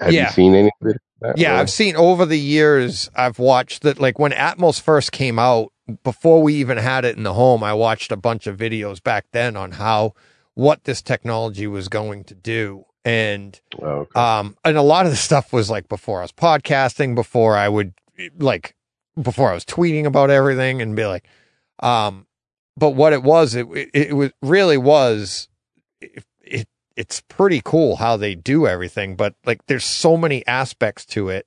Have Yeah. you seen any of it? Yeah, way? I've seen over the years, I've watched that, like when Atmos first came out, before we even had it in the home, I watched a bunch of videos back then on how, what this technology was going to do. And, Oh, okay. um, and a lot of the stuff was like before I was podcasting, before I would, like, before I was tweeting about everything and be like, um, but what it was, it, it, it was really was, it, it, it's pretty cool how they do everything, but like there's so many aspects to it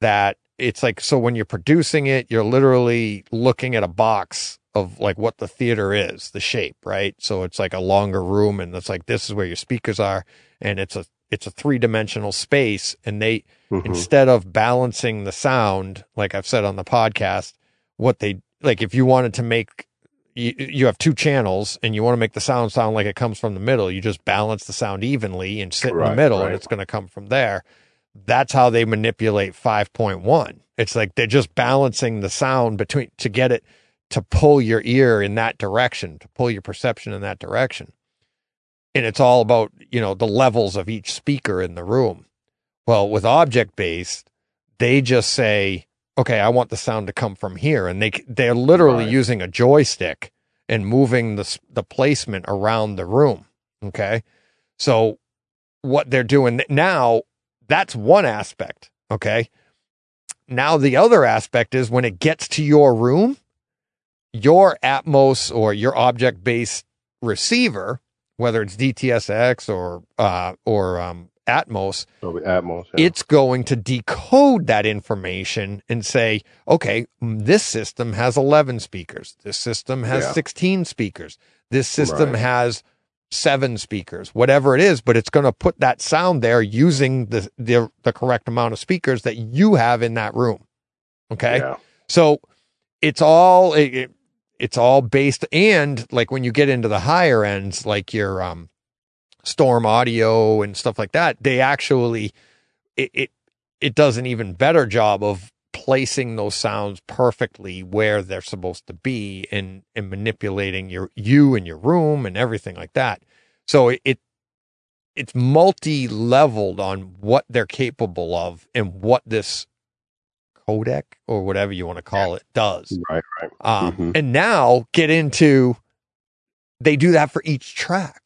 that it's like, so when you're producing it, you're literally looking at a box of like what the theater is, the shape, right? So it's like a longer room and it's like, this is where your speakers are. And it's a, it's a three dimensional space and they, Mhm. instead of balancing the sound, like I've said on the podcast, what they like, if you wanted to make, you, you have two channels and you want to make the sound sound like it comes from the middle, you just balance the sound evenly and sit in the Right, middle and it's going to come from there. That's how they manipulate 5.1. It's like they're just balancing the sound between to get it to pull your ear in that direction, to pull your perception in that direction. and it's all about you know the levels of each speaker in the room. Well, with object based, they just say, okay, I want the sound to come from here, and they they're literally Right. using a joystick and moving the the placement around the room. Okay, so what they're doing now, that's one aspect. Okay, now the other aspect is when it gets to your room, your Atmos or your object based receiver, whether it's DTSX or uh, or um, Atmos, Dolby Atmos. Yeah. it's going to decode that information and say, okay, this system has 11 speakers. This system has Yeah. 16 speakers. This system Right. has seven speakers, whatever it is, but it's going to put that sound there using the, the, the correct amount of speakers that you have in that room. Okay. Yeah. So it's all it, it- it's all based and like when you get into the higher ends, like your um storm audio and stuff like that, they actually it it, it does an even better job of placing those sounds perfectly where they're supposed to be and and manipulating your you and your room and everything like that. So it, it it's multi-leveled on what they're capable of and what this codec or whatever you want to call it does. Right. Right. Um, Mhm. And now get into they do that for each track.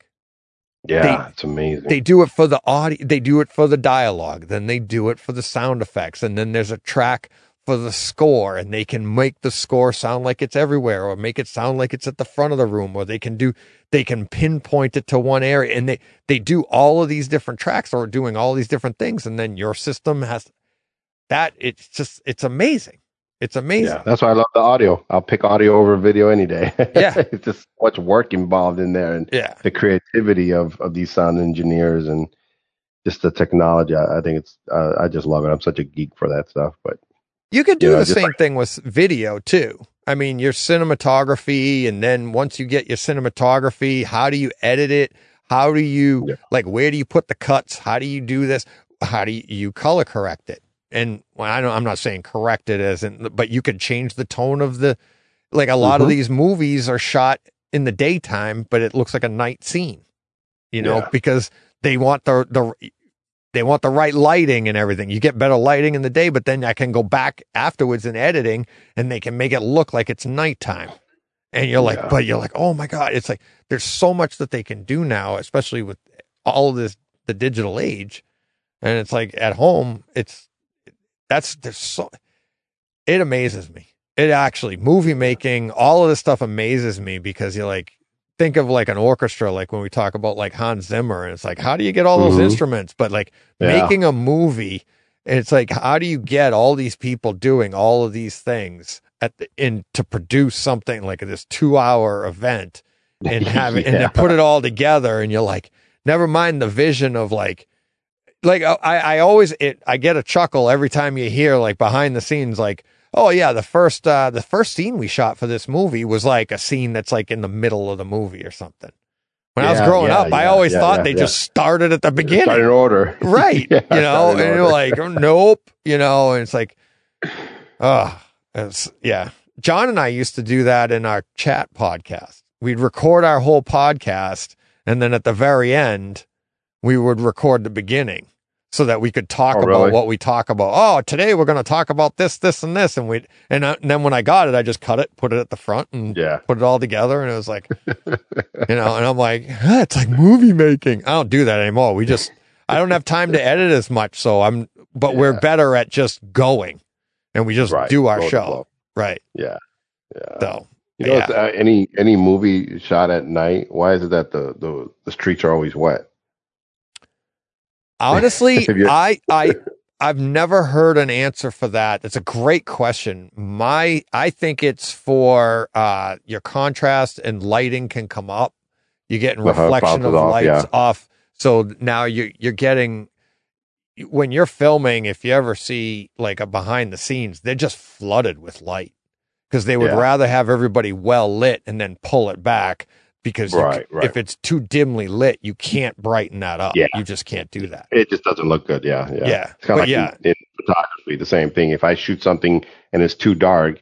Yeah. it's amazing. They do it for the audio, they do it for the dialogue, then they do it for the sound effects, and then there's a track for the score, and they can make the score sound like it's everywhere, or make it sound like it's at the front of the room, or they can do they can pinpoint it to one area, and they they do all of these different tracks or doing all these different things, and then your system has that. It's just it's amazing. It's amazing. yeah, that's why I love the audio. I'll pick audio over video any day. Yeah. it's just so much work involved in there, and yeah. the creativity of of these sound engineers and just the technology. I, I think it's. Uh, I just love it. I'm such a geek for that stuff. But You could do You know, the same thing with video too. I mean, your cinematography, and then once you get your cinematography, how do you edit it? How do you Yeah. like? Where do you put the cuts? How do you do this? How do you color correct it? And well, I don't, I'm not saying correct it as in, but you could change the tone of the. Like a lot of Mhm. these movies are shot in the daytime, but it looks like a night scene. You know, Yeah. because they want the the they want the right lighting and everything. You get better lighting in the day, but then I can go back afterwards in editing and they can make it look like it's nighttime. And you're like, Yeah. but you're like, oh my God. It's like there's so much that they can do now, especially with all of this the digital age. And it's like at home, it's that's there's so it amazes me. It actually movie making, all of this stuff amazes me because you're like think of like an orchestra, like when we talk about like Hans Zimmer, and it's like, how do you get all those Mhm. instruments? But like Yeah. making a movie, it's like, how do you get all these people doing all of these things at the, in to produce something like this two hour event and have it and Yeah. then put it all together and you're like, never mind the vision of like like I, I always it I get a chuckle every time you hear like behind the scenes like oh yeah the first uh the first scene we shot for this movie was like a scene that's like in the middle of the movie or something. When I was growing yeah, up, I always yeah, thought yeah, they yeah. just started at the beginning. Start in order. right Yeah, you know and you're like oh, nope you know and it's like oh it's yeah john and i used to do that in our chat podcast we'd record our whole podcast and then at the very end we would record the beginning so that we could talk Oh, about really? what we talk about oh today we're going to talk about this this and this and we and, and then when i got it i just cut it put it at the front and yeah. put it all together and it was like you know and i'm like "Huh, it's like movie making i don't do that anymore we just i don't have time to edit as much so i'm but we're better at just going and we just Right. do our show right Yeah. Yeah. so You know, it's, uh, any any movie shot at night, why is it that the the, the streets are always wet? Honestly i i i've never heard an answer for that. It's a great question. My i think it's for uh your contrast and lighting can come up. You're getting Uh-huh, reflection of off, lights yeah. off. So now you you're getting when you're filming if you ever see like a behind the scenes they're just flooded with light because they would Yeah. rather have everybody well lit and then pull it back because Right, c- right. if it's too dimly lit you can't brighten that up Yeah. you just can't do that It just doesn't look good. Yeah. Yeah. Yeah, It's kind of like yeah. in, in photography, the same thing. If I shoot something and it's too dark,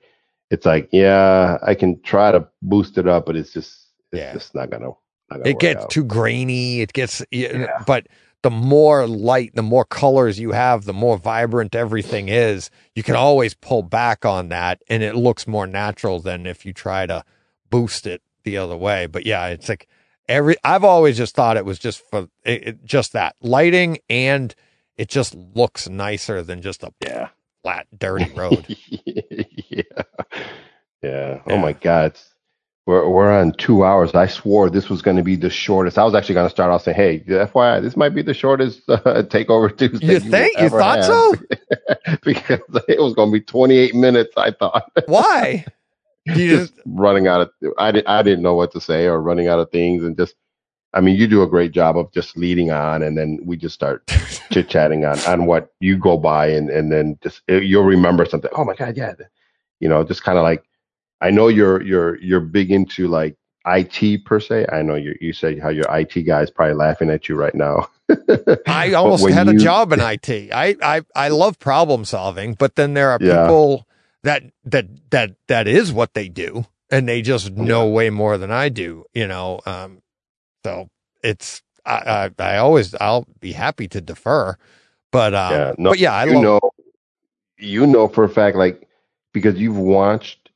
it's like, yeah, I can try to boost it up, but it's just it's Yeah. just not gonna not gonna it gets out. too grainy. It gets, Yeah. but the more light, the more colors you have, the more vibrant everything is. You can always pull back on that, and it looks more natural than if you try to boost it the other way. But yeah, it's like every. I've always just thought it was just for it, it- just that lighting, and it just looks nicer than just a yeah. flat, dirty road. yeah. Yeah. Oh Yeah. my God. It's, we're, we're on two hours. I swore this was going to be the shortest. I was actually going to start off saying, hey, FYI, this might be the shortest uh, Takeover Tuesday. you think? You ever thought have." so? because it was going to be 28 minutes, I thought. Why? You just running out of, I, did, I didn't know what to say or running out of things. And just, I mean, you do a great job of just leading on. And then we just start chit chatting on, on what you go by. And, and then just, eh, you'll remember something. Oh my God. Yeah. You know, just kind of like, I know you're you're you're big into like IT per se. I know you you say how your IT guy is probably laughing at you right now. I almost had a job in IT. I, I I love problem solving, but then there are Yeah. people that that that that is what they do, and they just know way more than I do. You know, um, so it's I, I I always I'll be happy to defer, but um, Yeah, no, but yeah, I you love know, you know for a fact, like because you've watched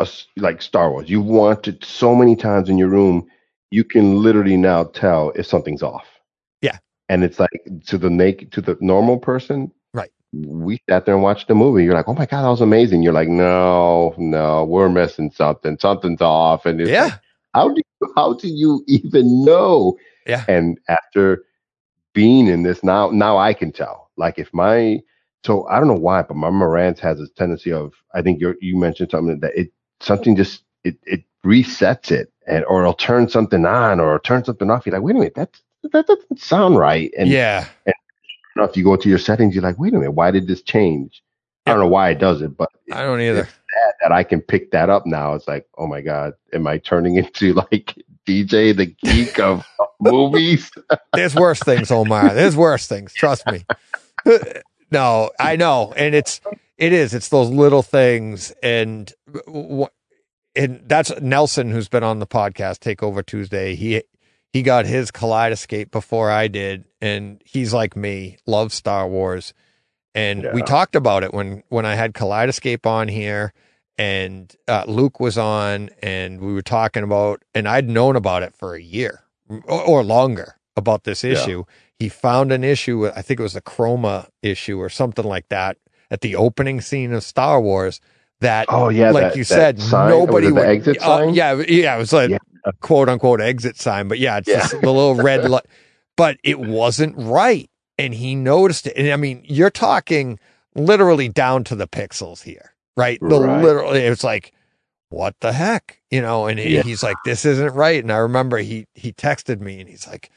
us like Star Wars. You've watched it so many times in your room. You can literally now tell if something's off. Yeah. and it's like to the naked to the normal person. We sat there and watched the movie. You're like, oh my god, that was amazing. You're like, no, no, we're missing something. Something's off. And it's like, yeah how do you, how do you even know? Yeah. And after being in this now, now I can tell. Like if my so I don't know why, but my Marantz has this tendency of I think you you mentioned something that it something just it it resets it and or it'll turn something on or turn something off. You're like, wait a minute, that that doesn't sound right. And yeah you know, if you go to your settings, you're like, wait a minute, why did this change? I don't know why it does it, but I don't either. that, that I can pick that up now. It's like, oh my god, am I turning into like DJ the geek of movies? There's worse things, Omar. There's worse things. Trust me. no, I know, and it's it is. It's those little things, and and that's Nelson who's been on the podcast Take Over Tuesday. He he got his Kaleidoscape before I did, and he's like me, loves Star Wars, and we talked about it when when I had Kaleidoscape on here. And uh, Luke was on, and we were talking about, and I'd known about it for a year or, or longer about this Yeah. issue. He found an issue, I think it was a chroma issue or something like that, at the opening scene of Star Wars. That, Oh yeah, like that- you said, sign, nobody was it would. the uh, yeah, yeah, it was like Yeah. Quote unquote exit sign, but yeah, it's Yeah. just the little red light. But it wasn't right, and he noticed it. And I mean, you're talking literally down to the pixels here, right? The Right. literally, it's like, what the heck, you know? And Yeah. he's like, this isn't right. And I remember he he texted me, and he's like,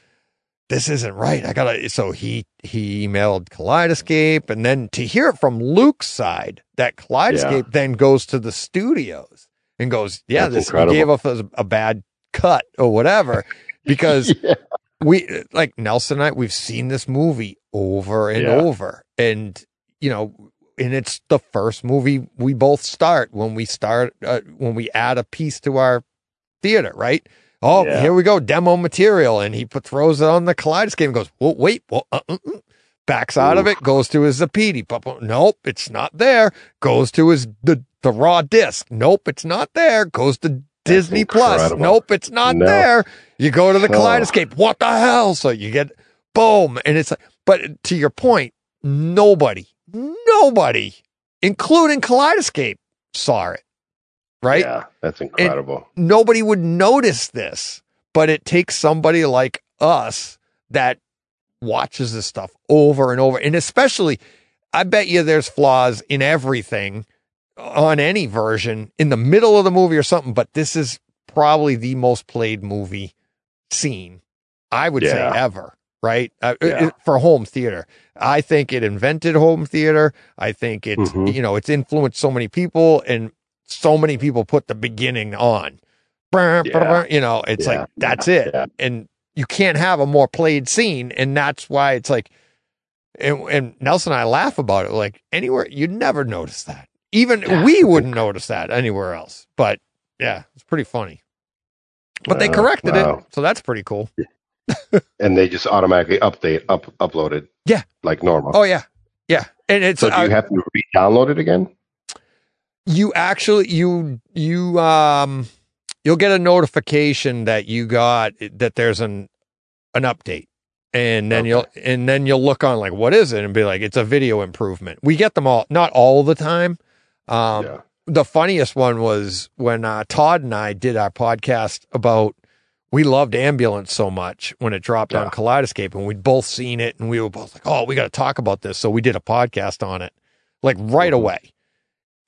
this isn't right. I gotta. So he he emailed Kaleidoscape, and then to hear it from Luke's side, that Kaleidoscape then goes to the studios and goes, yeah, That's this incredible. gave us a, a bad cut or whatever, because Yeah. we like Nelson and I, we've seen this movie over and Yeah. over, and you know. And it's the first movie we both start when we start uh, when we add a piece to our theater, right? Oh, Yeah. here we go, demo material, and he put throws it on the Kaleidoscape and goes, "Well, wait, well, uh, uh, uh." backs out of it, goes to his Zappiti. Nope, it's not there. Goes to his the the raw disc. Nope, it's not there. Goes to Disney Plus. Nope, it's not No. there. You go to the Oh. What the hell? So you get boom, and it's like. But to your point, nobody, nobody, including Kaleidoscape, saw it. Right? Yeah, that's incredible. nobody would notice this, but it takes somebody like us that watches this stuff over and over. And especially, I bet you there's flaws in everything on any version in the middle of the movie or something, but this is probably the most played movie scene, I would say, ever. Right. Uh, Yeah. it- for home theater. I think it invented home theater. I think it's, Mhm. you know, it's influenced so many people and so many people put the beginning on. Yeah. You know, it's Yeah. like, that's it. Yeah. And you can't have a more played scene. And that's why it's like, and, and Nelson and I laugh about it. Like anywhere, you'd never notice that. Even Yeah. we wouldn't notice that anywhere else. But yeah, it's pretty funny. but they Uh, corrected wow. it, so that's pretty cool. And they just automatically update up upload it. Yeah. Like normal. Oh yeah, yeah, and it's so do uh, you have to re-download it again? you actually you you um you'll get a notification that you got that there's an an update and then Okay. you'll and then you'll look on like what is it and be like it's a video improvement we get them all not all the time um yeah. the funniest one was when uh, Todd and I did our podcast about we loved ambulance so much when it dropped on Kaleidoscape and we'd both seen it and we were both like, oh, we got to talk about this. So we did a podcast on it like right Mhm. away.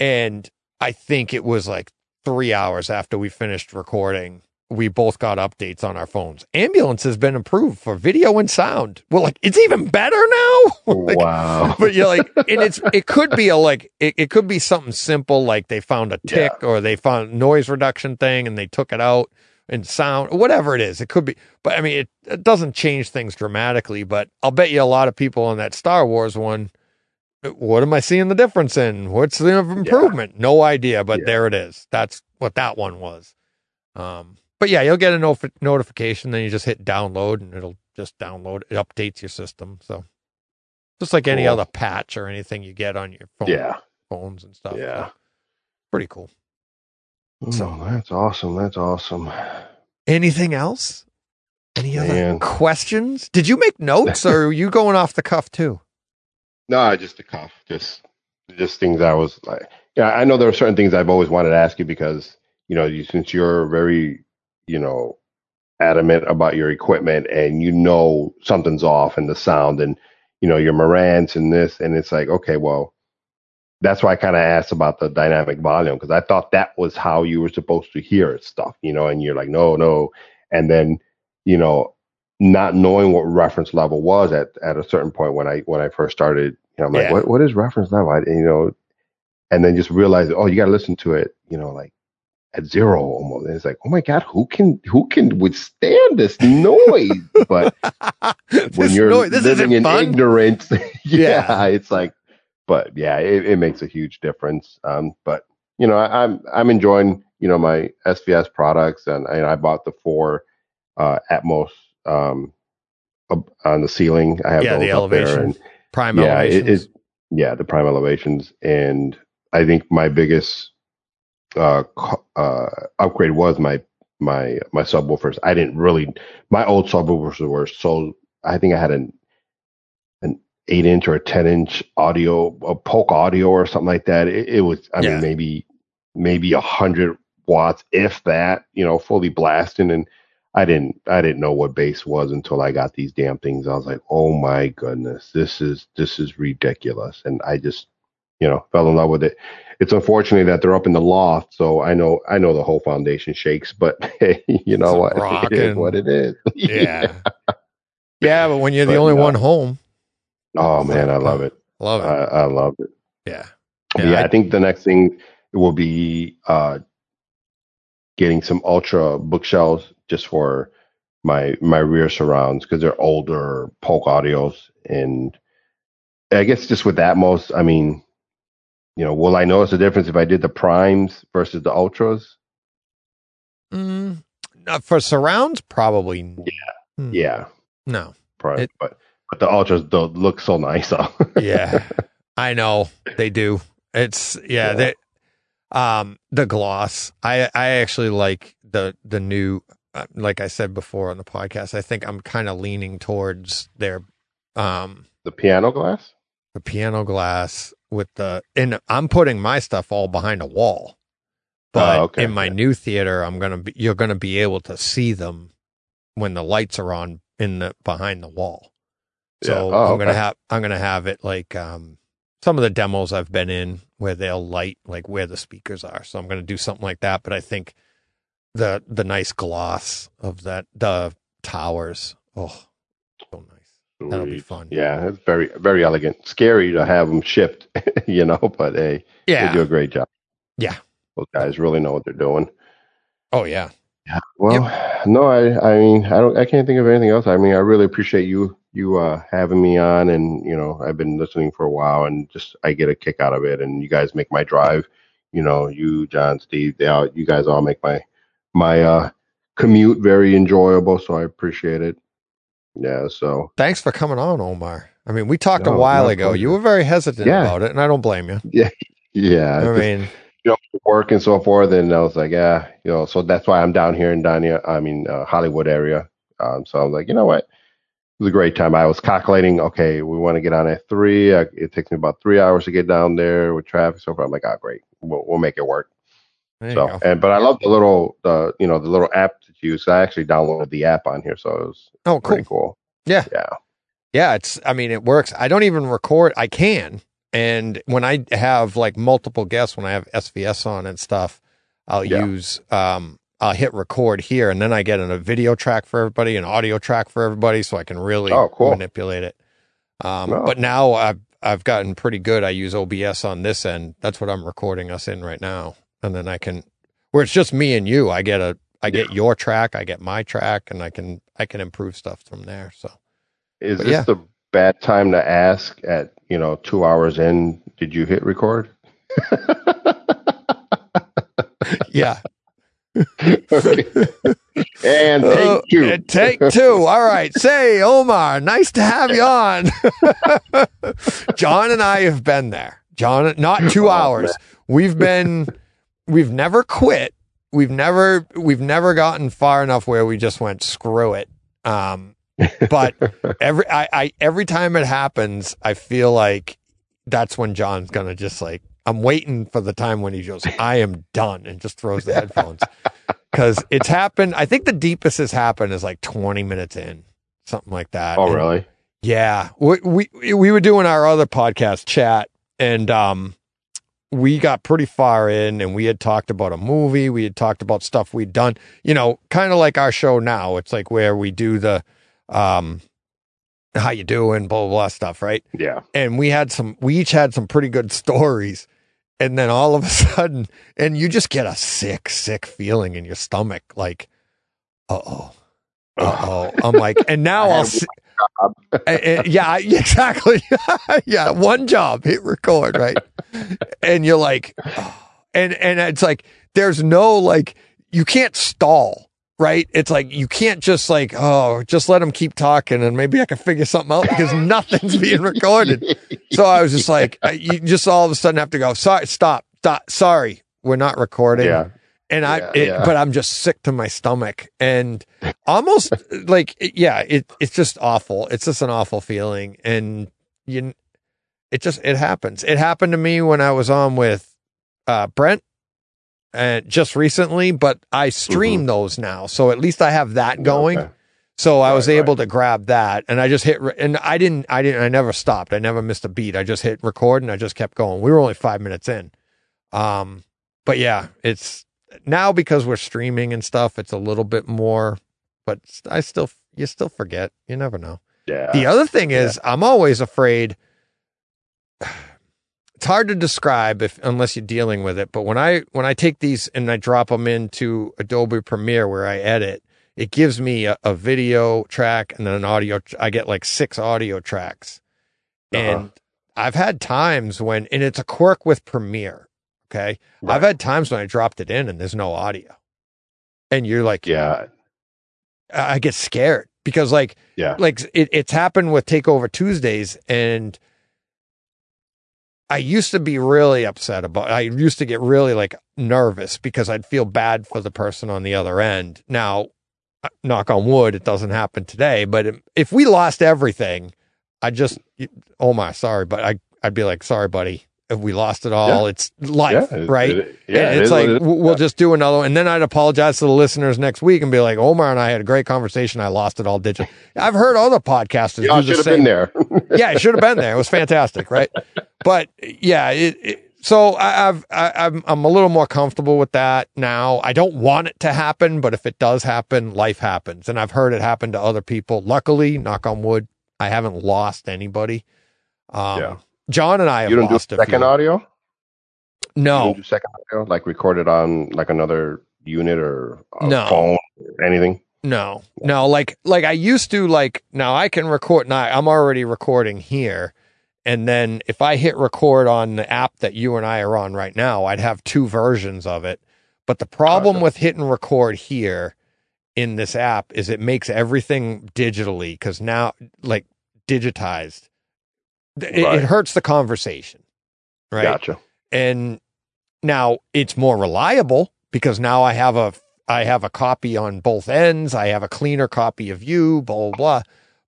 And I think it was like three hours after we finished recording, we both got updates on our phones. Ambulance has been improved for video and sound. Well, like it's even better now. Like, wow. but you're like, and it's it could be a like it, it could be something simple like they found a tick or they found noise reduction thing and they took it out and sound whatever it is. It could be, but I mean it, it doesn't change things dramatically. But I'll bet you a lot of people on that Star Wars one. What am I seeing the difference in? What's the improvement? No idea, but Yeah. there it is. That's what that one was. Um, but yeah, you'll get a nof- notification. Then you just hit download, and it'll just download. It updates your system. So just like any other patch or anything you get on your phone, yeah. phones and stuff. Yeah. So, pretty cool. Oh, so that's awesome. That's awesome. Anything else? Any other Man. questions? Did you make notes or are you going off the cuff too? No, just the cuff. Just just things I was like yeah, I know there are certain things I've always wanted to ask you because, you know, you since you're very, you know, adamant about your equipment and you know something's off in the sound and you know your Marantz and this and it's like, okay, well, that's why I kind of asked about the dynamic volume because I thought that was how you were supposed to hear stuff, you know, and you're like, no, no. And then, you know, not knowing what reference level was at, at a certain point when I when I first started, you know, I'm like, Yeah. what what is reference level? I, you know, and then just realize, oh, you got to listen to it, you know, like at zero almost. And it's like, oh my god, who can who can withstand this noise? but when you're noise- this living in fun. ignorance, yeah, Yeah. it's like, but yeah, it, it makes a huge difference. Um, but you know, I, I'm I'm enjoying you know my SVS products, and, and I bought the four uh, Atmos um, up on the ceiling. I have Yeah, the elevation. and Prime yeah, it, elevations. it yeah the prime elevations, and I think my biggest uh, uh, upgrade was my my my subwoofers. I didn't really my old subwoofers were so I think I had an an eight inch or a ten inch audio a polk audio or something like that. It, it was I Yeah. mean maybe maybe a hundred watts if that you know fully blasting and I didn't I didn't know what bass was until I got these damn things. I was like, oh my goodness, this is this is ridiculous, and I just you know fell in love with it. It's unfortunate that they're up in the loft, so I know I know the whole foundation shakes, but hey, you know what? It is what it is. yeah. yeah, but when you're the But only no. one home, oh man, I love it. love it. I, I love it. yeah. Yeah, I- I, think the next thing will be uh, getting some ultra bookshelves just for my my rear surrounds because they're older Polk audios, and I guess just with Atmos, I mean, you know, will I notice a difference if I did the primes versus the ultras? Mm, for surrounds, probably. n- Hmm. Yeah, No. prime, It- but but the ultras don't look so nice. Yeah. I know they do. It's yeah, Yeah. they um the gloss. I I actually like the the new uh, like I said before on the podcast. I think I'm kind of leaning towards their um the piano gloss. the piano gloss with the and I'm putting my stuff all behind a wall. But Oh, okay. in my new theater, I'm gonna be you're gonna be able to see them when the lights are on in the behind the wall. So Yeah. Oh, I'm gonna okay. have I'm gonna have it like um some of the demos I've been in where they'll light like where the speakers are. So I'm gonna do something like that. But I think the the nice gloss of that the towers. Oh, so nice. That'll be fun. Yeah, it's very very elegant. Scary to have them shipped, you know, but hey, Yeah. they do a great job. Yeah. those guys really know what they're doing. Oh yeah. Yeah. Well, no, I, I mean, I don't, I can't think of anything else. I mean, I really appreciate you, you, uh, having me on and, you know, I've been listening for a while and just, I get a kick out of it and you guys make my drive, you know, you, John, Steve, they all, you guys all make my, my, uh, commute very enjoyable, so I appreciate it. Yeah, so Thanks for coming on, Omar. I mean, we talked a while my ago. You were very hesitant Yeah. about it, and I don't blame you. Yeah. Yeah, I just, mean, you know, work and so forth, and I was like, yeah, you know, so that's why I'm down here in Dania, I mean, uh, Hollywood area. Um, so I was like, you know what? It was a great time. I was calculating, okay, we want to get on at three. I, it takes me about three hours to get down there with traffic. So far, I'm like, oh, great, we'll, we'll make it work. There So, and but I love the little, the you know, the little app that you use. I actually downloaded the app on here, so it was Oh, cool. pretty cool. Yeah. Yeah. Yeah, it's I mean it works. I don't even record I can. And when I have like multiple guests when I have SVS on and stuff, I'll Yeah. use um I'll hit record here and then I get in a video track for everybody, an audio track for everybody so I can really Oh, cool. manipulate it. Um Oh. but now I've I've gotten pretty good. I use OBS on this end. That's what I'm recording us in right now. And then I can where it's just me and you, I get a I get your track, I get my track and I can I can improve stuff from there. So Is But this yeah. the bad time to ask at you know two hours in? Did you hit record? yeah. Okay. and oh, take Oh, two. and take two. All right. Say, Omar, nice to have you on. John and I have been there. John, not two Oh, hours. We've been, we've never quit. We've never, we've never gotten far enough where we just went, screw it. Um, but every, I, I, every time it happens, I feel like that's when John's to just like, I'm waiting for the time when he goes, I am done and just throws the headphones. Cause it's happened. I think the deepest has happened is like 20 minutes in, something like that. oh And- really? yeah, we, we we were doing our other podcast chat, and um, we got pretty far in, and we had talked about a movie. We had talked about stuff we'd done. You know, kind of like our show now. It's like where we do the um, how you doing, blah blah blah stuff, right? Yeah. And we had some. We each had some pretty good stories. And then all of a sudden, and you just get a sick, sick feeling in your stomach, like, uh oh, uh oh. I'm like, and now I'll had see. Uh, uh, yeah, exactly. yeah, one job, hit record, right? and you're like, oh. and and it's like there's no like you can't stall, right? It's like you can't just like oh, just let them keep talking and maybe I can figure something out because nothing's being recorded. So I was just like, you just all of a sudden have to go. Sorry, stop, stop. Sorry, we're not recording yeah. And I, Yeah, it, yeah. but I'm just sick to my stomach and almost like, yeah, it, it's just awful. It's just an awful feeling. And you, it just, it happens. It happened to me when I was on with, uh, Brent and just recently, but I stream those now. So at least I have that going. Okay. So I Right, was able to grab that and I just hit, re- and I didn't, I didn't, I never stopped. I never missed a beat. I just hit record and I just kept going. We were only five minutes in. Um, but yeah, it's now because we're streaming and stuff, it's a little bit more, but I still, you still forget. You never know. Yeah. The other thing is, I'm always afraid. It's hard to describe if unless you're dealing with it. But when I when I take these and I drop them into Adobe Premiere where I edit, it gives me a, a video track and then an audio. I get like six audio tracks, Uh-huh. and I've had times when, and it's a quirk with Premiere. Okay, I've had times when I dropped it in and there's no audio, and you're like, Yeah. I I get scared because like Yeah. like it, it's happened with Takeover Tuesdays, and I used to be really upset about. I used to get really like nervous because I'd feel bad for the person on the other end. Now, uh, knock on wood, it doesn't happen today. But if we lost everything, I just, oh my, sorry, but I I'd be like, sorry, buddy. If we lost it all, it's life, Yeah. right? it- yeah. And it it's is like it we'll just do another one, and then I'd apologize to the listeners next week and be like, Omar and I had a great conversation. I lost it all digital. I've heard other podcasters Y'all do the have same. been there. yeah, it should have been there. It was fantastic, right? But yeah, it, it, so I, I've I, I'm I'm a little more comfortable with that now. I don't want it to happen, but if it does happen, life happens, and I've heard it happen to other people. Luckily, knock on wood, I haven't lost anybody. Um, Yeah. John and I have you don't do lost a second few. audio? You No, don't do second audio? Like recorded on like another unit or a No. phone or anything? No, no, like like I used to like now I can record now I'm already recording here. And then if I hit record on the app that you and I are on right now, I'd have two versions of it. But the problem with hitting record here in this app is it makes everything digitally because now like digitized. It, Right. it hurts the conversation, right? Gotcha. and now it's more reliable because now I have a I have a copy on both ends. I have a cleaner copy of you, blah blah blah.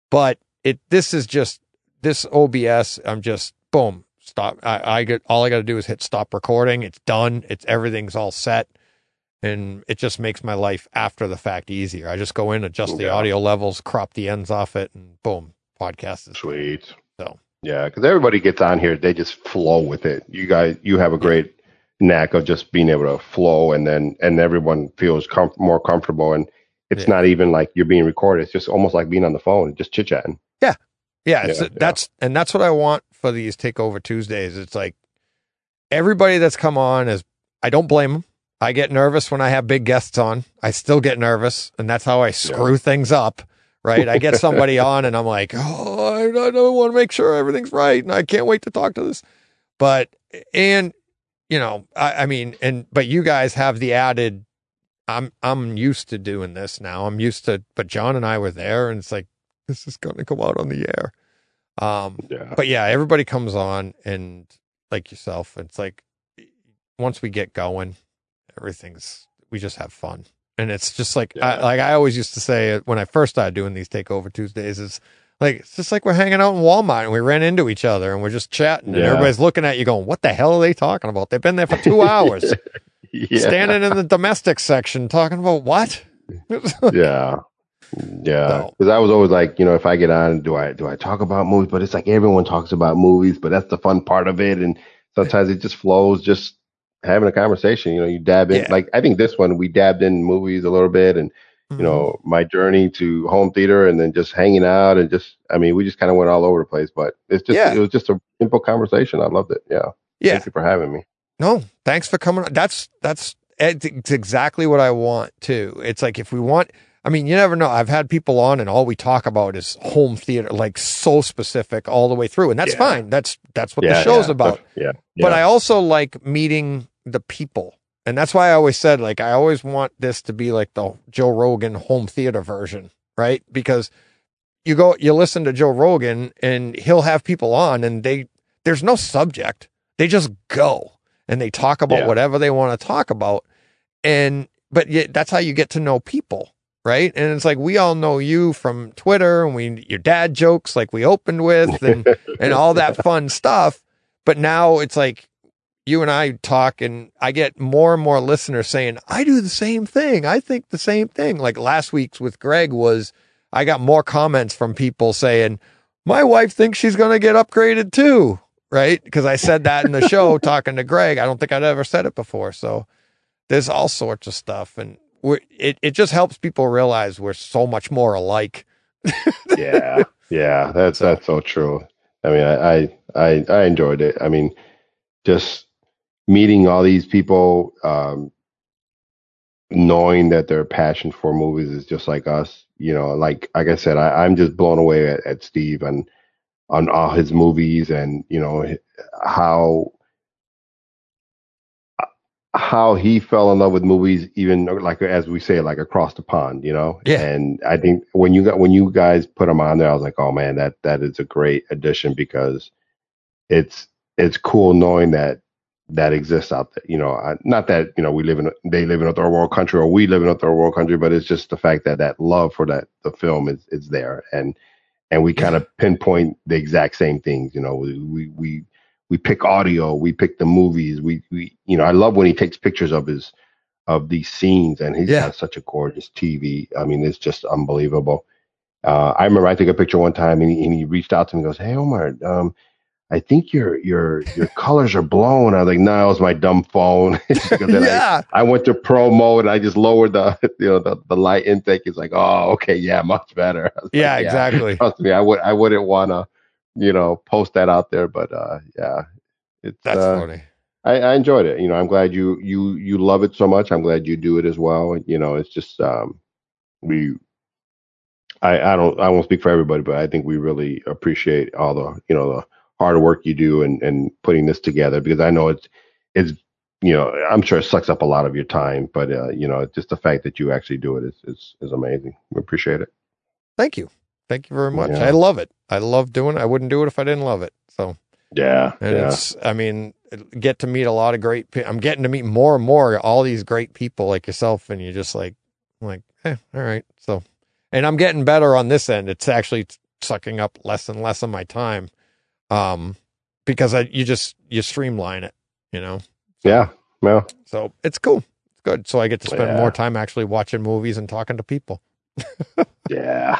But it this is just this OBS. I'm just boom stop. I, I get all I got to do is hit stop recording. It's done. It's everything's all set, and it just makes my life after the fact easier. I just go in, adjust oh, the Yeah. audio levels, crop the ends off it, and boom, podcast is Sweet. Yeah, because everybody gets on here, they just flow with it. You guys, you have a great knack of just being able to flow, and then and everyone feels com- more comfortable. And it's Yeah. not even like you're being recorded; it's just almost like being on the phone, just chit chatting. Yeah, it's, Yeah, yeah. that's and that's what I want for these takeover Tuesdays. It's like everybody that's come on is I don't blame them. I get nervous when I have big guests on. I still get nervous, and that's how I screw things up. Right? I get somebody on, and I'm like, oh, I, I don't want to make sure everything's right, and I can't wait to talk to this. But and you know, I, I mean, and but you guys have the added. I'm I'm used to doing this now. I'm used to, but John and I were there, and it's like this is going to come out on the air. Um, Yeah, but yeah, everybody comes on and like yourself, it's like once we get going, everything's we just have fun. And it's just like I, like I always used to say when I first started doing these takeover Tuesdays is like it's just like we're hanging out in Walmart and we ran into each other and we're just chatting and everybody's looking at you going, "What the hell are they talking about? They've been there for 2 hours yeah, standing in the domestic section talking about what?" yeah, yeah. So- Because I was always like, you know, if I get on, do I do I talk about movies? But it's like everyone talks about movies, but that's the fun part of it, and sometimes it just flows, just having a conversation. You know, you dab in. Yeah. Like I think this one we dabbed in movies a little bit, and Mm-hmm. you know, my journey to home theater and then just hanging out and just, I mean, we just kind of went all over the place, but it's just, Yeah. it was just a simple conversation. I loved it. Yeah. yeah. Thank you for having me. No, thanks for coming. That's that's it's exactly what I want too. It's like if we want, I mean, you never know. I've had people on, and all we talk about is home theater, like so specific all the way through, and that's Yeah. fine. That's that's what yeah. the show's yeah, about. Yeah. But. I also like meeting the people. And that's why I always said, like, I always want this to be like the Joe Rogan home theater version, right? Because you go, you listen to Joe Rogan and he'll have people on and they, there's no subject. They just go and they talk about Yeah. whatever they want to talk about. And, but yet that's how you get to know people, right? And it's like, we all know you from Twitter and we, your dad jokes like we opened with and, and all that fun stuff. But now it's like you and I talk, and I get more and more listeners saying, I do the same thing. I think the same thing. Like last week's with Greg was, I got more comments from people saying, my wife thinks she's going to get upgraded too. Right. Because I said that in the show talking to Greg. I don't think I'd ever said it before. So there's all sorts of stuff. And we're, it, it just helps people realize we're so much more alike. yeah. Yeah. That's, that's so true. I mean, I, I, I, I enjoyed it. I mean, just meeting all these people, um, knowing that their passion for movies is just like us, you know, like, like I said, I, I'm just blown away at, at Steve and on all his movies and, you know, how, how he fell in love with movies, even like as we say, like across the pond, you know. Yeah. And I think when you got when you guys put him on there, I was like, oh man, that that is a great addition because it's it's cool knowing that that exists out there. You know, I, not that you know we live in a, they live in a third world country or we live in a third world country, but it's just the fact that that love for that the film is is there and and we kind of pinpoint the exact same things. You know, we we we we pick audio, we pick the movies. We we you know, I love when he takes pictures of his of these scenes, and he's Yeah. got such a gorgeous TV. I mean, it's just unbelievable. Uh, I remember I took a picture one time, and he, and he reached out to me and goes, "Hey, Omar, um, I think your your your colors are blown." I was like, "No, it was my dumb phone." Then I- yeah. I went to pro mode. And I just lowered the you know the, the light intake. It's like, oh, okay, yeah, much better. I was Yeah, exactly. Trust me, I would I wouldn't want to, you know, post that out there. But uh, yeah, it's That's uh, funny. I, I enjoyed it. You know, I'm glad you you you love it so much. I'm glad you do it as well. You know, it's just um, we. I, I don't I won't speak for everybody, but I think we really appreciate all the you know the hard work you do and and putting this together because I know it's it's you know, I'm sure it sucks up a lot of your time, but uh, you know, just the fact that you actually do it is is, is amazing. We appreciate it. Thank you. Thank you very much. Yeah. I love it. I love doing it. I wouldn't do it if I didn't love it. So, Yeah, and yeah, it's, I mean, get to meet a lot of great I'm getting to meet more and more all these great people like yourself. And you're just like, I'm like, eh, all right. So, and I'm getting better on this end. It's actually sucking up less and less of my time. Um, because I, you just, you streamline it, you know? yeah, well, So it's cool. It's good. So I get to spend Yeah. more time actually watching movies and talking to people. yeah,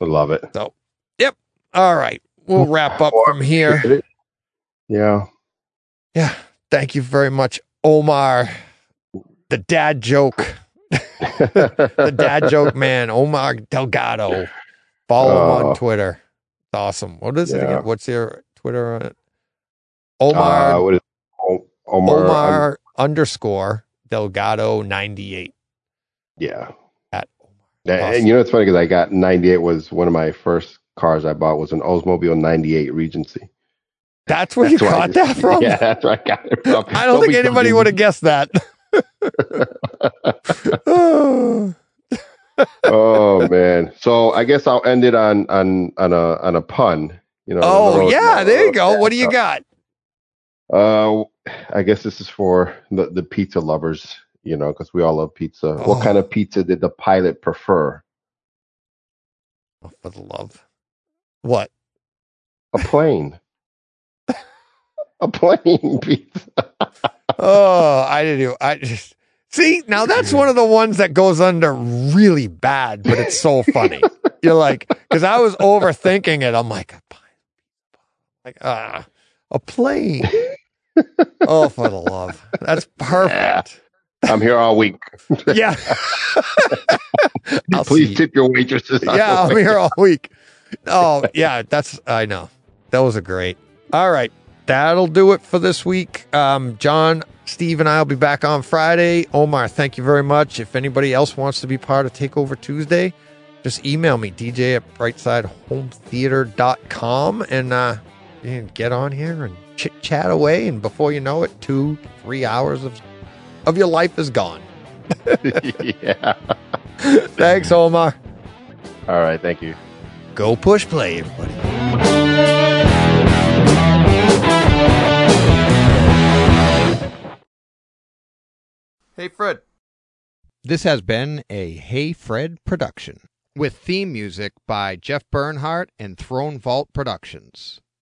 I love it. So, yep. All right. We'll wrap up from here. Yeah, Yeah. Thank you very much, Omar. The dad joke. The dad joke man, Omar Delgado. Follow him Oh. on Twitter. It's awesome. What is it again? What's your Twitter on it? Omar uh, what is O- Omar? Omar underscore Delgado 98 yeah, at And- Awesome. and you know it's funny because I got 98 was one of my first cars I bought was an Oldsmobile 98 Regency. That's where you That's I got that from? Yeah, that's where I got it from. I don't think anybody would have guessed that. oh man. So I guess I'll end it on on on a on a pun. You know. oh yeah, there you go. Yeah, What do you got? Uh, I guess this is for the the pizza lovers. You know, because we all love pizza. Oh. What kind of pizza did the pilot prefer? Oh, for the love. What? A plane. a plane pizza. Oh, I didn't. do- I just see now. That's one of the ones that goes under really bad, but it's so funny. You're like, because I was overthinking it. I'm like, like ah, a plane. Oh, for the love. That's perfect. I'm here all week. Yeah. Please tip your waitresses. yeah, I'm here all week. Oh, yeah, that's I know. That was a great. All right. That'll do it for this week. Um, John, Steve, and I will be back on Friday. Omar, thank you very much. If anybody else wants to be part of Takeover Tuesday, just email me, DJ at brightsidehometheater.com, and uh, you can get on here and chit chat away. And before you know it, two, three hours of, of your life is gone. yeah. Thanks, Omar. All right. Thank you. Go push play, everybody. Hey, Fred. This has been a Hey Fred production with theme music by Jeff Bernhardt and Throne Vault Productions.